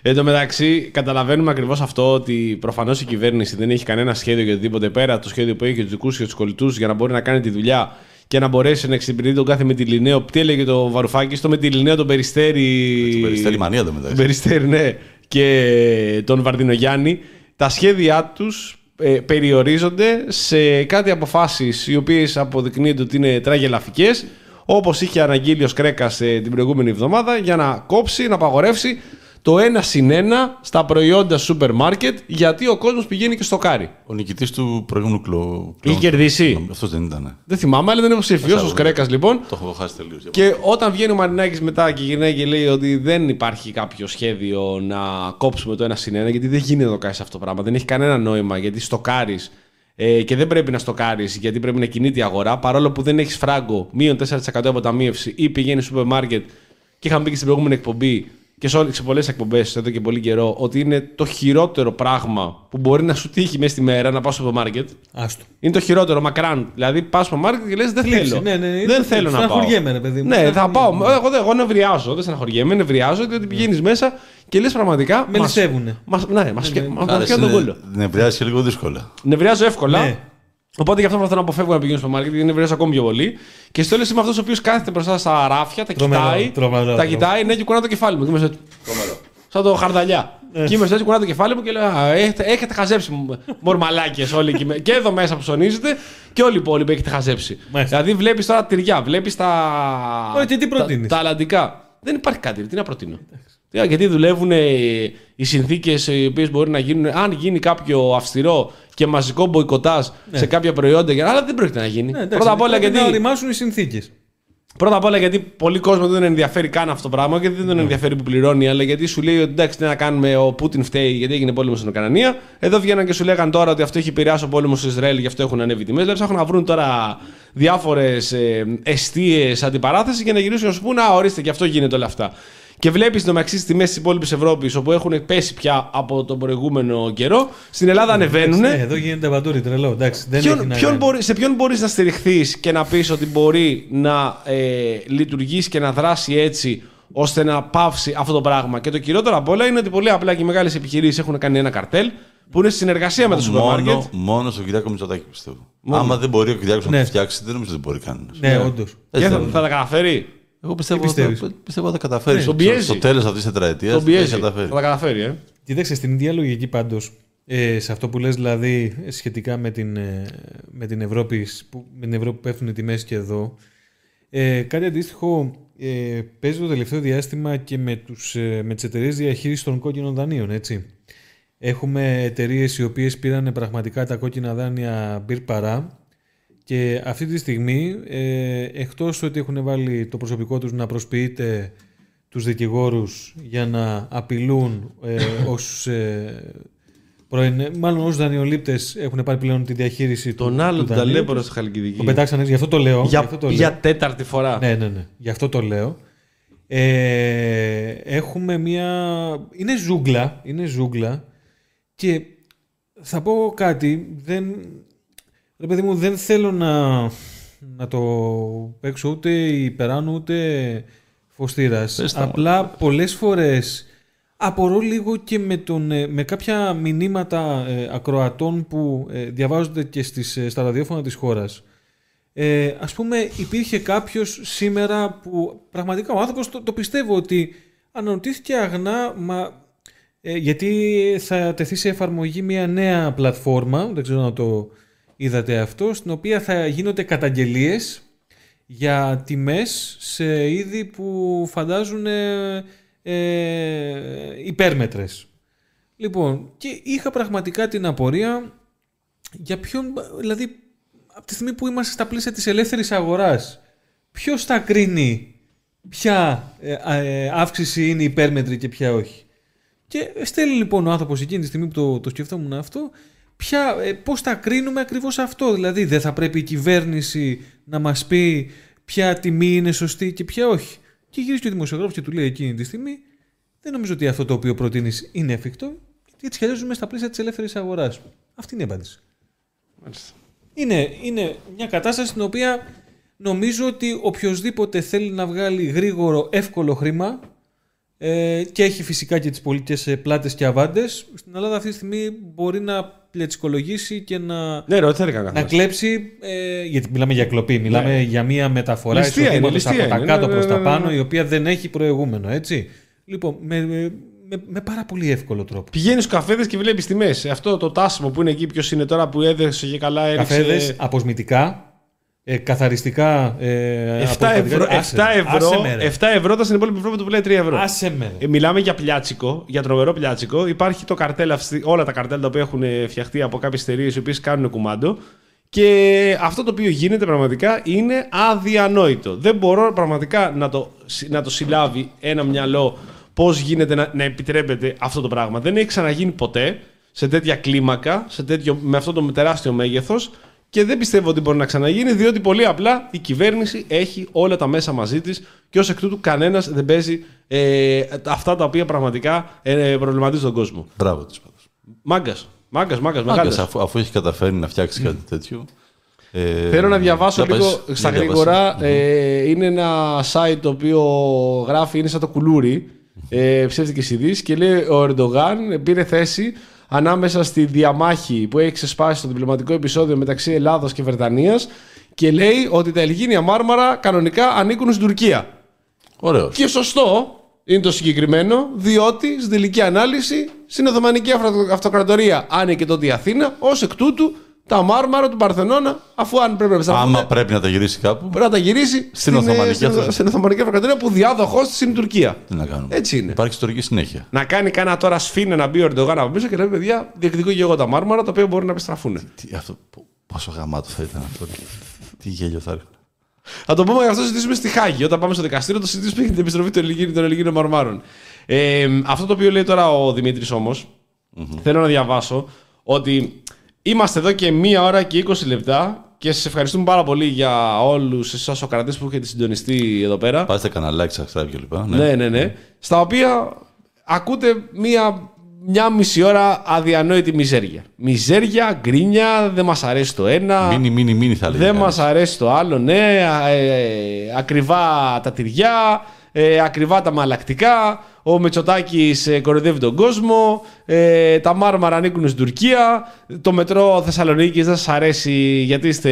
Εν τω μεταξύ, καταλαβαίνουμε ακριβώς αυτό ότι προφανώς η κυβέρνηση δεν έχει κανένα σχέδιο για οτιδήποτε πέρα από το σχέδιο που έχει για του δικού και τους κολλητούς για να μπορεί να κάνει τη δουλειά και να μπορέσει να εξυπηρετεί τον κάθε Μετιλινέο. Τι έλεγε το Βαρουφάκης, στο Μετιλινέο τον Περιστέρη. Τον Περιστέρη μανία το μεταξύ. Τον Περιστέρη, ναι. Και τον Βαρδινογιάννη. Τα σχέδιά τους ε, περιορίζονται σε κάτι αποφάσεις οι οποίες αποδεικνύονται ότι είναι τραγελαφικές. Όπως είχε αναγγείλει ο Σκρέκας την προηγούμενη εβδομάδα για να κόψει, να απαγορεύσει το 1 συν 1 στα προϊόντα σούπερ μάρκετ γιατί ο κόσμος πηγαίνει και στο κάρι. Ο νικητής του προηγούμενου κλο... Είχε κερδίσει. Αυτός δεν ήταν. Δεν θυμάμαι, αλλά δεν έχω ψηφίσει. Ο Κρέκας λοιπόν. Το έχω χάσει τελείως. Και όταν βγαίνει ο Μαρινάκης μετά και γυρνάει και λέει ότι δεν υπάρχει κάποιο σχέδιο να κόψουμε το 1 συν 1, γιατί δεν γίνεται να το κάνεις αυτό το πράγμα. Δεν έχει κανένα νόημα γιατί στοκάρει ε, και δεν πρέπει να στοκάρει γιατί πρέπει να κινείται η αγορά. Παρόλο που δεν έχει φράγκο, μείον 4% αποταμίευση ή πηγαίνει στο σούπερ μάρκετ. Και είχαμε πει και στην προηγούμενη εκπομπή και σε, σε πολλές εκπομπές εδώ και πολύ καιρό ότι είναι το χειρότερο πράγμα που μπορεί να σου τύχει μέσα στη μέρα να πας στο σούπερ μάρκετ. Άστο. Είναι το χειρότερο, μακράν. Δηλαδή πας στο μάρκετ και λες: Δεν Θλίψη, θέλω. ναι, ναι, είναι δεν το- θέλω να πάω. στεναχωριέμαι, ρε παιδί μου, Ναι, θα στεναχωριέμαι. πάω. Εγώ, εγώ νευριάζω. Δεν στεναχωριέμαι, νευριάζω διότι πηγαίνεις μέσα και λες πραγματικά. Με μας- λυσεύουνε. Μας, ναι, μας ναι. μας πιάνει τον κόλλο. Νευριάζει και λίγο δύσκολα. Νευριάζω εύκολα. Ναι. Οπότε γι' αυτό προσπαθώ να αποφεύγω να πηγαίνω στο μάρκετ, γιατί νευριάζω ακόμη πιο πολύ. Και στο τέλος είμαι αυτός ο οποίος κάθεται μπροστά στα ράφια, τα Τρομερό, κοιτάει. τρομερό, τα τρομερό. κοιτάει, ναι, και κουνά το κεφάλι μου. Και είμαι στο- Σαν το χαρδαλιά. Ναι. Και είμαι στο έτσι, κουνά το κεφάλι μου και λέω «Α, έχετε, έχετε χαζέψει μορμαλάκε όλοι εκεί. με- και εδώ μέσα που ψωνίζετε και όλοι οι υπόλοιποι έχετε χαζέψει. Μάλιστα. Δηλαδή βλέπεις τώρα τυριά, βλέπεις τα. Ωραία, και τι τα- προτείνεις; Τα αλλαντικά. Δεν υπάρχει κάτι, τι να προτείνω. Τι, Γιατί δουλεύουν ε, οι συνθήκες οι οποίες μπορεί να γίνουν. Αν γίνει κάποιο αυστηρό και μαζικό μποϊκοτάζ σε κάποια προϊόντα, και- αλλά δεν πρόκειται να γίνει. Ναι, εντάξει, πρώτα, απ όλα πρέπει γιατί, να οριμάσουν οι συνθήκες. πρώτα απ' όλα γιατί πολλοί κόσμο δεν τον ενδιαφέρει καν αυτό το πράγμα και δεν Ναι. τον ενδιαφέρει που πληρώνει, αλλά γιατί σου λέει ότι εντάξει, τι να κάνουμε, ο Πούτιν φταίει γιατί έγινε πόλεμος στην Ουκρανία. Εδώ βγαίναν και σου λέγαν τώρα ότι αυτό έχει επηρεάσει ο πόλεμος στο Ισραήλ, γι' αυτό έχουν ανέβει τιμές. Δηλαδή ψάχνουν να βρουν τώρα διάφορες αιστείες αντιπαράθεση για να γυρίσουν και να σου πούνε Α, ορίστε, και αυτό γίνεται όλα αυτά. Και βλέπεις το μεταξύ τι τιμέ της υπόλοιπης Ευρώπης, όπου έχουν πέσει πια από τον προηγούμενο καιρό, στην Ελλάδα ανεβαίνουν. Ναι, εδώ γίνεται μπατούρι τρελό. Εντάξει, δεν έχει Ποιον, να ποιον κάνει. μπορεί, σε ποιον μπορείς να στηριχθείς και να πεις ότι μπορεί να ε, λειτουργήσει και να δράσει έτσι ώστε να πάυσει αυτό το πράγμα. Και το κυριότερο απ' όλα είναι ότι πολύ απλά και οι μεγάλες επιχειρήσεις έχουν κάνει ένα καρτέλ που είναι στη συνεργασία με το σούπερ μάρκετ. Μόνο, μόνο στον Κυριάκο Μητσοτάκη πιστεύω. Άμα δεν μπορεί ο Κυριάκος να Ναι. το φτιάξει, δεν νομίζω ότι μπορεί κανένας. Ναι, όντως. Και θα, θα τα καταφέρει. Εγώ πιστεύω, Τι πιστεύεις; θα, πιστεύω θα τα καταφέρει. Ναι, στο, τον πιέζει. στο τέλος αυτής της τετραετίας Τον θα πιέζει. τα καταφέρει. Θα τα καταφέρει, ε. Κοίταξε, στην ίδια λογική πάντως, ε, σε αυτό που λες δηλαδή ε, σχετικά με την, ε, με την, Ευρώπη, που, με την Ευρώπη που πέφτουν οι τιμές και εδώ, ε, κάτι αντίστοιχο ε, παίζει το τελευταίο διάστημα και με, τους, ε, με τις εταιρείες διαχείρισης των κόκκινων δανείων, έτσι. Έχουμε εταιρείες οι οποίες πήραν πραγματικά τα κόκκινα δάνεια μπυρ παρά και αυτή τη στιγμή, ε, εκτός ότι έχουν βάλει το προσωπικό τους να προσποιείται τους δικηγόρους για να απειλούν ε, (coughs) όσους, ε, πρώην, μάλλον όσους δανειολήπτες έχουν πάρει πλέον τη διαχείριση του, Τον άλλο του τον δανείου ταλέπορο τους. στη Χαλκιδική. Τον πετάξανε, γι' αυτό το λέω. γι' Για, αυτό το λέω. για τέταρτη φορά. Ναι, ναι, ναι. Γι' αυτό το λέω. Ε, έχουμε μια... Είναι ζούγκλα, είναι ζούγκλα και θα πω κάτι, δεν... Ρε παιδί μου, δεν θέλω να, να το παίξω ούτε υπεράνω ούτε φωστήρας. Πες τα, Απλά πολλές φορές απορώ λίγο και με, τον, ε, με κάποια μηνύματα ε, ακροατών που ε, διαβάζονται και στις, ε, στα ραδιόφωνα της χώρας. Ε, ας πούμε υπήρχε κάποιος σήμερα που πραγματικά ο άνθρωπος το, το πιστεύω ότι αναρωτήθηκε αγνά μα, ε, γιατί θα τεθεί σε εφαρμογή μια νέα πλατφόρμα, δεν ξέρω να το είδατε αυτό, στην οποία θα γίνονται καταγγελίες για τιμές σε είδη που φαντάζουν ε, ε, υπέρμετρες. Λοιπόν, και είχα πραγματικά την απορία για ποιον, δηλαδή από τη στιγμή που είμαστε στα πλαίσια της ελεύθερης αγοράς, ποιος θα κρίνει ποια ε, ε, αύξηση είναι υπέρμετρη και ποια όχι. Και στέλνει λοιπόν ο άνθρωπος εκείνη τη στιγμή που το, το σκεφτόμουν αυτό, ποια, ε, πώς θα κρίνουμε ακριβώς αυτό. Δηλαδή δεν θα πρέπει η κυβέρνηση να μας πει ποια τιμή είναι σωστή και ποια όχι. Και γυρίζει και ο δημοσιογράφος και του λέει εκείνη τη στιγμή, δεν νομίζω ότι αυτό το οποίο προτείνεις είναι εφικτό, γιατί έτσι ζούμε στα πλαίσια της ελεύθερης αγοράς. Αυτή είναι η απάντηση. Μάλιστα. Είναι, είναι μια κατάσταση στην οποία νομίζω ότι οποιοδήποτε θέλει να βγάλει γρήγορο, εύκολο χρήμα ε, και έχει φυσικά και τις πολιτικές ε, πλάτες και αβάντες, στην Ελλάδα αυτή τη στιγμή μπορεί να πλετσικολογήσει και να, Ναι, ρε, ό,τι θέλει να κανένα. κλέψει, ε, γιατί μιλάμε για κλοπή, μιλάμε για μια μεταφορά Ληστεία είναι, εισοδήματος ληστεία από τα είναι, κάτω ναι, προς ναι, τα ναι, πάνω, ναι. η οποία δεν έχει προηγούμενο, έτσι. Λοιπόν, με, με, με, με πάρα πολύ εύκολο τρόπο. Πηγαίνεις στους καφέδες και βλέπεις τιμές. Αυτό το τάσιμο που είναι εκεί, ποιος είναι τώρα που έδεσε και καλά έριξε. Καφέδες, αποσμητικά, ε, καθαριστικά. Ε, 7 αποκατοικία. ευρώ, 7 Άσε με. ευρώ, Άσε με, ρε. 7 ευρώ ήταν στην υπόλοιπη Ευρώπη που πουλάει 3 ευρώ. Άσε με, ρε. Ε, Μιλάμε για πλιάτσικο, για τρομερό πλιάτσικο. Υπάρχει το καρτέλ, αυτή- όλα τα καρτέλ τα οποία έχουν ε, φτιαχτεί από κάποιες εταιρείες οι οποίες κάνουν κουμάντο. Και αυτό το οποίο γίνεται πραγματικά είναι αδιανόητο. Δεν μπορώ πραγματικά να το, να το συλλάβει ένα μυαλό πώς γίνεται να, να επιτρέπεται αυτό το πράγμα. Δεν έχει ξαναγίνει ποτέ σε τέτοια κλίμακα, σε τέτοιο, με αυτό το τεράστιο μέγεθος. Και δεν πιστεύω ότι μπορεί να ξαναγίνει, διότι πολύ απλά η κυβέρνηση έχει όλα τα μέσα μαζί της και ως εκ τούτου κανένας δεν παίζει ε, αυτά τα οποία πραγματικά ε, προβληματίζουν τον κόσμο. Μπράβο της πάντως. Μάγκας. Μάγκας, μάγκας, Μάγκας, μεγάλος. αφού, αφού έχει καταφέρει να φτιάξει κάτι τέτοιο. Ε, Θέλω να διαβάσω για λίγο πες, στα για γρήγορα. διαβάσε. Ε, είναι ένα site το οποίο γράφει, είναι σαν το κουλούρι, ε, ψεύτικες ειδήσεις και λέει ο Ερντογάν πήρε θέση ανάμεσα στη διαμάχη που έχει ξεσπάσει στο διπλωματικό επεισόδιο μεταξύ Ελλάδος και Βρετανίας και λέει ότι τα Ελγίνια Μάρμαρα κανονικά ανήκουν στην Τουρκία. Ωραίος. Και σωστό είναι το συγκεκριμένο, διότι στην τελική ανάλυση στην Οθωμανική Αυτο- Αυτοκρατορία άνοιγε τότε η Αθήνα, ως εκ τούτου τα μάρμαρα του Παρθενώνα, αφού αν πρέπει να επιστραφούν, Άμα πρέπει να τα γυρίσει κάπου, πρέπει να τα γυρίσει στην, ε, Οθωμανική στην, Αυτο- στην Οθωμανική Αυτοκρατορία που διάδοχός της είναι η Τουρκία. τι να κάνουμε. Έτσι είναι. Υπάρχει ιστορική συνέχεια. Να κάνει κανένα τώρα σφίνα να μπει ο Ερντογάν από πίσω και να πει: Παιδιά, διεκδικώ και εγώ τα μάρμαρα τα οποία μπορεί να επιστραφούν. Τι, αυτό, πο- πόσο γαμάτο θα ήταν αυτό. Τι γέλιο θα έρχεται. Θα το πούμε γι' αυτό συζητήσουμε στη Χάγη. Όταν πάμε στο δικαστήριο, το συζητήσουμε για την επιστροφή των Ελληνικών, των Ελληνικών Μαρμάρων. Ε, αυτό το οποίο λέει τώρα ο Δημήτρης θέλω να διαβάσω ότι είμαστε εδώ και μία ώρα και 20 λεπτά και σας ευχαριστούμε πάρα πολύ για όλους εσάς ο κρατή που έχετε συντονιστεί εδώ πέρα. Πάστε κανένα like, subscribe κλπ. Ναι, ναι, ναι. Στα οποία ακούτε μία, μια μισή ώρα αδιανόητη μιζέρια. Μιζέρια, γκρίνια, δεν μας αρέσει το ένα. Μίνι, μίνι, μίνι θα λέγαμε. Δεν μας αρέσει το άλλο, ναι. α, ε, ε, ακριβά τα τυριά, ε, ακριβά τα μαλακτικά. Ο Μητσοτάκης ε, κοροϊδεύει τον κόσμο. Ε, τα μάρμαρα ανήκουν στην Τουρκία. Το μετρό Θεσσαλονίκης δεν σας αρέσει γιατί είστε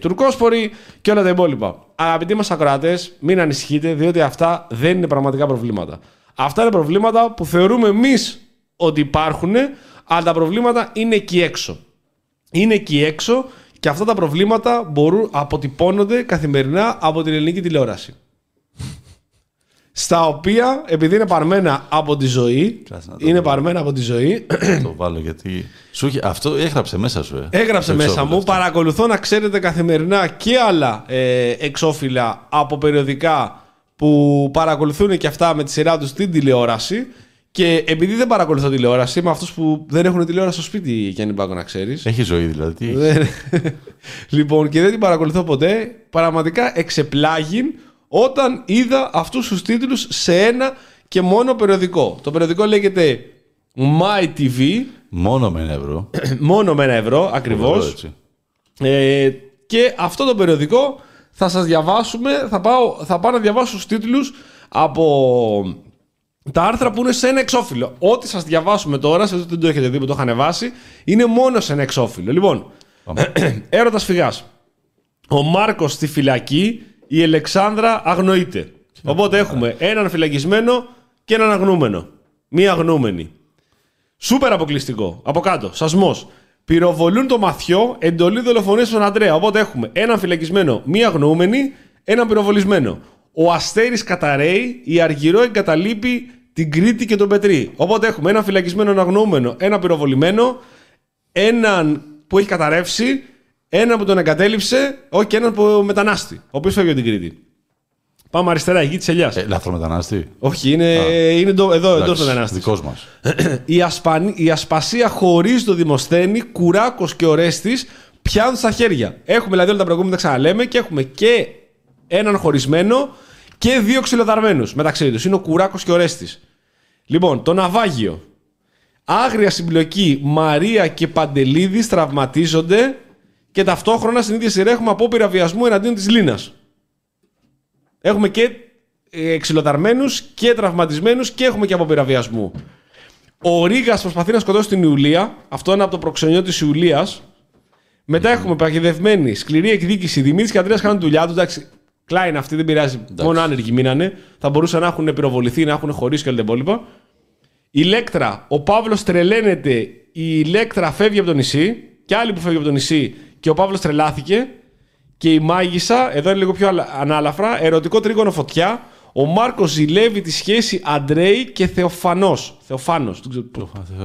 τουρκόσποροι και όλα τα υπόλοιπα. Αγαπητοί μας ακροατές, μην ανησυχείτε διότι αυτά δεν είναι πραγματικά προβλήματα. Αυτά είναι προβλήματα που θεωρούμε εμείς ότι υπάρχουν, αλλά τα προβλήματα είναι εκεί έξω είναι εκεί έξω και αυτά τα προβλήματα μπορούν, αποτυπώνονται καθημερινά από την ελληνική τηλεόραση. Στα οποία, επειδή είναι παρμένα από τη ζωή, Κάτσε να το είναι δω. παρμένα από τη ζωή, το βάλω γιατί. Σου είχε... Αυτό έγραψε μέσα σου, ε. έγραψε Το μέσα εξώφυλλο μου, αυτό. παρακολουθώ να ξέρετε καθημερινά και άλλα ε, εξώφυλλα από περιοδικά που παρακολουθούν και αυτά με τη σειρά τους την τηλεόραση και επειδή δεν παρακολουθώ τηλεόραση, είμαι αυτούς που δεν έχουν τηλεόραση στο σπίτι, Γιάννη Μπάκο, να ξέρεις. Έχει ζωή δηλαδή. Τι έχει. Δεν- (laughs) λοιπόν, και δεν την παρακολουθώ ποτέ. Πραγματικά εξεπλάγει όταν είδα αυτούς τους τίτλους σε ένα και μόνο περιοδικό. Το περιοδικό λέγεται My TV, Μόνο με ένα ευρώ. (clears throat) μόνο με ένα ευρώ Φοβερό, ακριβώς. έτσι. Ε, και αυτό το περιοδικό θα σας διαβάσουμε, θα πάω, θα πάω να διαβάσω τους τίτλους από τα άρθρα που είναι σε ένα εξώφυλλο. Ό,τι σας διαβάσουμε τώρα, σε αυτό δεν το έχετε δει που το είχα ανεβάσει, είναι μόνο σε ένα εξώφυλλο. Λοιπόν, (clears throat) έρωτας φυγάς. Ο Μάρκος στη φυλακή, η Ελεξάνδρα αγνοείται. Οπότε έχουμε έναν φυλακισμένο και έναν αγνούμενο. Μία αγνούμενη. Σούπερ αποκλειστικό. Από κάτω. Σασμός. Πυροβολούν το μαθιό, εντολή δολοφονίας στον Αντρέα. Οπότε έχουμε έναν φυλακισμένο, μία αγνοούμενη, έναν πυροβολισμένο. Ο Αστέρης καταραίει, η Αργυρό εγκαταλείπει την Κρήτη και τον Πετρί. Οπότε έχουμε έναν φυλακισμένο, έναν αγνοούμενο, έναν πυροβολημένο, έναν που έχει καταρρεύσει, έναν που τον εγκατέλειψε, όχι και έναν που μετανάστη, ο οποίος φεύγει από την Κρήτη. Πάμε αριστερά, η γη της Ελιάς. Ε, λαθρομετανάστη. όχι, είναι, είναι εντό- εδώ, εντός μετανάστης. Δικός μας. Η, ασπανή, η ασπασία χωρίς το Δημοσθένη, Κουράκος και Ορέστης πιάνουν στα χέρια. Έχουμε δηλαδή όλα τα προηγούμενα τα ξαναλέμε και έχουμε και έναν χωρισμένο και δύο ξυλοδαρμένους μεταξύ τους. Είναι ο Κουράκος και Ορέστης. Λοιπόν, το ναυάγιο. Άγρια συμπλοκή Μαρία και Παντελίδης τραυματίζονται και ταυτόχρονα στην ίδια σειρά έχουμε απόπειρα βιασμού εναντίον της Λίνας. Έχουμε και ε, ξυλοδαρμένους και τραυματισμένους και έχουμε και απόπειρα βιασμού. Ο Ρίγα προσπαθεί να σκοτώσει την Ιουλία. Αυτό είναι από το προξενιό της Ιουλίας. Μετά έχουμε παγιδευμένη σκληρή εκδίκηση. Δημήτρης και Αντρέα κάνουν τη δουλειά τους. Εντάξει, κλάιν αυτή δεν πειράζει. Μόνο άνεργοι μείνανε. Θα μπορούσαν να έχουν πυροβοληθεί, να έχουν χωρίσει και όλα τα υπόλοιπα. Η Λέκτρα, ο Παύλος τρελαίνεται. Η Λέκτρα φεύγει από το νησί. Και άλλοι που φεύγει από το νησί. Και ο Παύλος τρελάθηκε. και η μάγισσα, εδώ είναι λίγο πιο αλα- ανάλαφρα, ερωτικό τρίγωνο φωτιά. Ο Μάρκος ζηλεύει τη σχέση Αντρέη και Θεοφανός. Θεοφάνος.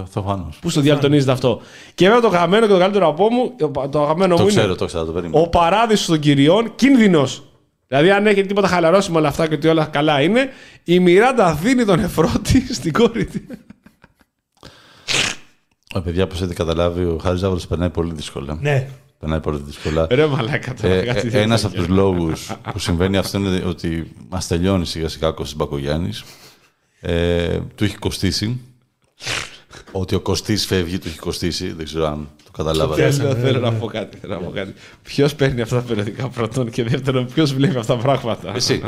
Θεοφάνος. Πού στο διάλογο τονίζεται αυτό. Και βέβαια το αγαπημένο και το καλύτερο από μου, το αγαπημένο Το μου ξέρω, είναι το ξέρω, το περίμενα. ο παράδεισος των κυριών, κίνδυνος. Δηλαδή, αν έχετε τίποτα χαλαρώσει με όλα αυτά και ότι όλα καλά είναι, η Μιράντα δίνει τον εφρότη (laughs) στην κόρη της. Ε, παιδιά, όπως έχετε καταλάβει, ο Χάρης Ζάβολο περνάει πολύ δύσκολα. Ναι. Περνάει πολύ δύσκολα. Ρε μαλάκα τώρα. Ε, κάτσε, ε, ένας τι από τους λόγους που συμβαίνει αυτό είναι ότι μας τελειώνει σιγά σιγά ο Κώστας Μπακογιάννης. Ε, του έχει κοστίσει. ότι ο Κωστής φεύγει, του έχει κοστίσει. Δεν ξέρω αν το καταλάβατε. Θέλω, θέλω να πω κάτι. Θέλω να πω κάτι. Ποιος παίρνει αυτά τα περιοδικά πρώτον και δεύτερον, ποιος βλέπει αυτά τα πράγματα; Εσύ.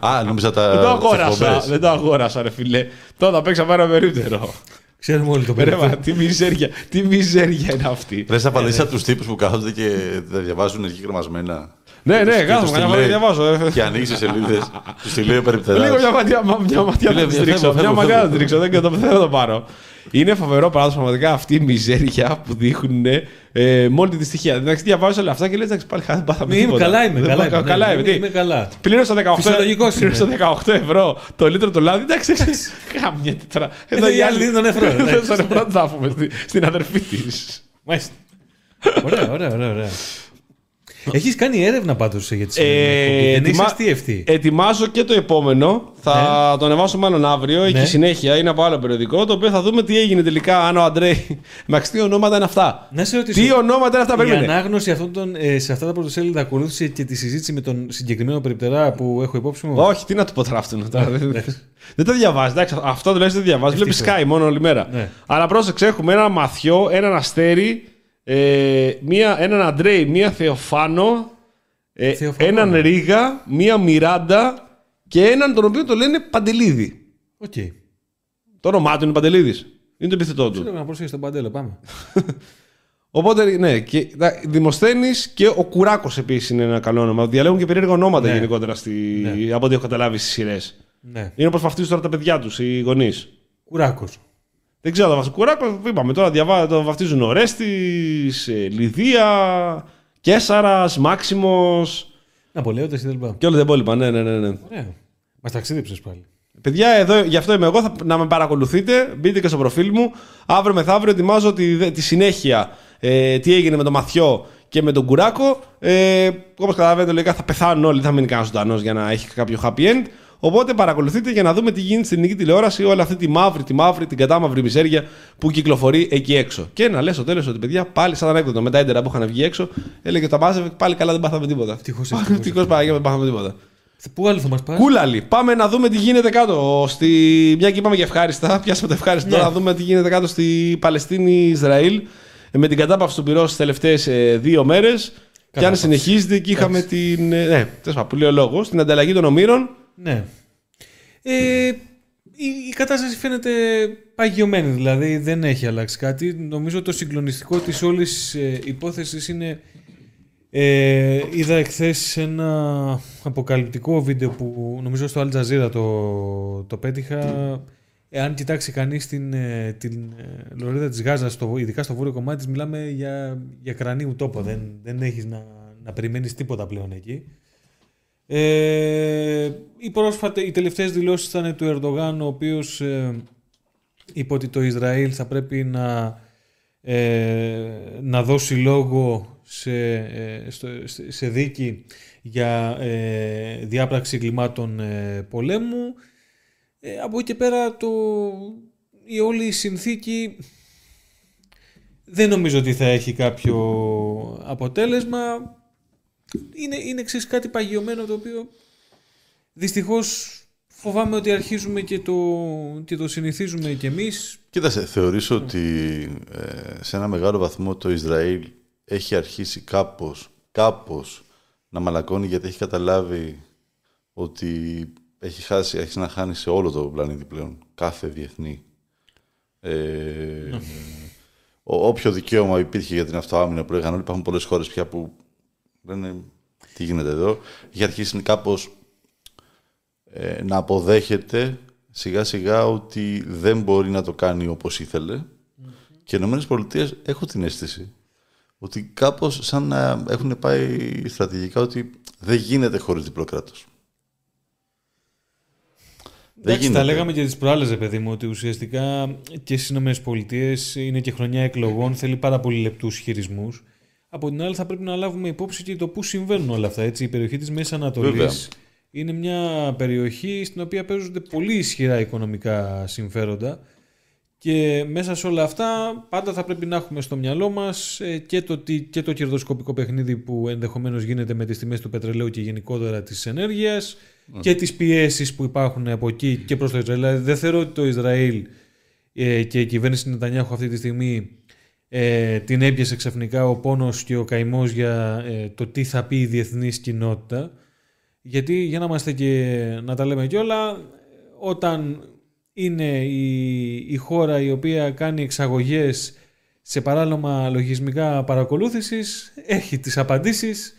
Α, νόμιζα τα Δεν το τις αγόρασα. εκπομπές. Δεν το αγόρασα, ρε φιλέ. Τώρα θα παίξα πάρα περίπτερο. Ξέρουμε όλοι το Ρε, παιδί. μα, τι μιζέρια, τι μιζέρια είναι αυτή. Ρε, θα απαντήσεις από τους τύπους που κάθονται και τα διαβάζουν εκεί κρεμασμένα. Ναι, ναι, Και κάθομαι, τους τη κανένα φορά λέει- διαβάζω. ε. Και ανοίγει τι σελίδες. Τους τη λέει ο περιπτεράς. Λίγο μια ματιά, μα- μια ματιά Φίλε, θα τη φεύγω, ρίξω. φεύγω, Μια φεύγω. ματιά θα τη ρίξω. Δεν δεν το θέλω να το πάρω. Είναι φοβερό παράδειγμα πραγματικά αυτή η μιζέρια που δείχνουν ε, με όλη τη δυστυχία. Εντάξει, διαβάζω όλα αυτά και λες: Εντάξει, πάλι δεν πάθαμε. Είμαι τίποτα. καλά, είμαι Δεν καλά. πάθαμε- είμαι, Καλά ναι, είμαι. είμαι, τι; είμαι καλά. Πλήρωσα 18, Φυσιολογικός πλήρωσα είμαι. 18 ευρώ το λίτρο το λάδι. Εντάξει, (laughs) κάμια τώρα. Εδώ οι άλλοι δίνουν τον νεφρό, Εδώ εντάξει. στον νεφρό θα πούμε στη- στην αδερφή της. Μάλιστα. ωραία, ωραία, ωραία. Ωραία. Έχεις κάνει έρευνα πάντως για τη Ε, σημερινή εκπομπή. Δεν είσαι ετοιμα- αστείευτη. Ετοιμάζω και το επόμενο. Θα το ανεβάσω μάλλον αύριο. Έχει Ναι. συνέχεια. Είναι από άλλο περιοδικό. Το οποίο θα δούμε τι έγινε τελικά. Αν ο Αντρέη. (laughs) Μαξ, τι ονόματα είναι αυτά; Να σε ρωτήσω. Τι ονόματα είναι αυτά, η περίμενε. ανάγνωση αυτών των, ε, σε αυτά τα πρωτοσέλιδα ακολούθησε και τη συζήτηση με τον συγκεκριμένο περιπτερά που έχω υπόψη μου; Όχι, τι να του πω τώρα αυτόν. τώρα. (laughs) Δεν- Δεν το διαβάζεις. Εντάξει, αυτό τουλάχιστον δεν διαβάζεις. Βλέπεις Ευτυχώς. ΣΚΑΪ μόνο όλη μέρα. Ναι. Αλλά πρόσεξε, έχουμε ένα Μαθιό, έναν Αστέρη, ε, μία, έναν Αντρέη, μία Θεοφάνο, ε, Θεοφάνο, έναν ναι. Ρίγα, μία Μιράντα και έναν τον οποίο τον λένε Παντελίδη. Οκ. Το όνομά του είναι Παντελίδης. Είναι το επιθετό του. Θέλω να πρόσεχε τον Παντέλο, πάμε. (laughs) Οπότε, ναι, και Δημοσθένης και ο Κουράκος επίσης είναι ένα καλό όνομα. Διαλέγουν και περίεργα ονόματα Ναι. γενικότερα στη... Ναι. από ό,τι έχω καταλάβει στις σειρές. Ναι. Είναι όπως βαφτίζουν τώρα τα παιδιά τους, οι γονείς. Κουράκος. Δεν ξέρω, το βαφτίζουν. Κουράκο, είπαμε τώρα, διαβά... το βαφτίζουν ο Ρέστης, Λιδία, Κέσσαρα, Μάξιμος Ναπολέοντα κτλ. και όλα τα υπόλοιπα. Ναι, ναι, ναι. ναι. Ωραία. Μας ταξίδεψες πάλι. Παιδιά, εδώ, γι' αυτό είμαι εγώ. Θα, να με παρακολουθείτε. Μπείτε και στο προφίλ μου. Αύριο μεθαύριο ετοιμάζω τη, τη συνέχεια. Ε, τι έγινε με τον Μαθιό και με τον Κουράκο. Ε, Όπως καταλαβαίνετε, λογικά θα πεθάνουν όλοι. Δεν θα μείνει κανένας ζωντανός για να έχει κάποιο happy end. Οπότε παρακολουθείτε για να δούμε τι γίνεται στην ελληνική τηλεόραση, όλη αυτή τη μαύρη, τη μαύρη, την κατάμαυρη μιζέρια που κυκλοφορεί εκεί έξω. Και να λες στο τέλος ότι παιδιά πάλι σαν ανέκδοτο με τα έντερα που είχαν βγει έξω, έλεγε τα μάζευε πάλι καλά δεν πάθαμε τίποτα. Ευτυχώς, ευτυχώς, Ευτυχώς Παναγία δεν πάθαμε τίποτα. Πού άλλο θα μας πάει. Κούλαλι. Πάμε να δούμε τι γίνεται κάτω. Στη... Μια και είπαμε για ευχάριστα. (laughs) Πιάσαμε το ευχάριστο. Ναι. Τώρα να δούμε τι γίνεται κάτω στη Παλαιστίνη-Ισραήλ. Ε, Με την κατάπαυση του πυρός στι τελευταίες δύο μέρες. Και αν Κατάπαυση. συνεχίζεται, και είχαμε την. ε, Ναι, τέλος πάντων, που λέει ο λόγος. Την ανταλλαγή των ομήρων. Ναι. Ε, η, η κατάσταση φαίνεται παγιωμένη, δηλαδή δεν έχει αλλάξει κάτι. Νομίζω το συγκλονιστικό της όλης ε, υπόθεσης είναι... Ε, είδα εχθές ένα αποκαλυπτικό βίντεο που νομίζω στο Al Jazeera το, το πέτυχα. Εάν κοιτάξει κανείς την, ε, την ε, λωρίδα της Γάζας, στο, ειδικά στο βόρειο κομμάτι της, μιλάμε για, για κρανίου τόπο. Δεν, δεν έχεις να, να περιμένεις τίποτα πλέον εκεί. Ε, οι, πρόσφατε, οι τελευταίες δηλώσεις ήταν του Ερντογάν, ο οποίος ε, είπε ότι το Ισραήλ θα πρέπει να, ε, να δώσει λόγο σε, ε, στο, σε- σε δίκη για ε, διάπραξη εγκλημάτων ε, πολέμου. Ε, από εκεί και πέρα το, η όλη η συνθήκη δεν νομίζω ότι θα έχει κάποιο αποτέλεσμα. Είναι, είναι ξέρεις, κάτι παγιωμένο το οποίο δυστυχώς φοβάμαι ότι αρχίζουμε και το, και το συνηθίζουμε κι εμείς. Κοίτασε, θεωρείς ότι ε, σε ένα μεγάλο βαθμό το Ισραήλ έχει αρχίσει κάπως, κάπως να μαλακώνει γιατί έχει καταλάβει ότι έχει χάσει, έχει να χάνει σε όλο το πλανήτη πλέον, κάθε διεθνή. Ε, ο- όποιο δικαίωμα υπήρχε για την αυτοάμυνα που λέγανε όλοι, υπάρχουν πολλές χώρες πια που λένε τι γίνεται εδώ. Έχει αρχίσει κάπως ε, να αποδέχεται σιγά σιγά ότι δεν μπορεί να το κάνει όπως ήθελε. Και οι Ηνωμένες Πολιτείες έχω την αίσθηση ότι κάπως σαν να έχουν πάει στρατηγικά ότι δεν γίνεται χωρίς διπλό κράτος. Δεν Εντάξει, τα γίνεται. λέγαμε και τις προάλλες, ρε παιδί μου, ότι ουσιαστικά και στις ΗΠΑ είναι και χρονιά εκλογών, θέλει πάρα πολύ λεπτούς χειρισμούς. Από την άλλη, θα πρέπει να λάβουμε υπόψη και το πού συμβαίνουν όλα αυτά. Έτσι. Η περιοχή της Μέσης Ανατολής Βέβαια. είναι μια περιοχή στην οποία παίζονται πολύ ισχυρά οικονομικά συμφέροντα. Και μέσα σε όλα αυτά πάντα θα πρέπει να έχουμε στο μυαλό μας ε, και το, τι- και το κερδοσκοπικό παιχνίδι που ενδεχομένως γίνεται με τις τιμές του πετρελαίου και γενικότερα της ενέργειας και τις πιέσεις που υπάρχουν από εκεί και προς το Ισραήλ. Δηλαδή δεν θεωρώ ότι το Ισραήλ ε, και η κυβέρνηση Νετανιάχου αυτή τη στιγμή ε, την έπιασε ξαφνικά ο πόνος και ο καημός για ε, το τι θα πει η διεθνής κοινότητα. Γιατί για να είμαστε και να τα λέμε κιόλα, όταν είναι η, η χώρα η οποία κάνει εξαγωγές σε παράνομα λογισμικά παρακολούθησης, έχει τις απαντήσεις,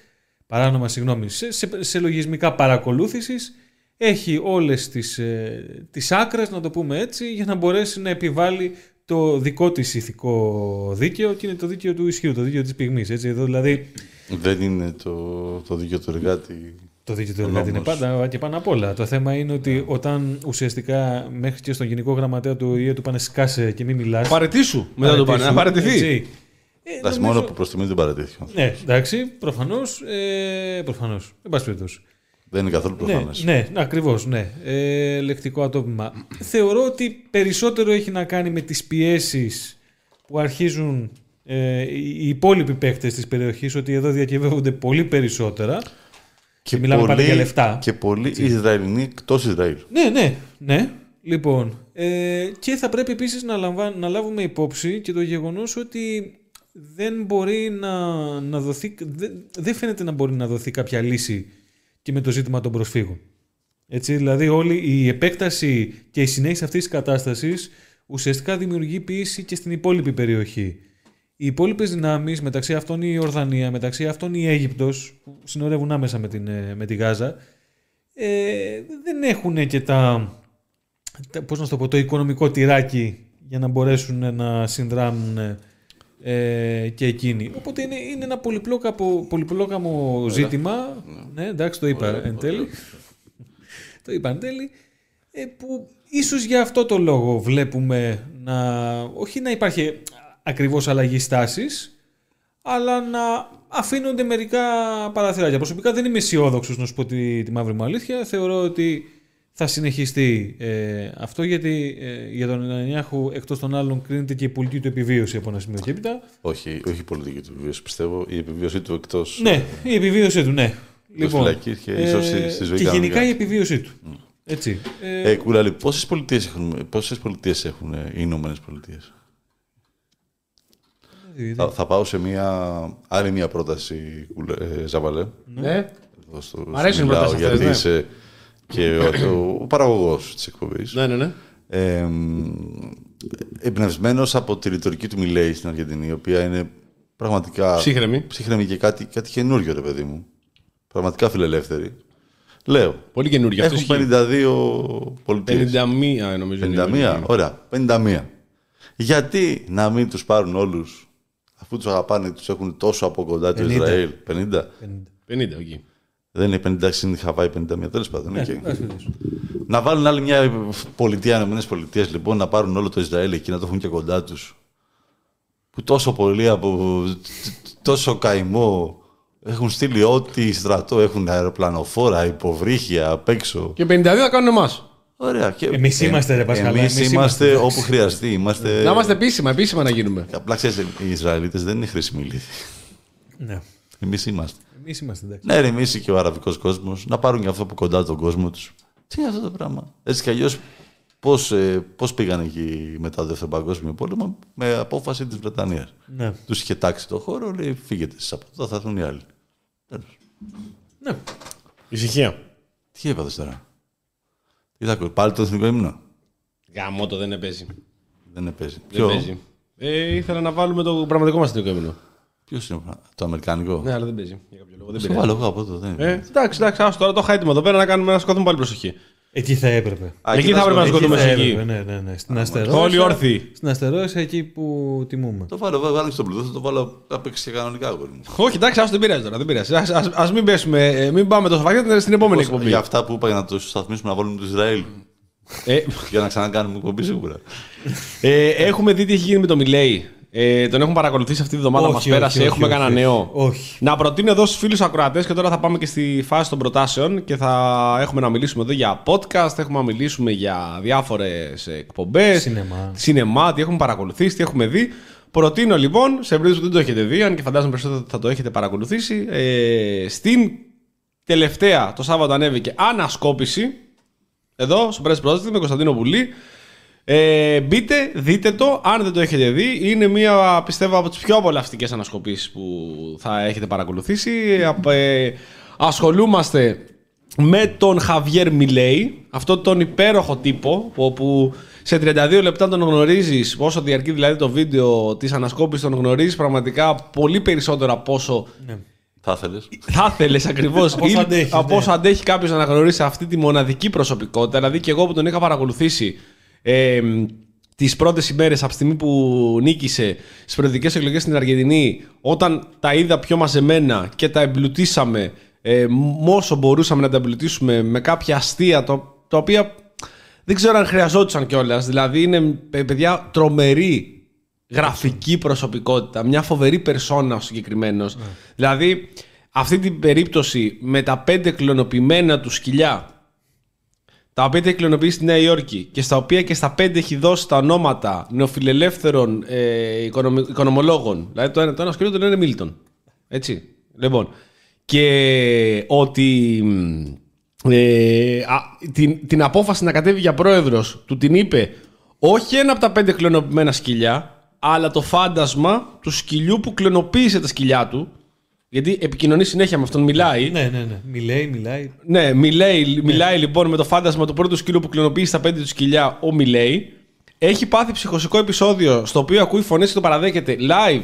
παράνομα συγγνώμη, σε, σε, σε λογισμικά παρακολούθησης, έχει όλες τις, ε, τις άκρες, να το πούμε έτσι, για να μπορέσει να επιβάλλει το δικό της ηθικό δίκαιο και είναι το δίκαιο του ισχύου, το δίκαιο της πυγμής. Έτσι, εδώ δηλαδή Δεν είναι το, το δίκαιο του εργάτη. το δίκαιο του Ο εργάτη είναι νόμος. πάντα και πάνω απ' όλα. Το θέμα είναι ότι όταν ουσιαστικά μέχρι και στον γενικό γραμματέα του ΙΕ του πάνε σκάσε και μην μιλάς. Παρετήσου μετά το πάνε. Να παρετηθεί. Ε, Εντάξει, νομίζω- μόνο που προς τιμή δεν παρατήθηκε. Ναι, εντάξει, προφανώς. Ε, προφανώς. Εν πάση περιπτώσει. Δεν είναι καθόλου Ναι, προφανές. ναι, ακριβώς, ναι. Ε, λεκτικό ατόπιμα. Θεωρώ ότι περισσότερο έχει να κάνει με τις πιέσεις που αρχίζουν ε, οι υπόλοιποι παίκτες της περιοχής ότι εδώ διακυβεύονται πολύ περισσότερα. Και μιλάμε πάντα για λεφτά. Και πολλοί Ισραηλινοί εκτός Ισραήλ. Ναι, ναι, ναι. Λοιπόν, ε, και θα πρέπει επίσης να, λαμβά- να λάβουμε υπόψη και το γεγονός ότι δεν μπορεί να, να δοθεί, δεν, δεν φαίνεται να μπορεί να δοθεί κάποια λύση και με το ζήτημα των προσφύγων. Έτσι, δηλαδή όλη η επέκταση και η συνέχιση αυτής της κατάστασης ουσιαστικά δημιουργεί πίεση και στην υπόλοιπη περιοχή. Οι υπόλοιπες δυνάμεις, μεταξύ αυτών η Ορδανία, μεταξύ αυτών η Αίγυπτος, που συνορεύουν άμεσα με, την, ε, με τη Γάζα, ε, δεν έχουν και τα, τα- πώς να στο πω, το οικονομικό τυράκι για να μπορέσουν να συνδράμουν ε, και εκείνοι. Οπότε είναι, είναι ένα πολυπλόκαμο, πολυπλόκαμο ζήτημα. Ναι, εντάξει, το είπα εν τέλει. το είπα εν τέλει. Ε, που ίσως για αυτό το λόγο βλέπουμε να, όχι να υπάρχει ακριβώς αλλαγή στάσης, αλλά να αφήνονται μερικά παραθυράκια. Προσωπικά δεν είμαι αισιόδοξος να σου πω τη, τη μαύρη μου αλήθεια. Θεωρώ ότι θα συνεχιστεί ε, αυτό γιατί ε, για τον Νετανιάχου εκτός των άλλων κρίνεται και η πολιτική του επιβίωση από ένα σημείο και έπειτα. Όχι, όχι η πολιτική του επιβίωση, πιστεύω. Η επιβίωσή του εκτός. Ναι, η επιβίωση του, ναι. φυλακής και ίσως στη- στη ζωή και κανονικά. γενικά η επιβίωσή του. Έτσι. Ε, Ε, Κουράλη, πόσες πολιτείες έχουν, πόσες πολιτείες έχουν ε, οι Ηνωμένες Πολιτείες; Θα, θα πάω σε μια άλλη μια πρόταση, Κουλε- ε, Ζαβαλέ. Ναι. Εδώ στο, Μ' αρέσουν σου οι μιλάω, προτάσεις αυτές, γιατί ναι. είσαι και ο, ο, ο παραγωγός της εκπομπής. Ναι, ναι, ναι. Ε, εμπνευσμένος από τη ρητορική του Μιλέη στην Αργεντινή, η οποία είναι πραγματικά Ψύχραιμη. ψύχραιμη και κάτι, κάτι καινούριο, ρε παιδί μου. Πραγματικά φιλελεύθερη. Λέω, Πολύ καινούργιο αυτό. έχουν ισχύει. 52 πολιτείες. 51 νομίζω. είναι η 51, Αμερική. ωραία, 51. Γιατί να μην τους πάρουν όλους, αφού τους αγαπάνε, τους έχουν τόσο από κοντά το 50. Ισραήλ; 50. 50 εκεί. Δεν είναι 50, είναι η Χαβάη 51, τέλος πάντων. ναι, οκ. εν πάση περιπτώσει. Να βάλουν άλλη μια πολιτεία, Ηνωμένες Πολιτείες, λοιπόν, να πάρουν όλο το Ισραήλ εκεί, να το έχουν και κοντά τους. Που τόσο πολύ από τόσο καημό έχουν στείλει ό,τι στρατό έχουν αεροπλανοφόρα, υποβρύχια απ' έξω. Και 52 θα κάνουν εμάς. Ωραία. Και Εμείς είμαστε, ρε Πασχαλά, Εμείς εμείς είμαστε είμαστε. όπου χρειαστεί. Είμαστε... Να είμαστε επίσημα, επίσημα να γίνουμε. Απλά ξέρεις, οι Ισραηλίτες δεν είναι χρήσιμοι λύθοι. Ναι. Εμείς είμαστε. Εμείς είμαστε εντάξει. Ναι, ρε, εμείς και ο αραβικός κόσμος, να πάρουν και αυτό που κοντά τον κόσμο τους. Τι είναι αυτό το πράγμα; Έτσι κι αλλιώς, πώς, ε, πώς πήγαν εκεί μετά το Δεύτερο Παγκόσμιο Πόλεμο, με απόφαση της Βρετανίας. Ναι. Τους είχε τάξει το χώρο, λέει, φύγετε εσείς από εδώ, θα έρθουν οι άλλοι. Τέλος. ναι. Ησυχία. Τι έπαθες τώρα; Τι θα ακούω, πάλι το εθνικό ύμνο; Γαμό το δεν παίζει. Δεν παίζει. Δεν παίζει. Ε, ήθελα να βάλουμε το πραγματικό μας εθνικό έμεινο. Ποιος είναι, το αμερικανικό. Ναι, αλλά δεν παίζει. Για κάποιο λόγο. Δεν Στο πειράζει. βάλω εγώ από εδώ. Δεν... Ε, εντάξει, εντάξει, άστο τώρα το χάιτημα εδώ πέρα να κάνουμε να σκοτώσουμε πάλι προσοχή. Εκεί θα έπρεπε. Α, Εκεί εκεί θα έπρεπε να το- σκοτωθούμε Εκεί θα εκεί. έπρεπε, Ναι, ναι, ναι. Στην Αστερόσα. Όλοι όρθιοι. Στην Αστερόσα εκεί που τιμούμε. Το βάλω, βάλω στο Bluetooth, θα το βάλω να παίξει και κανονικά αγόρι μου. Όχι, εντάξει, άστο, δεν πειράζει τώρα. Δεν πειράζει. Ας, ας, ας μην, πέσουμε, ε, μην πάμε τόσο βαριά στην επόμενη Πώς- εκπομπή. Για αυτά που είπα για να το σταθμίσουμε να βάλουμε το Ισραήλ. Ε, για να ξανακάνουμε εκπομπή σίγουρα. ε, έχουμε δει τι έχει γίνει με το Μιλέη. Ε, τον έχουμε παρακολουθήσει αυτή τη βδομάδα Όχι, μας όχι, πέρασε. όχι, έχουμε όχι, κανένα όχι. νέο. Όχι. Να προτείνω εδώ στους φίλους ακροατές και τώρα θα πάμε και στη φάση των προτάσεων και θα έχουμε να μιλήσουμε εδώ για podcast, έχουμε να μιλήσουμε για διάφορες εκπομπές. Σινεμά. Σινεμά, τι έχουμε παρακολουθήσει, τι έχουμε δει. Προτείνω λοιπόν, σε περίπτωση που δεν το έχετε δει, αν και φαντάζομαι περισσότερο θα το έχετε παρακολουθήσει, ε, στην τελευταία το Σάββατο ανέβηκε ανασκόπηση εδώ στο Press Project με Κωνσταντίνο Βουλή. Ε, μπείτε, δείτε το, αν δεν το έχετε δει. Είναι μία, πιστεύω, από τις πιο απολαυστικές ανασκοπήσεις που θα έχετε παρακολουθήσει. Ε, ε, ασχολούμαστε με τον Χαβιέρ Μιλέη, αυτό τον υπέροχο τύπο, που, όπου σε 32 λεπτά τον γνωρίζεις, όσο διαρκεί δηλαδή το βίντεο της ανασκόπησης τον γνωρίζεις πραγματικά πολύ περισσότερο από όσο Θα ήθελες. θα ήθελες ακριβώς. Από όσο αντέχεις, Από ναι. όσο αντέχει κάποιος να αναγνωρίσει αυτή τη μοναδική προσωπικότητα. Δηλαδή και εγώ που τον είχα παρακολουθήσει ε, τις πρώτες ημέρες από τη στιγμή που νίκησε στις προεδρικές εκλογές στην Αργεντινή, όταν τα είδα πιο μαζεμένα και τα εμπλουτίσαμε ε, μ- όσο μπορούσαμε να τα εμπλουτίσουμε με κάποια αστεία το- τα οποία δεν ξέρω αν χρειαζόντουσαν κιόλας. Δηλαδή είναι παι- παιδιά τρομερή γραφική προσωπικότητα, μια φοβερή περσόνα ο συγκεκριμένος. Δηλαδή, αυτή την περίπτωση με τα πέντε κλωνοποιημένα του σκυλιά, τα οποία τα έχει κλωνοποιήσει στη Νέα Υόρκη και στα οποία και στα πέντε έχει δώσει τα ονόματα νεοφιλελεύθερων ε, οικονομι- οικονομολόγων. Δηλαδή, το ένα, το ένα σκύλο το λένε Μίλτον. Έτσι. Λοιπόν. Και ότι μ, ε, α, την, την απόφαση να κατέβει για πρόεδρος του την είπε όχι ένα από τα πέντε κλωνοποιημένα σκυλιά, αλλά το φάντασμα του σκυλιού που κλωνοποίησε τα σκυλιά του. Γιατί επικοινωνεί συνέχεια με αυτόν, μιλάει. Ναι, ναι, ναι. Μιλάει, μιλάει. Ναι, μιλάει, μιλάει λοιπόν με το φάντασμα του πρώτου σκύλου που κλωνοποίησε τα πέντε του σκυλιά, ο Μιλέη. Έχει πάθει ψυχοσικό επεισόδιο στο οποίο ακούει φωνές και το παραδέχεται live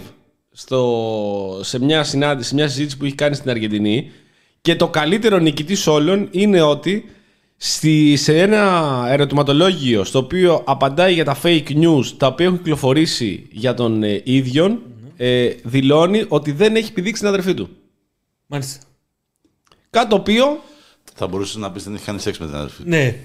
στο, σε, μια συνάντηση, σε μια συζήτηση που έχει κάνει στην Αργεντινή. Και το καλύτερο νικητής όλων είναι ότι στη, σε ένα ερωτηματολόγιο στο οποίο απαντάει για τα fake news τα οποία έχουν κυκλοφορήσει για τον ε, ίδιον, ε, δηλώνει ότι δεν έχει πηδήξει την αδερφή του. Μάλιστα. Κάτι το οποίο Θα μπορούσε να πεις δεν έχει κάνει σεξ με την αδερφή. του. Ναι.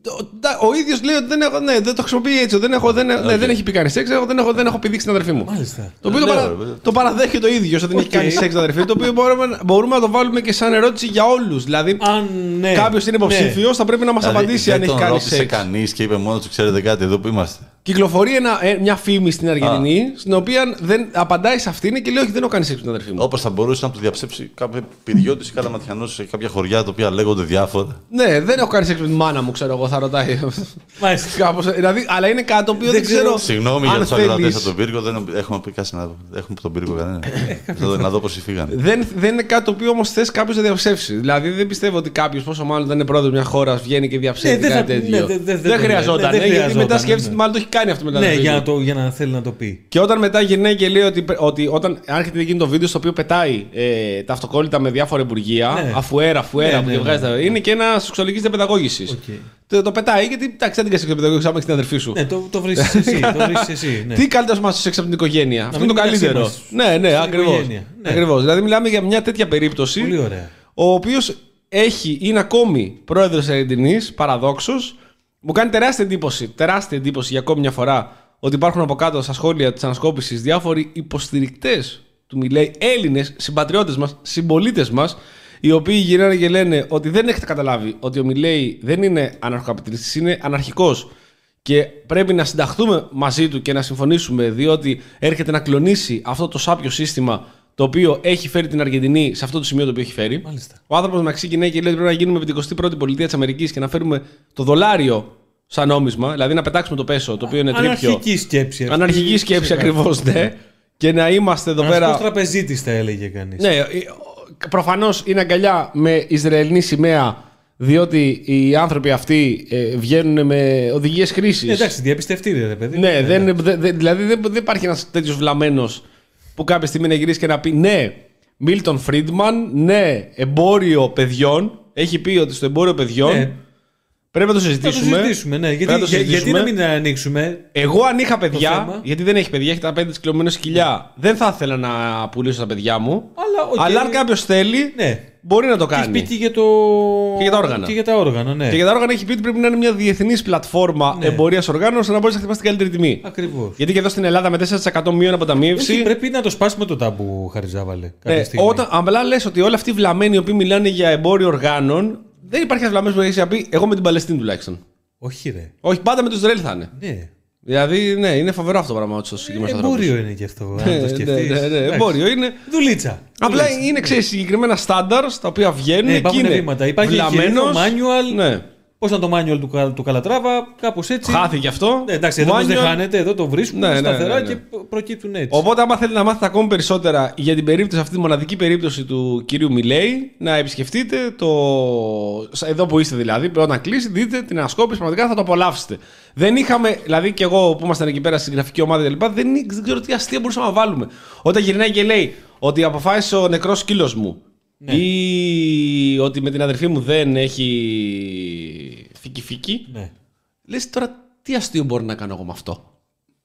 Το- τα- Ο ίδιος λέει ότι δεν, έχω, ναι, δεν το χρησιμοποιεί έτσι. Δεν, έχω, δεν, ναι, δεν έχει πει κάνει σεξ. Εγώ δεν έχω, δεν έχω πηδήξει την αδερφή μου. Μάλιστα. Το οποίο το, Ναι, παρα- ρε, βέβαια. το παραδέχεται ο ίδιος ότι δεν έχει Οκ. κάνει σεξ την αδερφή του. Το οποίο μπορούμε, να- μπορούμε να το βάλουμε και σαν ερώτηση για όλους. Δηλαδή, Αν ναι. κάποιος είναι υποψήφιος, θα πρέπει να μας Δηλαδή, απαντήσει δεν αν έχει τον κάνει ρώτησε σεξ. κανείς και είπε μόνο του, ξέρετε κάτι, εδώ που είμαστε. Κυκλοφορεί ένα, ε, μια φήμη στην Αργεντινή, στην οποία δεν απαντάει σε αυτήν και λέει: Όχι, δεν έχω κάνει σεξ με την αδερφή μου. Όπως θα μπορούσε να του διαψεύσει κάποιο πηδιώτη ή καλαματιανό σε κάποια χωριά τα οποία λέγονται διάφορα. Ναι, δεν έχω κάνει σεξ με τη μάνα μου, ξέρω εγώ, θα ρωτάει. Μάλιστα. (laughs) Κάπως, δηλαδή, αλλά είναι κάτι το οποίο δεν, Δεν ξέρω. ξέρω. Συγγνώμη για αν τους ακροατέ θέλεις- από τον πύργο, δεν έχουμε πει κάτι να έχουμε από τον πύργο κανένα. (laughs) Ε, να, δω- να δω πώς φύγανε. Δεν, δεν είναι κάτι το οποίο όμως θες κάποιος να διαψεύσει. Δηλαδή δεν πιστεύω ότι κάποιος, πόσο μάλλον δεν είναι πρόεδρος μιας χώρας, βγαίνει και διαψεύει Ναι, δεν κάτι θα- τέτοιο. ναι, δεν- δεν- δεν δεν- χρειαζόταν. δεν ναι, γιατί χρειαζόταν, μετά ναι, σκέφτεται ναι. ότι μάλλον το έχει κάνει αυτό μετά. Ναι, για να, το, για να θέλει να το πει. Και όταν μετά γυρνάει και λέει ότι, ότι όταν άρχεται εκείνο το βίντεο στο οποίο πετάει ε, τα αυτοκόλλητα με διάφορα υπουργεία, Ναι. αφουέρα, αφουέρα Ναι, που ναι, και βγάζει ναι. τα- Είναι και ένα σεξουαλική διαπαιδαγώγησης. Οκ. Το, το πετάει γιατί εντάξει, δεν την κάνει διαπαιδαγώγησης άμα έχει την αδερφή σου. Ναι, το, το βρίσκει εσύ. (laughs) το βρίσκεις εσύ ναι. Τι καλύτερο μας σεξ από την οικογένεια. Αυτό είναι μην το μεταξύ καλύτερο. μας. Ναι, ναι, Στην ακριβώς. οικογένεια. Ναι. Ακριβώς. Δηλαδή μιλάμε για μια τέτοια περίπτωση. Πολύ ωραία. ο οποίος έχει, είναι ακόμη πρόεδρος της Αργεντινή, παραδόξως. Μου κάνει τεράστια εντύπωση, τεράστια εντύπωση για ακόμη μια φορά ότι υπάρχουν από κάτω στα σχόλια της ανασκόπησης διάφοροι υποστηρικτές του Μιλέη, Έλληνες, συμπατριώτες μας, συμπολίτες μας, οι οποίοι γυρνάνε και λένε ότι δεν έχετε καταλάβει ότι ο Μιλέη δεν είναι αναρχοκαπιταλιστής, είναι αναρχικός. Και πρέπει να συνταχθούμε μαζί του και να συμφωνήσουμε, διότι έρχεται να κλονίσει αυτό το σάπιο σύστημα το οποίο έχει φέρει την Αργεντινή σε αυτό το σημείο το οποίο έχει φέρει. Μάλιστα. Ο άνθρωπος να ξεκινάει και λέει ότι πρέπει να γίνουμε με την 21η πολιτεία της Αμερικής και να φέρουμε το δολάριο σαν νόμισμα, δηλαδή να πετάξουμε το πέσο, το οποίο είναι τρίπιο. Αναρχική σκέψη. αυτή. Αναρχική σκέψη ακριβώς, ναι. Και να είμαστε εδώ Αναρχικός πέρα. τραπεζίτης θα έλεγε κανείς. Ναι, προφανώς είναι αγκαλιά με Ισραηλινή σημαία, διότι οι άνθρωποι αυτοί ε, βγαίνουν με οδηγίες χρήσης. Ε, εντάξει, διαπιστευτήρια ρε παιδί. Ναι, δεν, δε- δε- δηλαδή δεν, δεν υπάρχει ένας τέτοιος βλαμμένος που κάποια στιγμή να γυρίσει και να πει ναι, Μίλτον Φρίντμαν, ναι, εμπόριο παιδιών. Έχει πει ότι στο εμπόριο παιδιών Ναι. Πρέπει να το Θα το συζητήσουμε. συζητήσουμε, ναι. Γιατί, Πρέπει να το για- γιατί συζητήσουμε. να μην ανοίξουμε. Εγώ αν είχα παιδιά, θέμα; γιατί δεν έχει παιδιά, έχει τα πέντε κλωνοποιημένα σκυλιά, δεν θα ήθελα να πουλήσω τα παιδιά μου. Αλλά, οκ. Αλλά αν κάποιος θέλει, Ναι. μπορεί να το Και έχει κάνει. πει και για, το... Και για τα όργανα. Και για τα όργανα, ναι. Και για τα όργανα έχει πει ότι πρέπει να είναι μια διεθνής πλατφόρμα Ναι. εμπορίας οργάνων ώστε να μπορείς να χτυπάς την καλύτερη τιμή. Ακριβώς. Γιατί και εδώ στην Ελλάδα με 4% μείον αποταμίευση. Πρέπει να το σπάσουμε το τάμπου, Χαριζάβαλε. Κάποια Ναι, στιγμή. όταν απλά λες ότι όλοι αυτοί οι βλαμμένοι οι οποίοι μιλάνε για εμπόριο οργάνων, δεν υπάρχει ένας βλαμμένο που έχει να πει Εγώ με την Παλαιστίνη τουλάχιστον. Όχι, ρε. Όχι, πάντα με του Ισραήλ θα είναι. Ναι. Δηλαδή, ναι, είναι φοβερό αυτό το πράγμα του συγκεκριμένου ανθρώπου. Εμπόριο είναι και αυτό. Αν Ναι, το ναι, σκεφτείς. ναι, ναι, εμπόριο είναι. Δουλίτσα. Απλά Δουλίτσα. είναι ξέρεις, συγκεκριμένα στάνταρ τα οποία βγαίνουν Ναι, και υπάρχουν είναι βήματα. Υπάρχει βλαμμένος. και manual. Ναι. Πώς ήταν το manual του, Κα- του Καλατράβα, κάπως έτσι. Χάθηκε αυτό. Ναι, εντάξει, εδώ όμως δεν Manual. χάνεται, εδώ το βρίσκουν Ναι, ναι, σταθερά ναι, ναι. και προ- προκύπτουν έτσι. Οπότε, άμα θέλετε να μάθετε ακόμη περισσότερα για την περίπτωση, αυτή τη μοναδική περίπτωση του κυρίου Μιλέη, να επισκεφτείτε το. εδώ που είστε δηλαδή, όταν κλείσει, δείτε την ανασκόπηση, πραγματικά θα το απολαύσετε. Δεν είχαμε, δηλαδή και εγώ που ήμασταν εκεί πέρα στην γραφική ομάδα κλπ. Δεν, δεν ξέρω τι αστεία μπορούσαμε να βάλουμε. Όταν γυρνάει και λέει ότι αποφάσισε ο νεκρός σκύλος μου Ναι. ή ότι με την αδερφή μου δεν έχει φίκι-φίκι. Ναι, Λες τώρα τι αστείο μπορεί να κάνω εγώ με αυτό;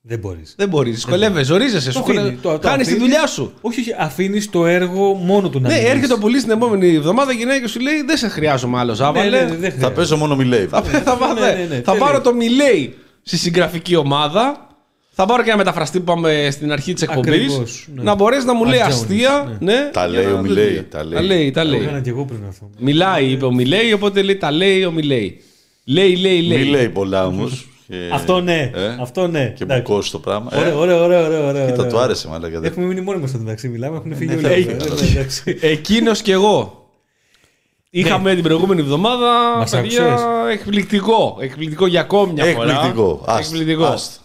δεν μπορείς. Δεν μπορείς. Δυσκολεύεσαι, ζορίζεσαι. Σου αφήνει, το- το κάνει τη αφήνεις. δουλειά σου. Όχι, όχι, αφήνεις το έργο μόνο του να Ναι, μιλήσεις. έρχεται ο πουλής την επόμενη εβδομάδα, γυρνάει και σου λέει: Δεν σε χρειάζομαι άλλο Ναι, Ζάβαλε. ναι, ναι, δεν Θα χρειάζεται. παίζω μόνο μιλέι. Θα, θα, πάρω- Ναι, ναι, ναι, θα τέλεια. πάρω το Μιλέι στη συγγραφική ομάδα. Θα πάρω και ένα μεταφραστή που είπαμε στην αρχή της εκπομπής. Ακριβώς, ναι. Να μπορέσει να μου λέει Ατζόνης, αστεία. Ναι. Τα για λέει να- ο Μιλέη, τα λέει. Τα λέει, τα Το λέει. έκανα και εγώ πριν αυτό. Μιλάει, είπε ο Μιλέη, οπότε λέει τα λέει ο Μιλέη. Λέει, λέει, λέει. Μιλέει πολλά όμως. (laughs) Αυτό ναι, Ε, αυτό ναι. Και μου Εντάξει. κόσει το πράγμα. Ωραία, Ε, ωραία, ωραία, ωραία, ωραία. Κοίτα, ωραία. του άρεσε μάλλον. Έχουμε μείνει μόνοι μας στο μεταξύ, μιλάμε, έχουν φύγει ναι, όλοι. θα- Ναι, θα- ναι, εντάξει. (laughs) Εκείνος και εγώ. Είχαμε την προηγούμενη εβδομάδα. Μας παιδιά, άκουσες; εκπληκτικό. Εκπληκτικό για ακόμη μια φορά. Εκπληκτικό. Άστο, Εκπληκτικό. άστο.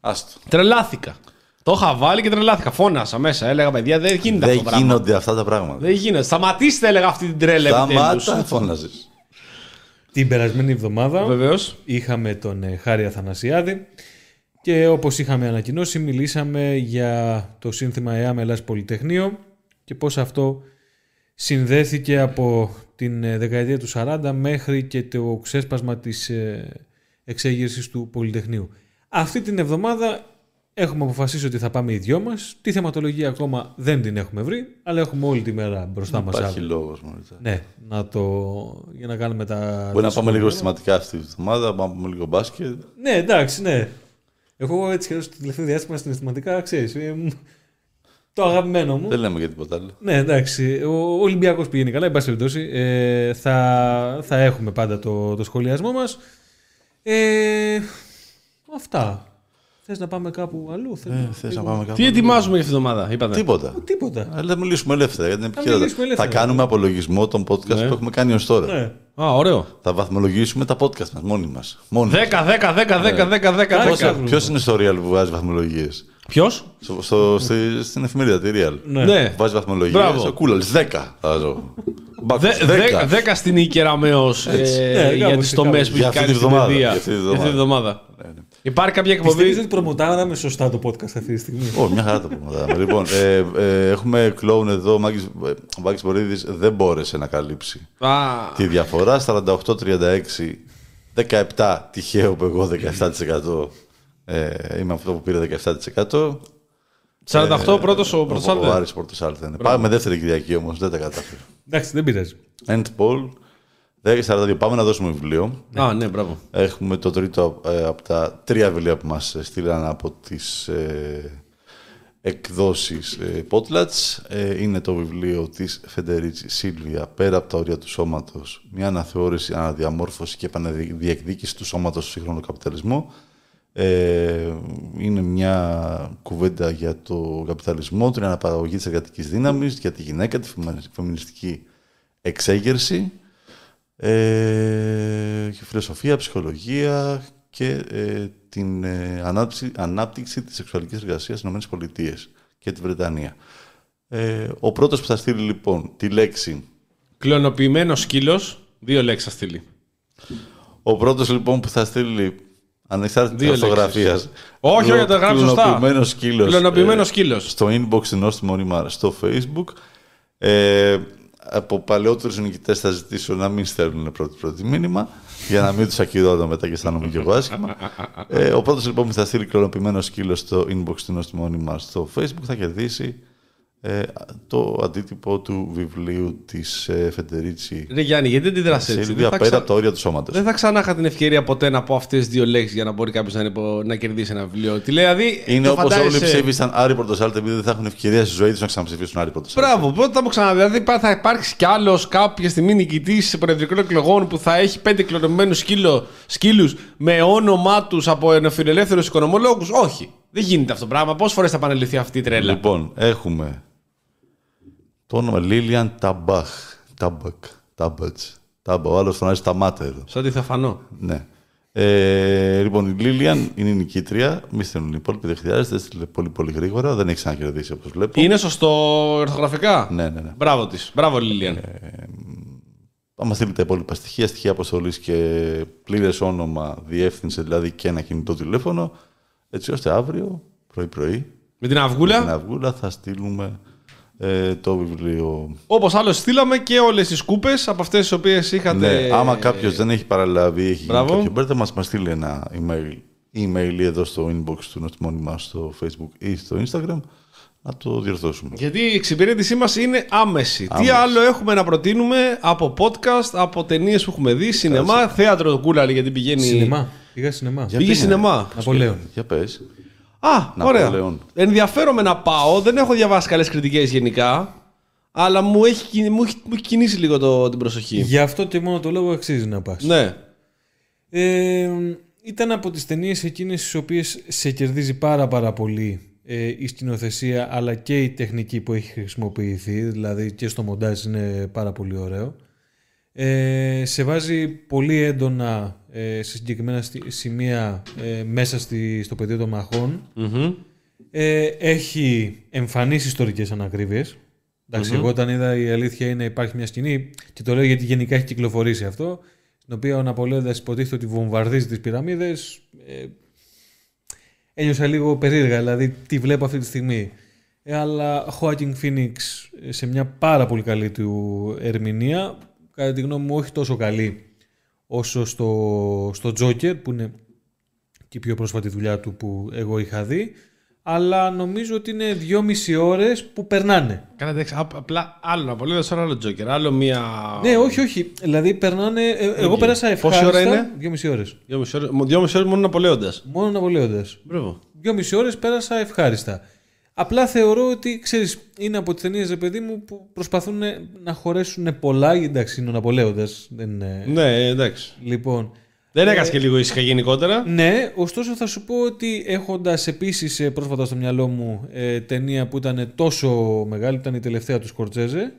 Άστο. Τρελάθηκα. Το είχα βάλει και τρελάθηκα. Φώνασα μέσα. Έλεγα παιδιά, δεν γίνεται αυτό Δεν το πράγμα. γίνονται αυτά τα πράγματα. Δεν γίνεται. Σταματήστε, έλεγα αυτή την τρέλα επιτέλους. Σταμάτα, φώναζες. Την περασμένη εβδομάδα Βεβαίως. είχαμε τον ε, Χάρη Αθανασιάδη και όπως είχαμε ανακοινώσει μιλήσαμε για το σύνθημα ΕΑΜ Ελλάς Πολυτεχνείο και πώς αυτό συνδέθηκε από την ε, δεκαετία του 40 μέχρι και το ξέσπασμα της ε, εξέγερσης του Πολυτεχνείου. Αυτή την εβδομάδα έχουμε αποφασίσει ότι θα πάμε οι δυο μας. Τη θεματολογία ακόμα δεν την έχουμε βρει, αλλά έχουμε όλη τη μέρα μπροστά μας Υπάρχει αύριο. λόγος. Ναι, να το... για να κάνουμε τα... Μπορεί τα να πάμε λίγο σχόλια. συστηματικά αυτή τη εβδομάδα, να πάμε λίγο μπάσκετ. Ναι, εντάξει, ναι. Εγώ έτσι και στο τελευταίο διάστημα συναισθηματικά, ξέρεις, ε, μ, το αγαπημένο μου. Δεν λέμε για τίποτα άλλο. Ναι, εντάξει. Ο Ολυμπιακός πηγαίνει καλά, εν πάση περιπτώσει. Ε, θα, θα έχουμε πάντα το, το σχολιασμό μας. Ε, αυτά. Θες να πάμε κάπου αλλού, θες Ε, να- Θες να πάμε κάπου. Τι ετοιμάζουμε για αυτή τη εβδομάδα, είπατε; Τίποτα. Τίποτα. Αλλά θα μιλήσουμε ελεύθερα για την μιλήσουμε επικαιρότητα. Θα ελεύθερα. κάνουμε απολογισμό των podcast Ναι. που έχουμε κάνει ως τώρα. Ναι. Α, ωραίο. Θα βαθμολογήσουμε τα podcast μας μόνοι μας. 10, 10, 10, 10, 10, 10, Κάτσε. 10. Ποιο είναι στο Real που βάζει βαθμολογίες; Ποιος; Στο, στο, στη- στην εφημερίδα, τη Real. Ναι. Ναι. Βάζει βαθμολογίες. Μπράβο. Ο Κούλαλ 10. βάζω. Μπάκος, 10. 10 στην Ικεραμέω Ναι, για κάπως, τι τομές κάπως. που Για έχει αυτή κάνει τη στην εβδομάδα, παιδεία. για αυτή τη Για αυτή τη εβδομάδα. Ναι, ναι. Υπάρχει κάποια Πιστεύεις εκπομπή. ότι προμοτάραμε σωστά το podcast αυτή τη στιγμή; Ω, μια χαρά το πούμε. λοιπόν, ε, ε, έχουμε κλόουν εδώ. Ο Μάκης, ε, ο Μάκης Βορύδης δεν μπόρεσε να καλύψει Α, τη διαφορά. 48-36, 17 τυχαίο που εγώ 17%. Ε, είμαι αυτό που πήρε 17%. 48 πρώτος ο Ο, πρώτο ο Άρης Πορτοσάλτε. είναι. Πάμε δεύτερη Κυριακή όμως, δεν τα κατάφερε. Εντάξει, δεν πειράζει. End poll, 10-42. Πάμε να δώσουμε βιβλίο. Α, ναι, μπράβο. Έχουμε το τρίτο ε, από τα τρία βιβλία που μας στείλαν από τις ε, εκδόσεις ε, Potlatch. Ε, είναι το βιβλίο της Φεντερίτσι Σίλβια «Πέρα από τα όρια του σώματος. Μια αναθεώρηση, αναδιαμόρφωση και επαναδιεκδίκηση του σώματος στο σύγχρονο καπιταλισμό». Ε, είναι μια κουβέντα για το καπιταλισμό, την αναπαραγωγή της εργατικής δύναμης, για τη γυναίκα, τη φεμινι- φεμινιστική εξέγερση ε, και φιλοσοφία, ψυχολογία και ε, την ε, ανάπτυξη, ανάπτυξη της σεξουαλικής εργασίας στις ΗΠΑ και τη Βρετανία. Ε, ο πρώτος που θα στείλει λοιπόν τη λέξη Κλωνοποιημένος σκύλος. Δύο λέξεις θα στείλει. ο πρώτος λοιπόν που θα στείλει ανεξάρτητης Δύο αυτογραφία. λέξεις. Όχι, όχι, το γράψει σωστά. Κλωνοποιημένος σκύλος. Κλωνοποιημένος ε, σκύλος. στο inbox του Νόστιμο Ρήμα στο facebook. Ε, από παλαιότερους νικητές θα ζητήσω να μην στέλνουν πρώτη-πρώτη μήνυμα για να μην τους ακυρώνω μετά και αισθάνομαι και εγώ άσχημα. ε, ο πρώτος λοιπόν που θα στείλει κλωνοποιημένο σκύλο στο inbox του νοστιμόνι μα στο facebook θα κερδίσει ε, το αντίτυπο του βιβλίου της ε, Φεντερίτσι. Ρε Γιάννη, γιατί δεν τη δράσει έτσι; Σίλβια θα πέρα ξα- από τα όρια του σώματος. Δεν θα ξανά είχα την ευκαιρία ποτέ να πω αυτές τις δύο λέξεις για να μπορεί κάποιος να, είναι πο- να κερδίσει ένα βιβλίο. Τι λέει, δηλαδή. Είναι το όπως όλοι φαντάζεσαι- ψήφισαν Άρη Πορτοσάλτε επειδή δεν θα έχουν ευκαιρία στη ζωή τους να ξαναψηφίσουν Άρη Πορτοσάλτε. Μπράβο, πότε θα μου ξαναδεί. Δηλαδή υπά- θα υπάρξει κι άλλος κάποια στιγμή νικητής προεδρικών εκλογών που θα έχει πέντε κληρονομημένους σκύλους με όνομά τους από ενοφιλελεύθερους οικονομολόγους. Όχι. Δεν γίνεται αυτό το πράγμα. Πόσες φορές θα επαναληφθεί αυτή η τρέλα; Λοιπόν, έχουμε το όνομα Λίλιαν Ταμπάχ. Τάμπακ. Τάμπατ. Τάμπα. Ο άλλος φωνάζει τα μάτα εδώ. Σαν τι θα φανώ. Ναι. Ε, λοιπόν, η Λίλιαν είναι η νικήτρια. Μη στέλνουν οι υπόλοιποι, δεν χρειάζεται. Έστειλε πολύ πολύ γρήγορα. Δεν έχεις ξανακερδίσει όπως βλέπω. Είναι σωστό ορθογραφικά; Ναι, ναι, ναι. Μπράβο της. Μπράβο, Λίλιαν. Θα μα στείλει τα υπόλοιπα στοιχεία, στοιχεία αποστολής και πλήρες όνομα, διεύθυνση δηλαδή και ένα κινητό τηλέφωνο. Έτσι ώστε αύριο πρωί-πρωί Με την αυγούλα; στην Αυγούλα θα στείλουμε ε, το βιβλίο. Όπως άλλο στείλαμε και όλες τις κούπες από αυτές τις οποίες είχατε. Ναι, άμα κάποιος δεν έχει παραλάβει ή έχει γίνει Μπράβο. κάποιο μπέρδεμα, μας, μας στείλει ένα email, email ή εδώ στο inbox του νοστιμόνι μας στο facebook ή στο instagram να το διορθώσουμε. Γιατί η εξυπηρέτησή μας είναι άμεση. Τι Άμεση. άλλο έχουμε να προτείνουμε από podcast, από ταινίες που έχουμε δει, σινεμά, θέατρο κούλαρη γιατί πηγαίνει. Σινεμά. Πήγα σινεμά. Για Πήγες τι είναι; σινεμά. Ναπολέον. Για πες. Α, Ναπολέον. ωραία. Ενδιαφέρομαι να πάω. Δεν έχω διαβάσει καλές κριτικές γενικά. Αλλά μου έχει, κι- μου έχει, μου έχει κινήσει λίγο το, την προσοχή. Γι' αυτό και μόνο το λόγο αξίζει να πας. Ναι. Ε, ήταν από τις ταινίες εκείνες τις οποίες σε κερδίζει πάρα πάρα πολύ ε, η σκηνοθεσία αλλά και η τεχνική που έχει χρησιμοποιηθεί, δηλαδή και στο μοντάζ είναι πάρα πολύ ωραίο. Ε, σε βάζει πολύ έντονα ε, σε συγκεκριμένα στη- σημεία ε, μέσα στη, στο πεδίο των μαχών. Μμμ. Ε, έχει εμφανείς ιστορικές ανακρίβειες. Εντάξει, εγώ όταν είδα η αλήθεια είναι υπάρχει μια σκηνή και το λέω γιατί γενικά έχει κυκλοφορήσει αυτό στην οποία ο Ναπολέοντας υποτίθεται ότι βομβαρδίζει τις πυραμίδες ε, ένιωσα λίγο περίεργα δηλαδή τι βλέπω αυτή τη στιγμή ε, αλλά Joaquin Phoenix ε, σε μια πάρα πολύ καλή του ερμηνεία κατά τη γνώμη μου όχι τόσο καλή όσο στο, στο Joker που είναι και η πιο πρόσφατη δουλειά του που εγώ είχα δει αλλά νομίζω ότι είναι δυόμιση ώρες που περνάνε. Καλά, εντάξει. απ- Απλά άλλο να πω. Λέω τώρα άλλο Τζόκερ. Άλλο μία. Ναι, όχι, όχι. Δηλαδή περνάνε. ε, εγώ πέρασα Πόση ευχάριστα. ώρα είναι; Δυόμιση ώρες. Δυόμιση ώρες- Δυόμιση ώρες μόνο να απολέοντα. Μόνο αναβολέοντας. Μπράβο. Δυόμιση ώρες πέρασα ευχάριστα. Απλά θεωρώ ότι, ξέρεις, είναι από τις ταινίες, ρε παιδί μου, που προσπαθούν να χωρέσουν πολλά. Εντάξει, είναι ο Ναπολέοντας. Δεν είναι... Ναι, εντάξει. Λοιπόν, Δεν έκασε και λίγο ήσυχα γενικότερα. Ναι, ωστόσο θα σου πω ότι έχοντας επίσης ε, πρόσφατα στο μυαλό μου ε, ταινία που ήταν τόσο μεγάλη, ήταν η τελευταία του Σκορτζέζε,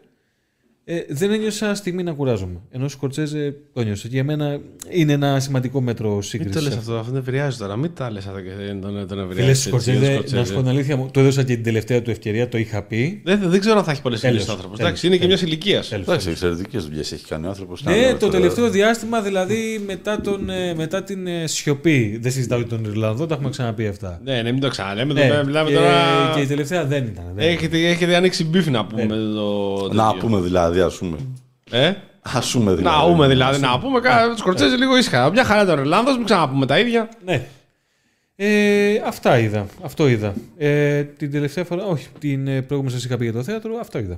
ε, δεν ένιωσα στιγμή να κουράζομαι. Ενώ ο Σκορτζέζε το ένιωσε. Και για μένα είναι ένα σημαντικό μέτρο Μην σύγκρισης. το λες αυτό, αυτό δεν επηρεάζει τώρα. Μην τα λες αυτά και δεν τον, τον επηρεάζει. Φίλε έτσι, Σκορτζέζε, ο να σου πω την αλήθεια μου, το έδωσα και την τελευταία του ευκαιρία, το είχα πει. Δεν, δεν ξέρω αν θα έχει πολλές Τέλος, δουλειέ ο άνθρωπος. τέλος, Εντάξει, είναι και τέλος. μιας ηλικίας. Τέλος. Εντάξει, εξαιρετικές δουλειές έχει κάνει ο άνθρωπος. Ναι, το τελευταίο διάστημα, δηλαδή μετά, τον, ε, μετά την ε, σιωπή. Δεν συζητάω για τον Ιρλανδό, τα έχουμε ξαναπεί αυτά. Ναι, ναι, μην το ξαναλέμε. Ναι, το μιλάμε και, τώρα. και η τελευταία δεν ήταν. δεν Έχετε, έχετε ανοίξει μπιφ να πούμε. Το, Να τέτοιο. πούμε δηλαδή, ας πούμε. Ε; Α πούμε δηλαδή. Να πούμε δηλαδή. Να πούμε κάτι. Σκορτσέζε λίγο ήσυχα. Μια χαρά τώρα Ιρλάνδος, μην ξαναπούμε τα ίδια. Ναι. Ε, αυτά είδα. Αυτό είδα. Ε, την τελευταία φορά, όχι, την ε, προηγούμενη σας είχα πει για το θέατρο, αυτό είδα.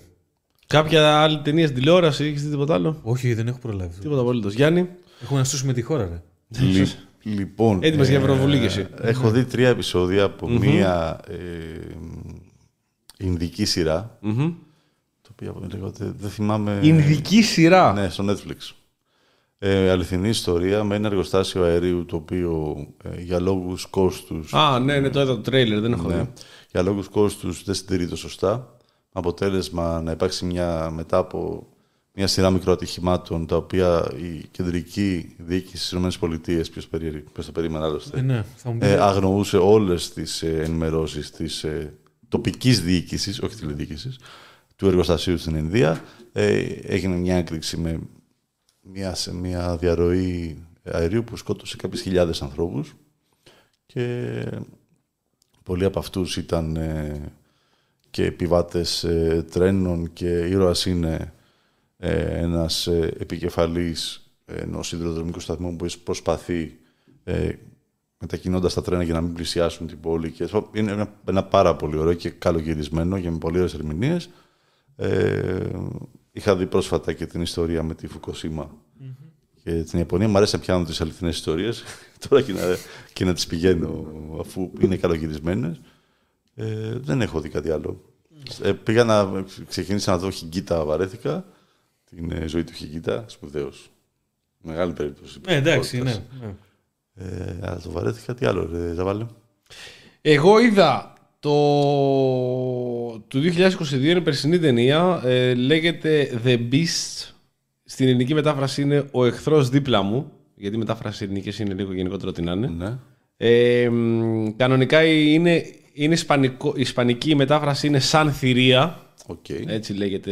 Κάποια άλλη ταινία στην τηλεόραση, έχεις δει τίποτα άλλο; Όχι, δεν έχω προλάβει. Τίποτα απολύτως. Γιάννη, Έχουμε να στήσουμε τη χώρα, ρε. Λι- Λοιπόν. έτοιμες για Ευρωβουλή κι εσύ. Έχω δει τρία επεισόδια από μία ε, Ινδική σειρά. Μμμ. Το οποίο λέγεται, δεν θυμάμαι. Ινδική σειρά. Ναι, στο Netflix. Ε, αληθινή ιστορία με ένα εργοστάσιο αερίου το οποίο ε, για λόγους κόστους Α, ναι, ναι, το είδα το τρέιλερ, δεν έχω ναι, δει. για λόγους κόστους δεν συντηρείται σωστά. Αποτέλεσμα να υπάρξει μια, μετά από μια σειρά μικροατυχημάτων τα οποία η κεντρική διοίκηση στις ΗΠΑ, ποιος, περί, ποιος το περίμενε άλλωστε, Ε, ναι, θα μου πει. ε, αγνοούσε όλες τις ε, ενημερώσεις της ε, τοπικής διοίκησης, όχι τηλεδιοίκησης, του εργοστασίου στην Ινδία. Ε, έγινε μια έκρηξη με μια, σε μια διαρροή αερίου που σκότωσε κάποιες χιλιάδες ανθρώπους και πολλοί από αυτούς ήταν ε, και επιβάτες ε, τρένων και ήρωας είναι ε, ένας ε, επικεφαλής ενός σιδηροδρομικού σταθμού που προσπαθεί ε, μετακινώντας τα τρένα για να μην πλησιάσουν την πόλη. Και, είναι ένα, ένα πάρα πολύ ωραίο και καλογυρισμένο και με πολύ ωραίες ερμηνείες. Ε, είχα δει πρόσφατα και την ιστορία με τη φουκοσιμα και την Ιαπωνία. Μου αρέσει να πιάνω τις αληθινές ιστορίες (laughs) τώρα και να, και να τις πηγαίνω αφού είναι καλογυρισμένες. Ε, δεν έχω δει κάτι άλλο. Ε, πήγα να ξεκινήσω να δω Χιγκίτα, βαρέθηκα. Την ε, ζωή του Χιγκίτα, σπουδαίος. Μεγάλη περίπτωση. Ε, εντάξει, ναι. ναι. Ε, αλλά το βαρέθηκα. Τι άλλο, ρε, Ζαβάλε. Εγώ είδα το του 2022 είναι περσινή ταινία. Ε, λέγεται The Beast. Στην ελληνική μετάφραση είναι Ο εχθρός δίπλα μου. Γιατί η μετάφραση ελληνική είναι λίγο γενικότερο τι να είναι. Ναι. Ε, κανονικά είναι, είναι ισπανικό, η ισπανική μετάφραση είναι Σαν Θηρία. Okay. Έτσι λέγεται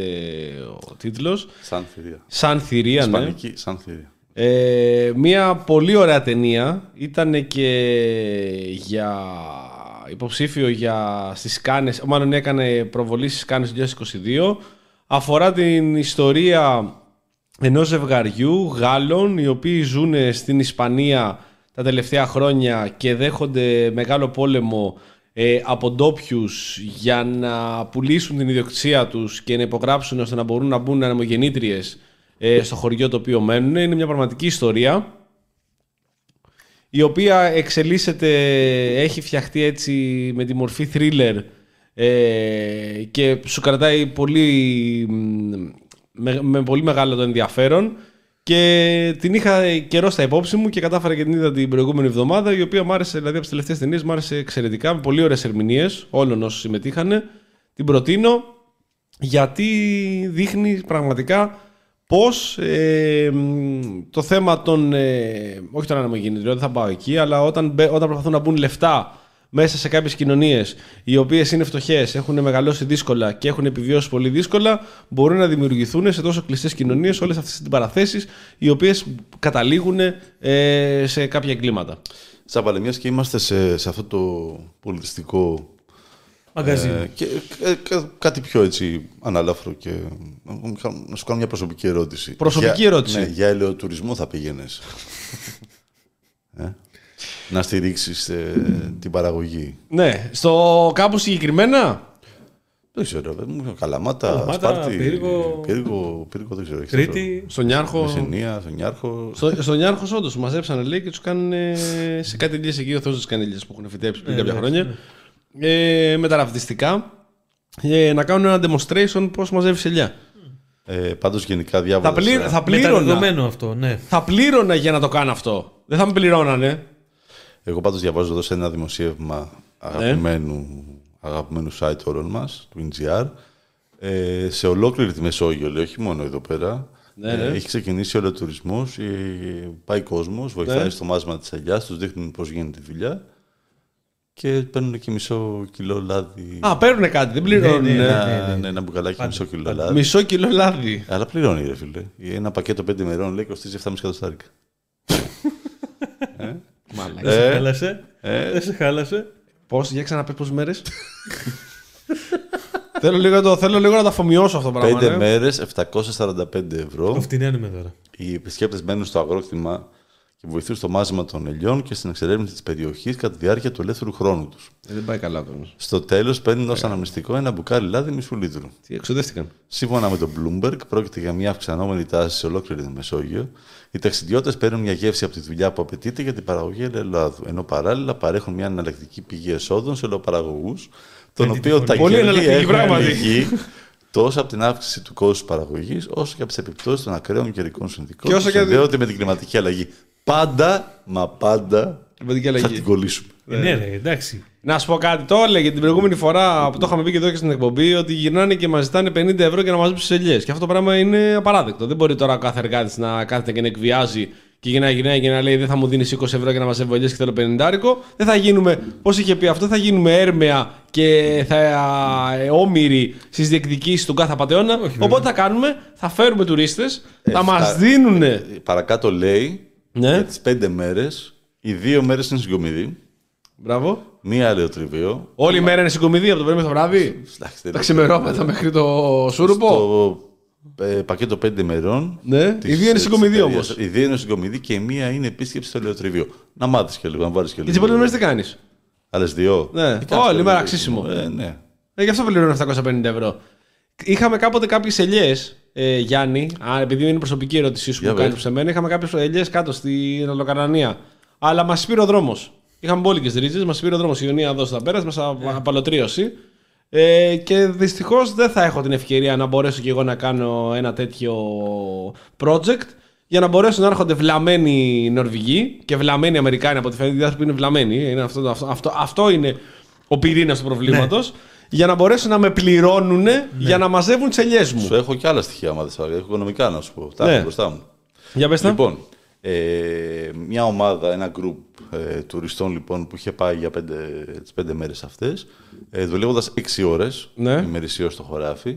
ο τίτλος. Σαν θηρία. Σαν Θηρία, ναι. Ισπανική, σαν θηρία. Ε, μια πολύ ωραία ταινία. Ήταν και για υποψήφιο για στις Κάνες, μάλλον έκανε προβολή στις Κάνες 2022. Αφορά την ιστορία ενός ζευγαριού Γάλλων οι οποίοι ζουν στην Ισπανία τα τελευταία χρόνια και δέχονται μεγάλο πόλεμο ε, από ντόπιους για να πουλήσουν την ιδιοκτησία τους και να υπογράψουν ώστε να μπορούν να μπουν ανεμογεννήτριες ε, στο χωριό το οποίο μένουν. Είναι μια πραγματική ιστορία η οποία εξελίσσεται, έχει φτιαχτεί έτσι με τη μορφή thriller ε, και σου κρατάει πολύ, με, με πολύ μεγάλο το ενδιαφέρον και την είχα καιρό στα υπόψη μου και κατάφερα και την είδα την προηγούμενη εβδομάδα η οποία μου άρεσε, δηλαδή από τις τελευταίες ταινίες μου άρεσε εξαιρετικά με πολύ ωραίες ερμηνείες όλων όσων συμμετείχαν. Την προτείνω γιατί δείχνει πραγματικά πώς ε, το θέμα των, ε, όχι των αναμογεννητριών, δεν θα πάω εκεί, αλλά όταν, όταν προσπαθούν να μπουν λεφτά μέσα σε κάποιες κοινωνίες οι οποίες είναι φτωχές, έχουν μεγαλώσει δύσκολα και έχουν επιβιώσει πολύ δύσκολα, μπορούν να δημιουργηθούν σε τόσο κλειστές κοινωνίες όλες αυτές τις παραθέσεις οι οποίες καταλήγουν ε, σε κάποια εγκλήματα. Σαν και είμαστε σε, σε αυτό το πολιτιστικό ε, και, ε, κάτι πιο έτσι αναλάφρο και να σου κάνω μια προσωπική ερώτηση. Προσωπική για, ερώτηση. Ναι, για ελαιοτουρισμό θα πήγαινες. ε; Να στηρίξεις ε, την παραγωγή. Ναι, στο κάπου συγκεκριμένα; Δεν ξέρω, μου Καλαμάτα, Καλαμάτα, Σπάρτη, Πύργο. Πύργο, Πύργο, δεν ξέρω. Κρήτη. Στον Νιάρχο. Μεσενία, στον Νιάρχο. Στο, στον Νιάρχο, όντως, του μαζέψανε λέει και τους κάνουν σε κάτι ηλίε εκεί, ο Θεός του κάνει ηλίες που έχουν φυτέψει πριν Ε, κάποια ναι, χρόνια. Ναι. Ε, με τα ραυδιστικά. Ε, να κάνουν ένα demonstration πώς μαζεύεις ελιά. Ε, Πάντως γενικά διάβαζα. Θα, πλήρ, θα, πλήρωνα, Μεταδεδομένο αυτό, ναι. θα πλήρωνα για να το κάνω αυτό. Δεν θα με πληρώνανε. Εγώ πάντως διαβάζω εδώ σε ένα δημοσίευμα αγαπημένου, αγαπημένου site όλων μας, του NGR, ε, σε ολόκληρη τη Μεσόγειο, λέει, όχι μόνο εδώ πέρα. Ναι, ναι. Ε, έχει ξεκινήσει ο τουρισμός, ε, πάει κόσμος, βοηθάει Ναι. στο μάζμα της ελιάς, τους δείχνουν πώς γίνεται η δουλειά και παίρνουν και μισό κιλό λάδι. Α, παίρνουν κάτι, δεν πληρώνουν. Ναι, ναι, ε. ένα, ναι, ναι. ναι, ένα μπουκαλάκι μισό κιλό πάντα. λάδι. Μισό κιλό λάδι. Αλλά πληρώνει, ρε φίλε. Ένα πακέτο 5 ημερών λέει κοστίζει 7,5 εκατοστάρικα. Μάλακα. Δεν σε Ε, χάλασε. ε. Δεν σε χάλασε. Πώς, για ξαναπες πόσες μέρες. (laughs) θέλω, λίγο, να το- θέλω λίγο να το αφομοιώσω αυτό το πράγμα. 5 ναι. μέρες, 745 ευρώ. Το φτηνένουμε τώρα. Οι επισκέπτες μένουν στο αγρόκτημα και βοηθούν στο μάζεμα των ελιών και στην εξερεύνηση της περιοχής κατά τη διάρκεια του ελεύθερου χρόνου τους. Ε, δεν πάει καλά τώρα. Στο τέλος, παίρνουν ως αναμνηστικό ένα μπουκάλι λάδι μισού λίτρου. Τι εξοδεύτηκαν. Σύμφωνα με τον Bloomberg, πρόκειται για μια αυξανόμενη τάση σε ολόκληρη τη Μεσόγειο. Οι ταξιδιώτες παίρνουν μια γεύση από τη δουλειά που απαιτείται για την παραγωγή ελαιολάδου, ενώ παράλληλα παρέχουν μια εναλλακτική πηγή εσόδων σε ελαιοπαραγωγού, τον Πέμπτη οποίο τη τα Πολύ κέρδη εναλλακτική έχουν πράγματι. πληγεί τόσο από την αύξηση του κόστους παραγωγής, όσο και από τις επιπτώσεις των ακραίων καιρικών συνθηκών Και που όσο και- συνδέονται με την κλιματική αλλαγή. Πάντα, μα πάντα Κλιματική θα αλλαγή. την κολλήσουμε. Ε, Ναι, ναι, εντάξει. Να σου πω κάτι. Το έλεγε την προηγούμενη φορά που το είχαμε πει και εδώ και στην εκπομπή ότι γυρνάνε και μας ζητάνε 50 ευρώ για να μαζέψει τις ελιές. Και αυτό το πράγμα είναι απαράδεκτο. Δεν μπορεί τώρα ο κάθε εργάτης να κάθεται και να εκβιάζει και για να γυρνάει και να λέει Δεν θα μου δίνεις 20 ευρώ για να μαζεύω ελιές και θέλω 50 Δεν θα γίνουμε, πώ είχε πει αυτό, θα γίνουμε έρμεα και θα ε, όμοιροι στις διεκδικήσεις του κάθε απαταιώνα. Οπότε θα κάνουμε, θα φέρουμε τουρίστες, θα μας Εφτά- δίνουν. Παρακάτω λέει Ναι. για τις πέντε μέρες, οι δύο μέρες είναι συγκομιδή, Μπράβο. μία ελαιοτριβείο. Όλη η μέρα είναι συγκομιδή από το πρωί μέχρι το βράδυ; Εντάξει, δεν Τα λέω. ξημερώματα μέχρι το σούρουπο. Στο ε, πακέτο 5 ημερών. Ναι, της- οι δύο είναι της συγκομιδή εταιρείας. όμως. Οι δύο είναι συγκομιδή και η μία είναι επίσκεψη στο ελαιοτριβείο. Να μάθεις και λίγο, να βάλεις και Και λίγο. τι πολύ μέρε τι κάνει. Άλλες δύο. Ναι. Ε, κάτσε Όλη λίγο. μέρα αξίσιμο. Ε, ναι. Ε, γι' αυτό πληρώνω 750 ευρώ. Είχαμε κάποτε κάποιες ελιές, ε, Γιάννη, α, επειδή είναι προσωπική ερώτησή σου Για που κάνεις πες. σε μένα, είχαμε κάποιες ελιές κάτω στην Ολοκαρανία. Αλλά μας πήρε ο δρόμος. Είχαμε μπόλικες ρίζες, μας πήρε ο δρόμος. Η Ιωνία εδώ στα πέρας, μας απαλωτρίωση. Ε, και δυστυχώς δεν θα έχω την ευκαιρία να μπορέσω και εγώ να κάνω ένα τέτοιο project για να μπορέσουν να έρχονται βλαμμένοι Νορβηγοί και βλαμμένοι Αμερικάνοι από ό,τι φαίνεται. Οι άνθρωποι είναι βλαμμένοι. Είναι αυτό, αυτό, αυτό, αυτό είναι ο πυρήνας του προβλήματος. Για να μπορέσουν να με πληρώνουν για να μαζεύουν τις ελιές μου. Σου έχω και άλλα στοιχεία, άμα δεν σ' αρέσει. Έχω οικονομικά να σου πω. Τα Ναι. έχω μπροστά μου. Για πες τα. Λοιπόν, ε, μια ομάδα, ένα group ε, τουριστών λοιπόν που είχε πάει για πέντε, τις πέντε μέρες αυτές, ε, δουλεύοντας έξι ώρες Ναι. ημερησίως στο χωράφι,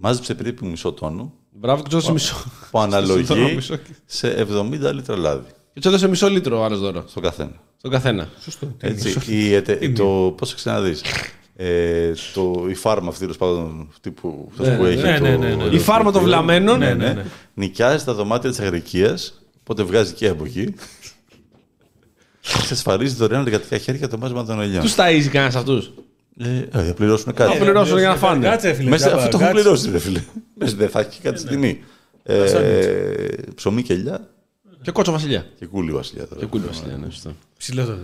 μάζεψε περίπου μισό τόνο, Μπράβο, και τους έδωσε μισό. που αναλογεί (laughs) μισό. σε 70 λίτρα λάδι Και τους έδωσε μισό λίτρο ο άλλος δώρο. στο καθένα. Στον καθένα. Έτσι, η, ετε- το, πώς θα ξαναδείς, ε, το, η φάρμα αυτή, τέλος πάντων, αυτή που, αυτός που έχει ναι, το ναι, ναι, ναι. Η φάρμα των βλαμμένων. ναι, ναι, νοικιάζει τα δωμάτια της αγρικίας, οπότε βγάζει και από εκεί. Εξασφαλίζει δωρεάν εργατικά χέρια το μάζεμα των ελιών. Τους ταΐζει κανένας αυτούς; Ε, ε, θα πληρώσουν κάτι. Θα πληρώσουν για να φάνε. Κάτσε, φίλε. Μέσα, τζάμπα, αυτό το έχουν κάτσε. πληρώσει, ρε φίλε. Μέσα δεν θα έχει κάτι στην τιμή. Ε, ψωμί και ελιά Και κότσο βασιλιά. και κούλι βασιλιά τώρα. Και κούλι βασιλιά, ναι, σωστό. Ψηλότερο.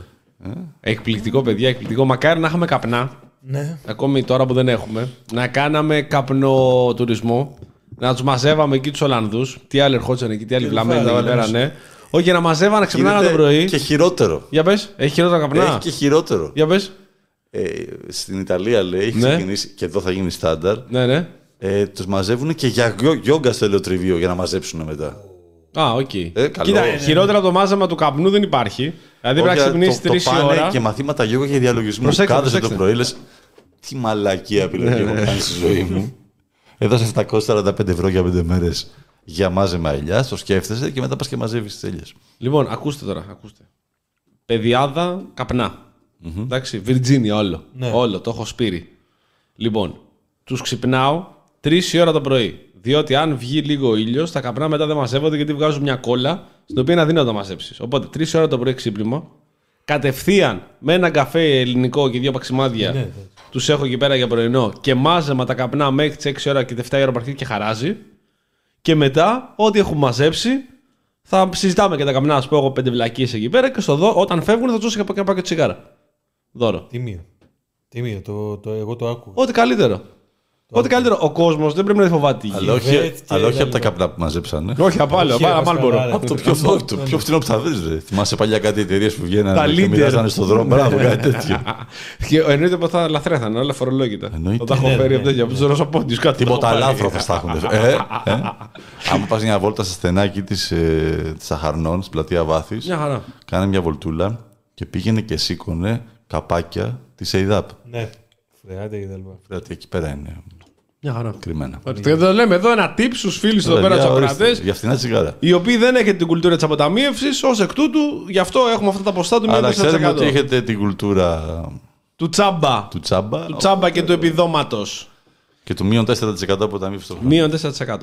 Εκπληκτικό, παιδιά, εκπληκτικό. Μακάρι να είχαμε καπνά. Ναι. Ακόμη τώρα που δεν έχουμε. Να κάναμε καπνοτουρισμό. Να τους μαζεύαμε εκεί τους Ολλανδούς. Τι άλλοι ερχόντουσαν εκεί, τι άλλοι βλαμμένοι βάλε, εδώ πέρα, λέμε. ναι. Όχι, για να μαζεύανε, ξυπνάγανε το Γίνεται πρωί. Και χειρότερο. Για πες, έχει χειρότερα καπνά. Έχει και χειρότερο. Για πες. Ε, στην Ιταλία λέει, έχει Ναι. ξεκινήσει και εδώ θα γίνει στάνταρ. Ναι, ναι. Ε, τους μαζεύουν και για γιο- γιόγκα στο ελαιοτριβείο για να μαζέψουν μετά. Α, οκ. καλό. Κοίτα, Ναι, ναι, χειρότερα από το μάζεμα του καπνού δεν υπάρχει. Δηλαδή πρέπει να Όχι, ξυπνήσεις το- το τρεις πάνε ώρα. Και μαθήματα γιόγκα και διαλογισμού. Προσέξτε, Κάθεσαι το προσέξτε. πρωί, λες. Τι μαλακή επιλογή έχω κάνει στη ζωή μου. (laughs) Έδωσε 745 ευρώ για 5 μέρες για μάζεμα ελιάς, το σκέφτεσαι και μετά πας και μαζεύεις τις ελιές. Λοιπόν, ακούστε τώρα, ακούστε. Παιδιάδα, καπνά. Εντάξει, Βιρτζίνια όλο. Ναι. Όλο, το έχω σπείρει. Λοιπόν, τους ξυπνάω 3 η ώρα το πρωί. Διότι αν βγει λίγο ήλιος, τα καπνά μετά δεν μαζεύονται γιατί βγάζουν μια κόλλα στην οποία είναι αδύνατο να μαζέψεις. Οπότε 3 ώρα το πρωί ξύπνημα, κατευθείαν με ένα καφέ ελληνικό και δύο παξιμάδια Ναι, ναι. Τους έχω εκεί πέρα για πρωινό και μάζεμα τα καπνά μέχρι τις 6 ώρα και τη 7 ώρα που αρχίζει και χαράζει. Και μετά, ό,τι έχουν μαζέψει, θα συζητάμε και τα καπνά. Α πούμε, εγώ πέντε βλακίες εκεί πέρα και στο δω, όταν φεύγουν θα του δώσω και ένα πακέτο τσιγάρα. Δώρο. Τιμίο. Τιμίο. Το, το, εγώ το άκουγα. Ό,τι καλύτερο. Ό,τι καλύτερο. Ο κόσμος δεν πρέπει να φοβάται τη γη. Αλλά όχι, Βέτ και αλλά όχι από τα Γαλλικό. καπνά που μαζέψανε. Όχι, απ' άλλο. Όχι, απ' μας άλλο μπορώ. καλά, Από το πιο, φθηνό- το πιο φθηνό που θα βρει, ρε. Θυμάσαι παλιά κάτι εταιρείες που Τα βγαίνανε και leader. μοιράζανε στον δρόμο. Μπράβο, κάτι τέτοιο. (laughs) Και εννοείται πως θα λαθρέθανε όλα φορολόγητα. Εννοείται. Θα τα έχω Ναι, φέρει ναι, από τέτοια. Από τους Ρωσοπόντιους κάτι. Τίποτα θα έχω πάρει. λάθρο θα έχουν. Ε, ε. (laughs) Άμα πας μια βόλτα στα στενάκι της ε, της Αχαρνών, στην πλατεία Βάθης, Μια χαρά. κάνε μια βολτούλα και πήγαινε και σήκωνε καπάκια της ΕΙΔΑΠ. Ναι. Φρεάτε και τα λοιπά. Δηλαδή εκεί πέρα είναι Μια χαρά. κρυμμένα. Και το λέμε εδώ ένα tip στους φίλους εδώ πέρα Για τους ορίστε, ακροατές. Για φθηνά τσιγάρα. Οι οποίοι δεν έχετε την κουλτούρα της αποταμίευσης, ως εκ τούτου, γι' αυτό έχουμε αυτά τα ποστά του Αλλά ξέρουμε ότι 4%. έχετε την κουλτούρα Του τσάμπα. του τσάμπα Του τσάμπα και του επιδόματος. και του μείον 4% από τα μη στο χρόνο. Μείον 4%.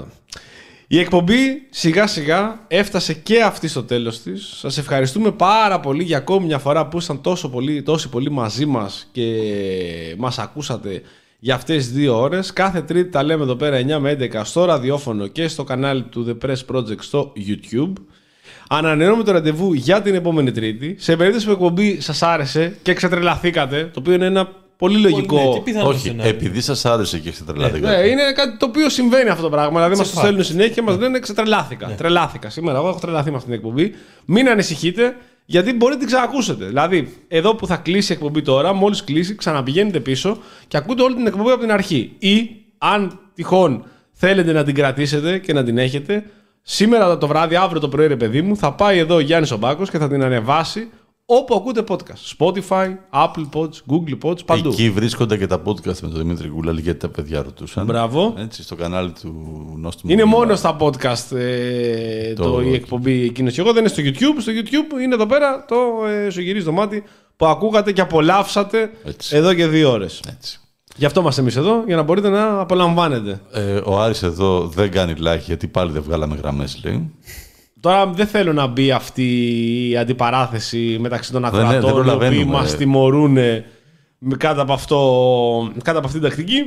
Η εκπομπή σιγά σιγά έφτασε και αυτή στο τέλος της. Σας ευχαριστούμε πάρα πολύ για ακόμη μια φορά που ήσαν τόσο πολύ, τόσο πολύ μαζί μας και μας ακούσατε για αυτές τις δύο ώρες. Κάθε τρίτη τα λέμε εδώ πέρα 9 με 11 στο ραδιόφωνο και στο κανάλι του The Press Project στο YouTube. Ανανεώνουμε το ραντεβού για την επόμενη Τρίτη. Σε περίπτωση που η εκπομπή σας άρεσε και ξετρελαθήκατε, το οποίο είναι ένα πολύ λογικό. Ναι, τι πιθανό Όχι, σενάριο. επειδή σας άρεσε και έχετε τρελαθεί Ναι, κάτι. είναι κάτι το οποίο συμβαίνει αυτό το πράγμα. Δηλαδή, μας το fact. στέλνουν συνέχεια και μα λένε ξετρελάθηκα. Τρελάθηκα. Σήμερα, εγώ έχω τρελαθεί με αυτή την εκπομπή. Μην ανησυχείτε, γιατί μπορείτε να την ξανακούσετε. Δηλαδή, εδώ που θα κλείσει η εκπομπή τώρα, μόλις κλείσει, ξαναπηγαίνετε πίσω και ακούτε όλη την εκπομπή από την αρχή. Ή, αν τυχόν θέλετε να την κρατήσετε και να την έχετε, σήμερα το βράδυ, αύριο το πρωί, ρε παιδί μου, θα πάει εδώ ο Γιάννης Ομπάκο και θα την ανεβάσει όπου ακούτε podcast. Spotify, Apple Pods, Google Pods, παντού. Εκεί βρίσκονται και τα podcast με τον Δημήτρη Γκούλαλη γιατί τα παιδιά ρωτούσαν. Μπράβο. Έτσι, στο κανάλι του Νόστιμου. Είναι Μήμα. μόνο στα podcast ε, το... Το- η εκπομπή εκείνος και εγώ. Δεν είναι στο YouTube. Στο YouTube είναι εδώ πέρα το ε, σου γυρίζει το μάτι που ακούγατε και απολαύσατε Έτσι. εδώ και δύο ώρες. Έτσι. Γι' αυτό είμαστε εμείς εδώ, για να μπορείτε να απολαμβάνετε. Ε, ο Άρης εδώ δεν κάνει like γιατί πάλι δεν βγάλαμε γραμμές λέει. Τώρα δεν θέλω να μπει αυτή η αντιπαράθεση μεταξύ των ναι, δεν ακροατών οι οποίοι προλαβαίνουμε. μας τιμωρούν με- κάτω από, αυτό, κάτω από αυτή την τακτική.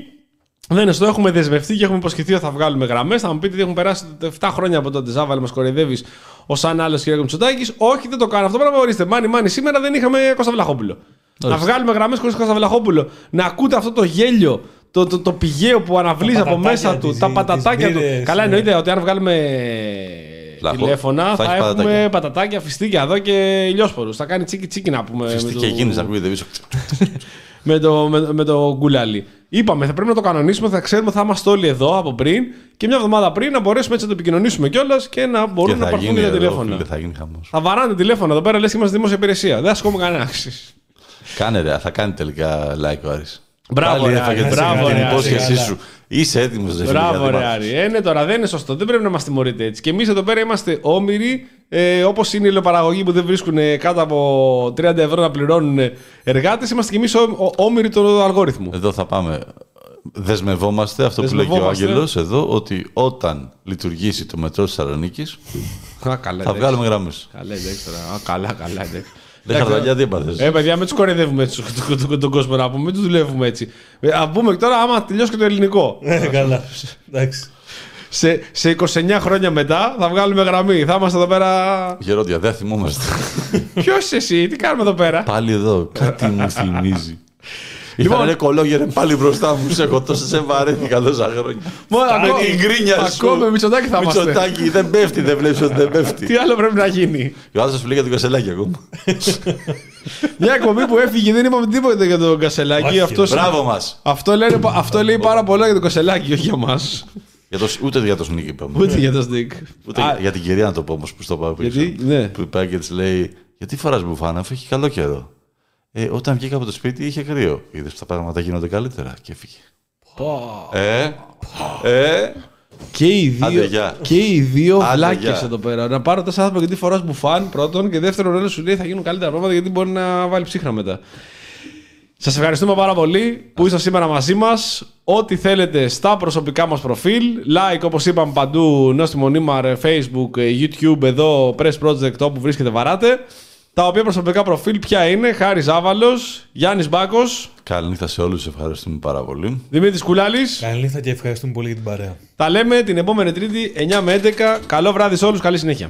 Δεν είναι στο έχουμε δεσμευτεί και έχουμε υποσχεθεί ότι θα βγάλουμε γραμμές. Θα μου πείτε ότι έχουν περάσει 7 χρόνια από τότε. Ζάβαλε, μας κοροϊδεύεις ως αν άλλος κ. Μητσοτάκη. Όχι, δεν το κάνω αυτό. Πράγμα ορίστε. Μάνι, μάνι, σήμερα δεν είχαμε Κώστα Βλαχόπουλο. Να Ορίστε. βγάλουμε γραμμές χωρίς Κώστα Βλαχόπουλο. Να ακούτε αυτό το γέλιο, το, το, το πηγαίο που αναβλύζει από πατατάκια μέσα του, της- τα τις πατατάκια του. μπύρες, Καλά, ναι. εννοείται ότι αν βγάλουμε Λαχό. Τηλέφωνα Θα θα, έχει έχουμε πατατάκια. πατατάκια, φιστίκια εδώ και ηλιόσπορους. Θα κάνει τσίκι τσίκι να πούμε. με Φυστή το- και εκείνης να ακούγεται πίσω. (laughs) με το, με, με το γκουλάλι. Είπαμε, θα πρέπει να το κανονίσουμε, θα ξέρουμε, θα είμαστε όλοι εδώ από πριν και μια εβδομάδα πριν να μπορέσουμε έτσι να το επικοινωνήσουμε κιόλας και να Και μπορούν να θα πάρθουν γίνει τα εδώ, τηλέφωνα. φίλε, θα γίνει χαμός. Θα βαράνε τηλέφωνα εδώ πέρα, λες και είμαστε δημόσια υπηρεσία. Δεν ασκούμε κανένα άξι. Κάνε ρε, θα κάνει τελικά like ο Άρης. Μπράβο, Πάλι ρε, έφαγε Άρη, την- μπράβο, την ρε, Άρη, υπόσχεσή καλά. σου. Είσαι έτοιμος ρε φίλε, Μπράβο, για ρε την Άρη. Ε, ναι, τώρα δεν είναι σωστό. Δεν πρέπει να μας τιμωρείτε έτσι. Και εμείς εδώ πέρα είμαστε όμοιροι, ε, όπως είναι οι ηλιοπαραγωγοί που δεν βρίσκουν ε, κάτω από 30 ευρώ να πληρώνουν εργάτες. Είμαστε κι εμείς όμοιροι του αλγόριθμου. Εδώ θα πάμε. Δεσμευόμαστε, αυτό που λέει και ο Δεσμευόμαστε. Άγγελος εδώ, ότι όταν λειτουργήσει το μετρό της Θεσσαλονίκης Α, καλά, θα εντάξει. βγάλουμε γραμμές. Καλά, εντάξει τώρα. Α, καλά, καλά, εντάξει. Δεν Εντάξει, χαρταλιά τι έπαθες. Ε, παιδιά, μην τους κοροϊδεύουμε έτσι τον, τον, τον κόσμο να πούμε. Μην τους δουλεύουμε έτσι. Ε, Α πούμε τώρα, άμα τελειώσει και το ελληνικό. Ε, καλά. Εντάξει. σε, σε 29 χρόνια μετά θα βγάλουμε γραμμή. Θα είμαστε εδώ πέρα. Γερόντια, δεν θυμόμαστε. Ποιος είσαι εσύ, τι κάνουμε εδώ πέρα; πάλι εδώ, κάτι μου θυμίζει. (laughs) Λοιπόν- Λοιπόν, ρε κολόγερε πάλι μπροστά μου, σε έχω τόσο σε βαρέθηκα τόσα χρόνια. Μόνο Με ακόμα- την γκρίνια σου. Ακόμα με Μητσοτάκη θα είμαστε. Μητσοτάκη, δεν πέφτει, δεν βλέπεις ότι δεν πέφτει. Τι άλλο πρέπει να γίνει; Ο άλλος θα σου λέει για τον Κασελάκη ακόμα. Μια εκπομπή που έφυγε, δεν είπαμε τίποτα για τον Κασελάκη. Όχι, Αυτό, Μπράβο μας. αυτό, λένε, αυτό λέει πάρα πολλά για τον Κασελάκη, όχι για μας. Για το, ούτε για το Σνίκ είπαμε. Ούτε για τον Στικ. Ούτε Α, για την κυρία να το πω όμως που στο πάω πίσω. Γιατί, ναι. Που πάει και της λέει, γιατί φοράς μπουφάνα αφού έχει καλό καιρό. Ε, όταν βγήκα από το σπίτι είχε κρύο. Είδες που τα πράγματα γίνονται καλύτερα και έφυγε. Ε, ε, Και οι δύο, Άντε, γεια. και οι δύο Άντε, βλάκες γεια. εδώ πέρα. Να πάρω τέσσερα άτομα γιατί φοράς μπουφάν πρώτον και δεύτερον ένα σου λέει θα γίνουν καλύτερα πράγματα γιατί μπορεί να βάλει ψύχρα μετά. Σας ευχαριστούμε πάρα πολύ που ήσασταν σήμερα μαζί μας. Ό,τι θέλετε στα προσωπικά μας προφίλ. Like όπως είπαμε παντού, Νόστιμο Νίμαρ, Facebook, YouTube, εδώ, Press Project, όπου βρίσκεται βαράτε. Τα οποία προσωπικά προφίλ ποια είναι, Χάρης Ζάβαλο, Γιάννης Μπάκος, καληνύχτα σε όλους, ευχαριστούμε πάρα πολύ. Δημήτρης Κουλάλης. Καλή νύχτα και ευχαριστούμε πολύ για την παρέα. Τα λέμε την επόμενη Τρίτη 9 με 11. Καλό βράδυ σε όλους, καλή συνέχεια.